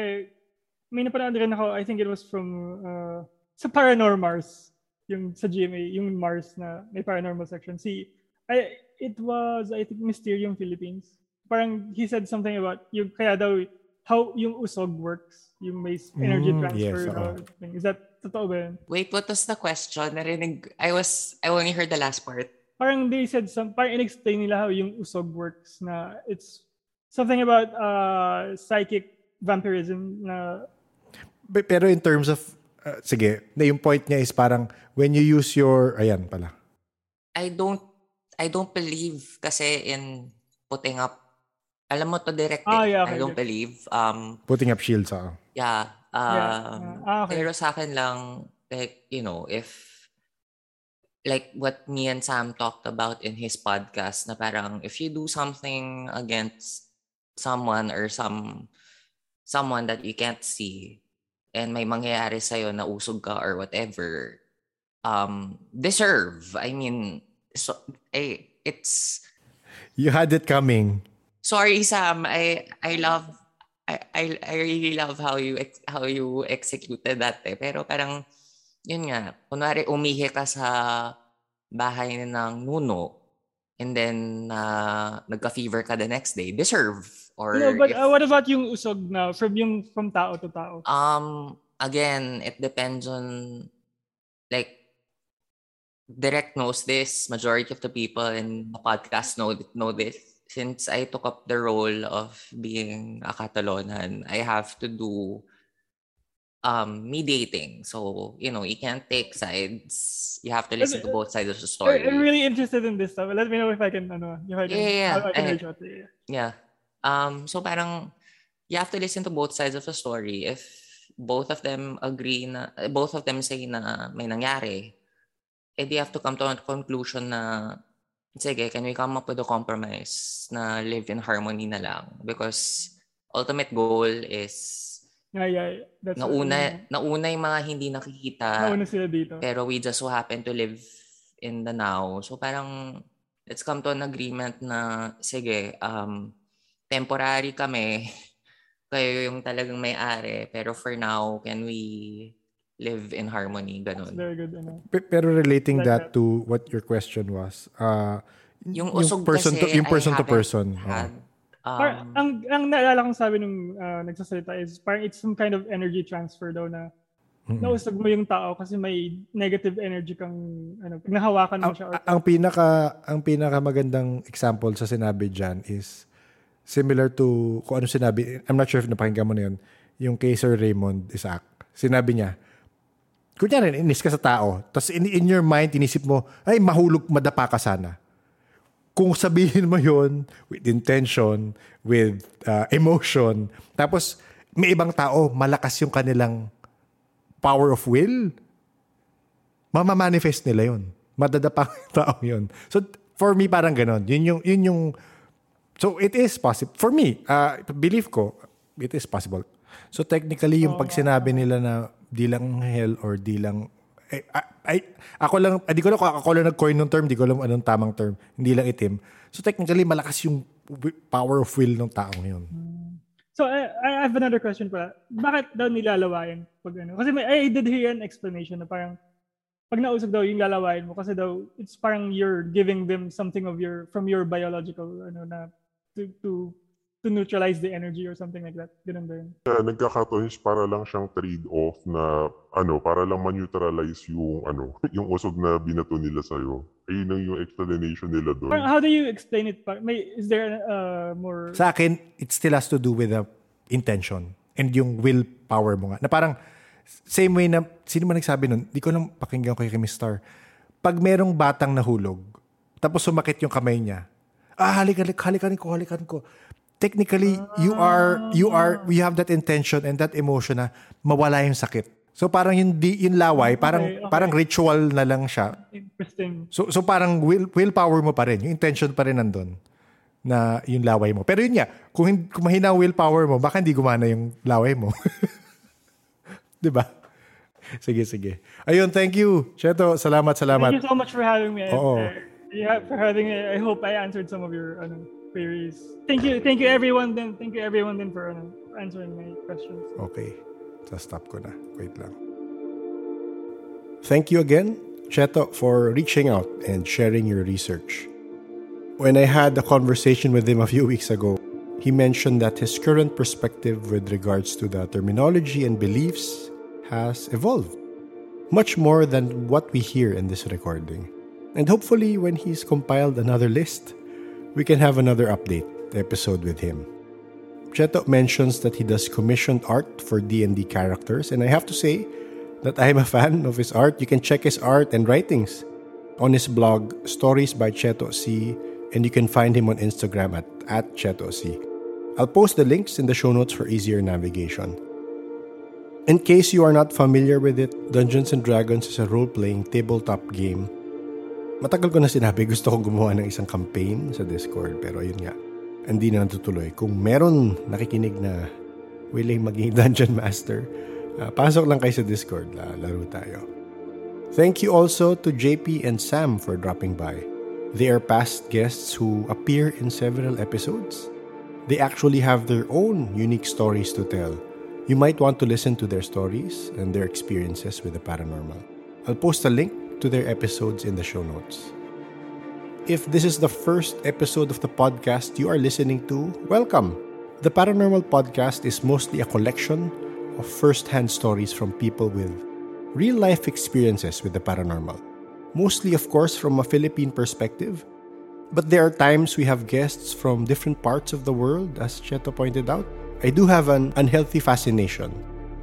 may napanood rin ako, I think it was from, uh, sa Paranormars, yung sa GMA, yung Mars na may paranormal section. Si, I, it was, I think, Mysterium Philippines. Parang he said something about, yung kaya daw, how yung usog works, yung may energy Mm, transfer. yes, thing. Is that totoo ba yun? Wait, what was the question? Narinig, I was, I only heard the last part. parang they said some parang in-explain nila how yung usog works na it's something about uh psychic vampirism na Pe- Pero in terms of, uh, sige, na yung point niya is parang, when you use your, ayan pala. I don't, I don't believe kasi in putting up, alam mo to direct Ah, eh. yeah, I okay, don't okay. believe. Um, Putting up shields, ah. yeah. Yeah. Um, Ah, okay. Pero sa akin lang, like, you know, if, like what me and Sam talked about in his podcast, na parang if you do something against someone or some, someone that you can't see, and may mangyayari sa'yo na usog ka or whatever, um, deserve. I mean, so, eh, it's, You had it coming. sorry Sam I I love I I, I really love how you ex- how you executed that eh. pero parang yun nga kunwari umihi ka sa bahay ng nuno and then uh, nagka-fever ka the next day deserve or no, but if- uh, what about yung usog na from yung from tao to tao Um, again, it depends on like Direct knows this. Majority of the people in the podcast know know this. Since I took up the role of being a Catalonan, I have to do um mediating. So, you know, you can't take sides. You have to listen to both sides of the story. I'm really interested in this stuff let me know if I can ano if I can, Yeah, yeah, I can eh. reach out to you. Yeah. Um, so parang you have to listen to both sides of the story. If both of them agree na, eh, both of them say na may nangyari, eh you have to come to a conclusion na, sige, can we come up with a compromise na live in harmony na lang? Because ultimate goal is Yeah, yeah. That's nauna, nauna yung mga hindi nakikita. nauna sila dito. Pero we just so happen to live in the now. So parang let's come to an agreement na sige, um, temporary kami. Kayo yung talagang may-ari. Pero for now, can we live in harmony? That's Ganun. very good. Ano. Pe- Pero relating Like that that. to what your question was, uh, Yung usog person kasi, to yung I person to person. had, um, Parang, ang, ang naalala kong sabi nung uh, nagsasalita is parang it's some kind of energy transfer daw na Mm-mm. nausag mo yung tao kasi may negative energy kang ano, nahawakan mo ang, siya. Or, ang pinaka ang pinaka magandang example sa sinabi diyan is similar to kung ano sinabi I'm not sure if napakinggan mo na yun yung kay Sir Raymond Isaac sinabi niya kunyari inis ka sa tao tapos in, in your mind inisip mo ay mahulog madapa ka sana kung sabihin mo yon with intention with uh, emotion tapos may ibang tao malakas yung kanilang power of will mamamanifest nila yun. Madadapa yung tao yun. So, for me, parang ganon. Yun yung, yun yung, so it is possible. For me, uh, belief ko, it is possible. So, technically, yung pag sinabi nila na di lang hell or di lang, ay, ay, ako lang, ah, di ko lang, ako lang nag-coin ng term, di ko alam anong tamang term, hindi lang itim. So, technically, malakas yung power of will ng taong yun. so I, I have another question pala. Bakit daw nilalawayan pag ano? Kasi may, I did hear an explanation na parang pag nausap daw yung lalawayan mo kasi daw it's parang you're giving them something of your from your biological ano na to to to neutralize the energy or something like that. Ganun ba yun? Kaya nagkakataon is para lang siyang trade-off na ano, para lang ma-neutralize yung ano, yung usog na binato nila sa'yo. Ayun lang yung explanation nila doon. Parang how do you explain it? May is there uh, more Sa akin, it still has to do with the intention and yung willpower mo nga. Na parang, same way na, sino man nagsabi nun, di ko lang pakinggan ko kay Miss Star. Pag merong batang nahulog, tapos sumakit yung kamay niya, ah, halikan, halikan ko, halikan ko. Technically, you are, you are, we have that intention and that emotion na mawala yung sakit. So parang yung, di, yung laway, parang, Okay, okay. parang ritual na lang siya. interesting? So so parang will, willpower mo pa rin, yung intention pa rin nandun na yung laway mo. Pero yun nga, kung, kung mahina ang willpower mo, baka hindi gumana yung laway mo. 'Di ba? Sige, sige. Ayun, thank you. Cheto, salamat, salamat. Thank you so much for having me. Oo. Yeah, for having me. I hope I answered some of your ano, queries. Thank you, thank you everyone. Then thank you everyone then for ano, answering my questions. Okay. Just stop ko na. Wait lang. Thank you again, Cheto, for reaching out and sharing your research. When I had a conversation with him a few weeks ago, he mentioned that his current perspective with regards to the terminology and beliefs has evolved, much more than what we hear in this recording. And hopefully, when he's compiled another list, we can have another update episode with him. Cheto mentions that he does commissioned art for D&D characters and I have to say that I am a fan of his art. You can check his art and writings on his blog Stories by Cheto C and you can find him on Instagram at, at Cheto C. I'll post the links in the show notes for easier navigation. In case you are not familiar with it, Dungeons and Dragons is a role-playing tabletop game. Matagal ko na sinabi gusto kong gumawa ng isang campaign sa Discord pero ayun nga, hindi na natutuloy. Kung meron nakikinig na willing maging Dungeon Master, ah, pasok lang kayo sa Discord, la- laro tayo. Thank you also to JP and Sam for dropping by. They are past guests who appear in several episodes. They actually have their own unique stories to tell. You might want to listen to their stories and their experiences with the paranormal. I'll post a link to their episodes in the show notes. If this is the first episode of the podcast you are listening to, welcome. The Paranormal Podcast is mostly a collection of first hand stories from people with real life experiences with the paranormal. Mostly, of course, from a Philippine perspective. But there are times we have guests from different parts of the world, as Cheto pointed out. I do have an unhealthy fascination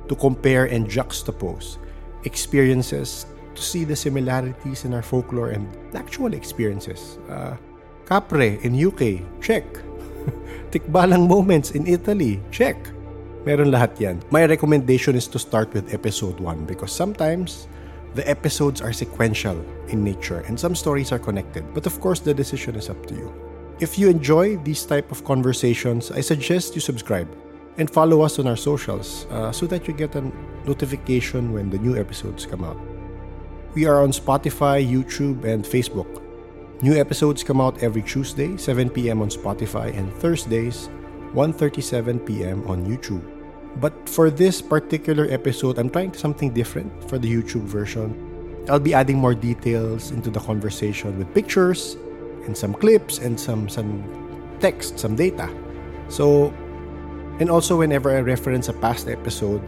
to compare and juxtapose experiences to see the similarities in our folklore and actual experiences. Uh, Kapre in UK, check. Tikbalang moments in Italy, check. Meron lahat yan. My recommendation is to start with episode 1 because sometimes the episodes are sequential in nature and some stories are connected. But of course, the decision is up to you. If you enjoy these type of conversations, I suggest you subscribe. and follow us on our socials uh, so that you get a notification when the new episodes come out. We are on Spotify, YouTube, and Facebook. New episodes come out every Tuesday, 7 p.m. on Spotify, and Thursdays, 1:37 p.m. on YouTube. But for this particular episode, I'm trying something different for the YouTube version. I'll be adding more details into the conversation with pictures and some clips and some some text, some data. So and also whenever I reference a past episode,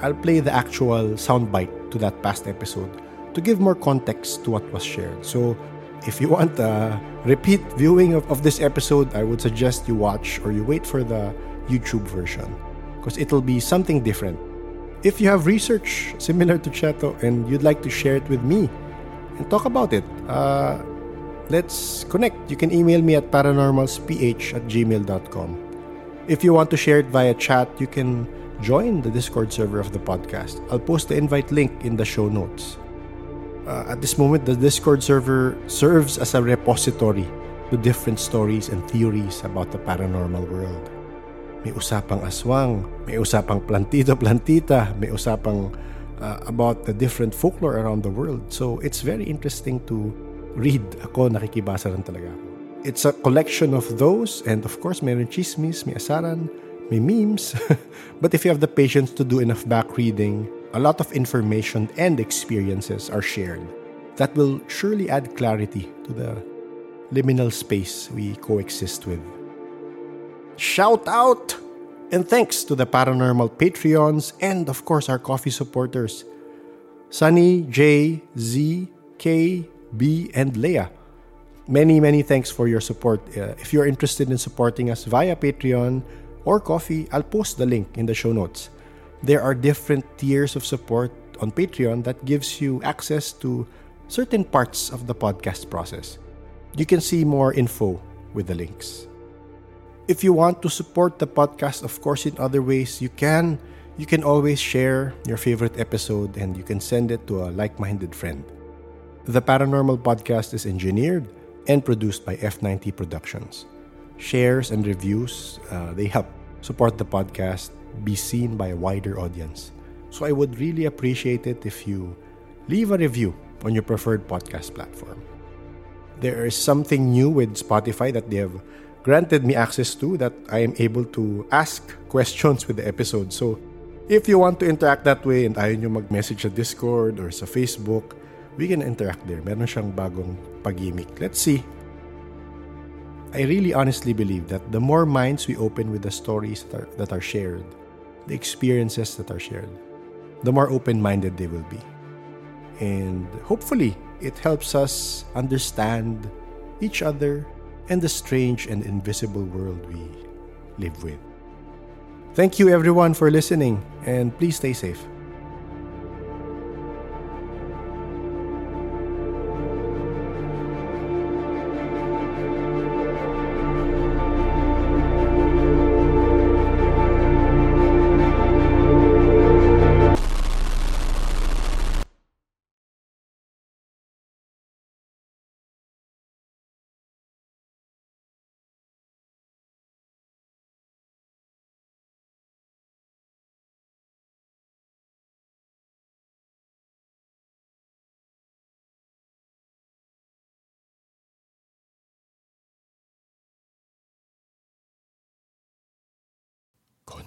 I'll play the actual soundbite to that past episode to give more context to what was shared. So if you want a repeat viewing of, of this episode, I would suggest you watch or you wait for the YouTube version because it'll be something different. If you have research similar to Cheto and you'd like to share it with me and talk about it, uh, let's connect. You can email me at paranormalsph at gmail.com. If you want to share it via chat, you can join the Discord server of the podcast. I'll post the invite link in the show notes. Uh, at this moment, the Discord server serves as a repository to different stories and theories about the paranormal world. May usapang aswang, may usapang plantito-plantita, may usapang uh, about the different folklore around the world. So it's very interesting to read. Ako nakikibasa lang talaga. It's a collection of those and of course may chismis, may asaran, may memes. but if you have the patience to do enough back reading, a lot of information and experiences are shared that will surely add clarity to the liminal space we coexist with. Shout out! And thanks to the paranormal Patreons and, of course, our coffee supporters Sunny, J, Z, K, B, and Leah. Many, many thanks for your support. Uh, if you're interested in supporting us via Patreon or coffee, I'll post the link in the show notes. There are different tiers of support on Patreon that gives you access to certain parts of the podcast process. You can see more info with the links. If you want to support the podcast, of course, in other ways, you can. You can always share your favorite episode and you can send it to a like minded friend. The Paranormal Podcast is engineered and produced by F90 Productions. Shares and reviews, uh, they help support the podcast be seen by a wider audience. So I would really appreciate it if you leave a review on your preferred podcast platform. There is something new with Spotify that they have granted me access to that I am able to ask questions with the episode. So, if you want to interact that way and ayaw nyo mag-message sa Discord or sa Facebook, we can interact there. Meron siyang bagong pag-gimmick. Let's see. I really honestly believe that the more minds we open with the stories that are, that are shared, the experiences that are shared, the more open-minded they will be. And hopefully, it helps us understand each other and the strange and invisible world we live with. Thank you everyone for listening and please stay safe.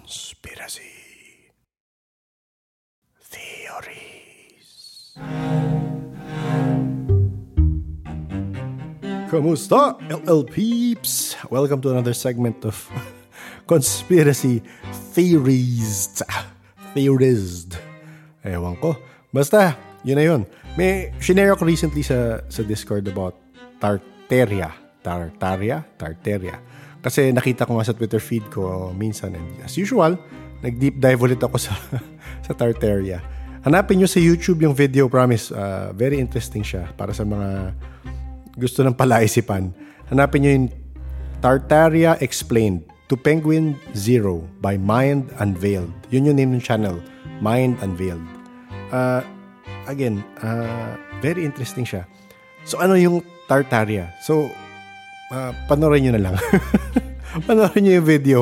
Conspiracy Theories Kamusta, LL peeps? Welcome to another segment of Conspiracy Theories. Theorized. Ewan ko. Basta, yun na yun. May shinare ako recently sa, sa Discord about Tartaria. Tartaria? Tartaria. Kasi nakita ko nga sa Twitter feed ko minsan. And as usual, nag-deep dive ulit ako sa, sa Tartaria. Hanapin nyo sa YouTube yung video, promise. Uh, very interesting siya para sa mga gusto ng palaisipan. Hanapin nyo yung Tartaria Explained to Penguin Zero by Mind Unveiled. Yun yung name ng channel, Mind Unveiled. Uh, again, uh, very interesting siya. So ano yung Tartaria? So, uh, panoorin nyo na lang. panoorin nyo yung video.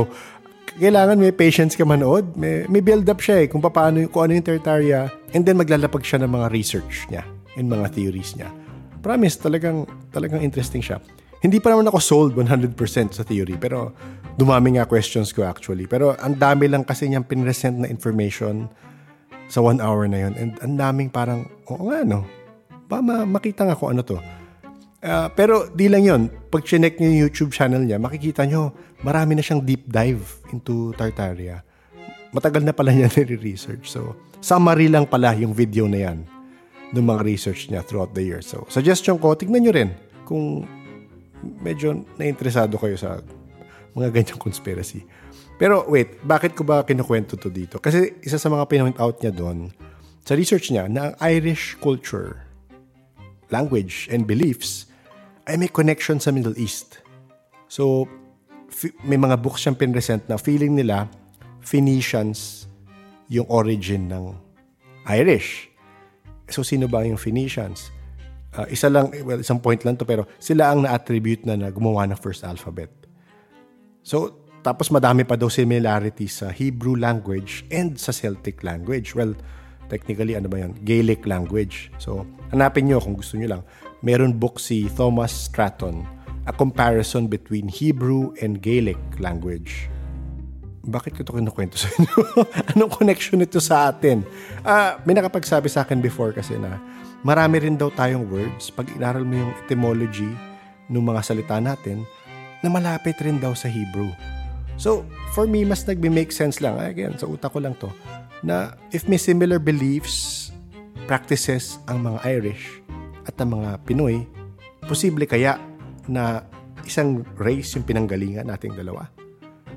kailangan may patience ka manood. May, may build up siya eh kung paano kung ano yung Tartaria and then maglalapag siya ng mga research niya and mga theories niya. Promise, talagang talagang interesting siya. Hindi pa naman ako sold 100% sa theory pero dumami nga questions ko actually. Pero ang dami lang kasi niyang pinresent na information sa one hour na yon and ang daming parang, oo nga no, ba ma- makita nga kung ano to. Uh, pero di lang yon Pag chinek nyo yung YouTube channel niya, makikita nyo, marami na siyang deep dive into Tartaria. Matagal na pala niya nire-research. So, summary lang pala yung video na yan ng mga research niya throughout the year. So, suggestion ko, tignan nyo rin kung medyo na-interesado kayo sa mga ganyang conspiracy. Pero wait, bakit ko ba kinukwento to dito? Kasi isa sa mga pinoint out niya doon, sa research niya, na ang Irish culture, language, and beliefs ay may connection sa Middle East. So, f- may mga books siyang pinresent na feeling nila Phoenicians yung origin ng Irish. So, sino ba yung Phoenicians? Uh, isa lang, well, isang point lang to, pero sila ang na-attribute na, na gumawa ng first alphabet. So, tapos madami pa daw similarities sa Hebrew language and sa Celtic language. Well, technically, ano ba yan? Gaelic language. So, hanapin nyo kung gusto nyo lang. Meron book si Thomas Stratton, A Comparison Between Hebrew and Gaelic Language. Bakit ko ito kinukwento sa inyo? Anong connection nito sa atin? Uh, may nakapagsabi sa akin before kasi na marami rin daw tayong words, pag inaral mo yung etymology ng mga salita natin, na malapit rin daw sa Hebrew. So, for me, mas nagbe-make sense lang. Again, sa utak ko lang to, na if may similar beliefs, practices ang mga Irish at ang mga Pinoy, posible kaya na isang race yung pinanggalingan nating dalawa?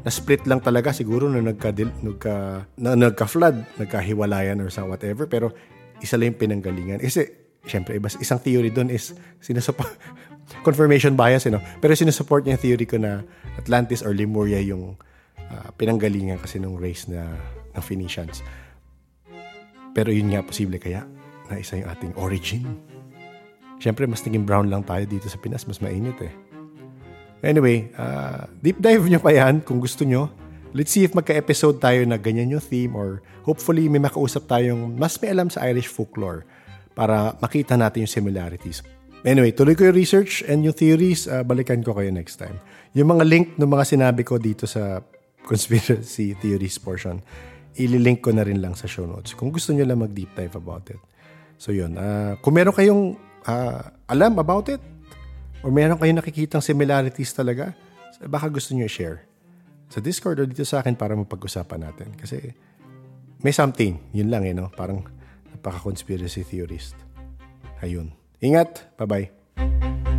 Na-split lang talaga siguro na nagka, nagka, na, nagka-flood, nagkahiwalayan or sa whatever, pero isa lang yung pinanggalingan. Kasi, syempre, iba, isang theory doon is, sinusupport, confirmation bias, you know? pero sinusupport niya yung theory ko na Atlantis or Lemuria yung uh, pinanggalingan kasi ng race na ng Phoenicians. Pero yun nga, posible kaya na isa yung ating origin. Siyempre, mas naging brown lang tayo dito sa Pinas, mas mainit eh. Anyway, uh, deep dive nyo pa yan kung gusto nyo. Let's see if magka-episode tayo na ganyan yung theme or hopefully may makausap tayong mas may alam sa Irish folklore para makita natin yung similarities. Anyway, tuloy ko yung research and yung theories, uh, balikan ko kayo next time. Yung mga link ng mga sinabi ko dito sa conspiracy theories portion, ililink ko na rin lang sa show notes kung gusto nyo lang mag-deep dive about it. So yun, uh, kung meron kayong uh, alam about it, or meron kayong nakikitang similarities talaga, baka gusto nyo share sa Discord or dito sa akin para mapag-usapan natin. Kasi may something, yun lang eh, no? Parang napaka-conspiracy theorist. Ayun. Ingat. Bye-bye.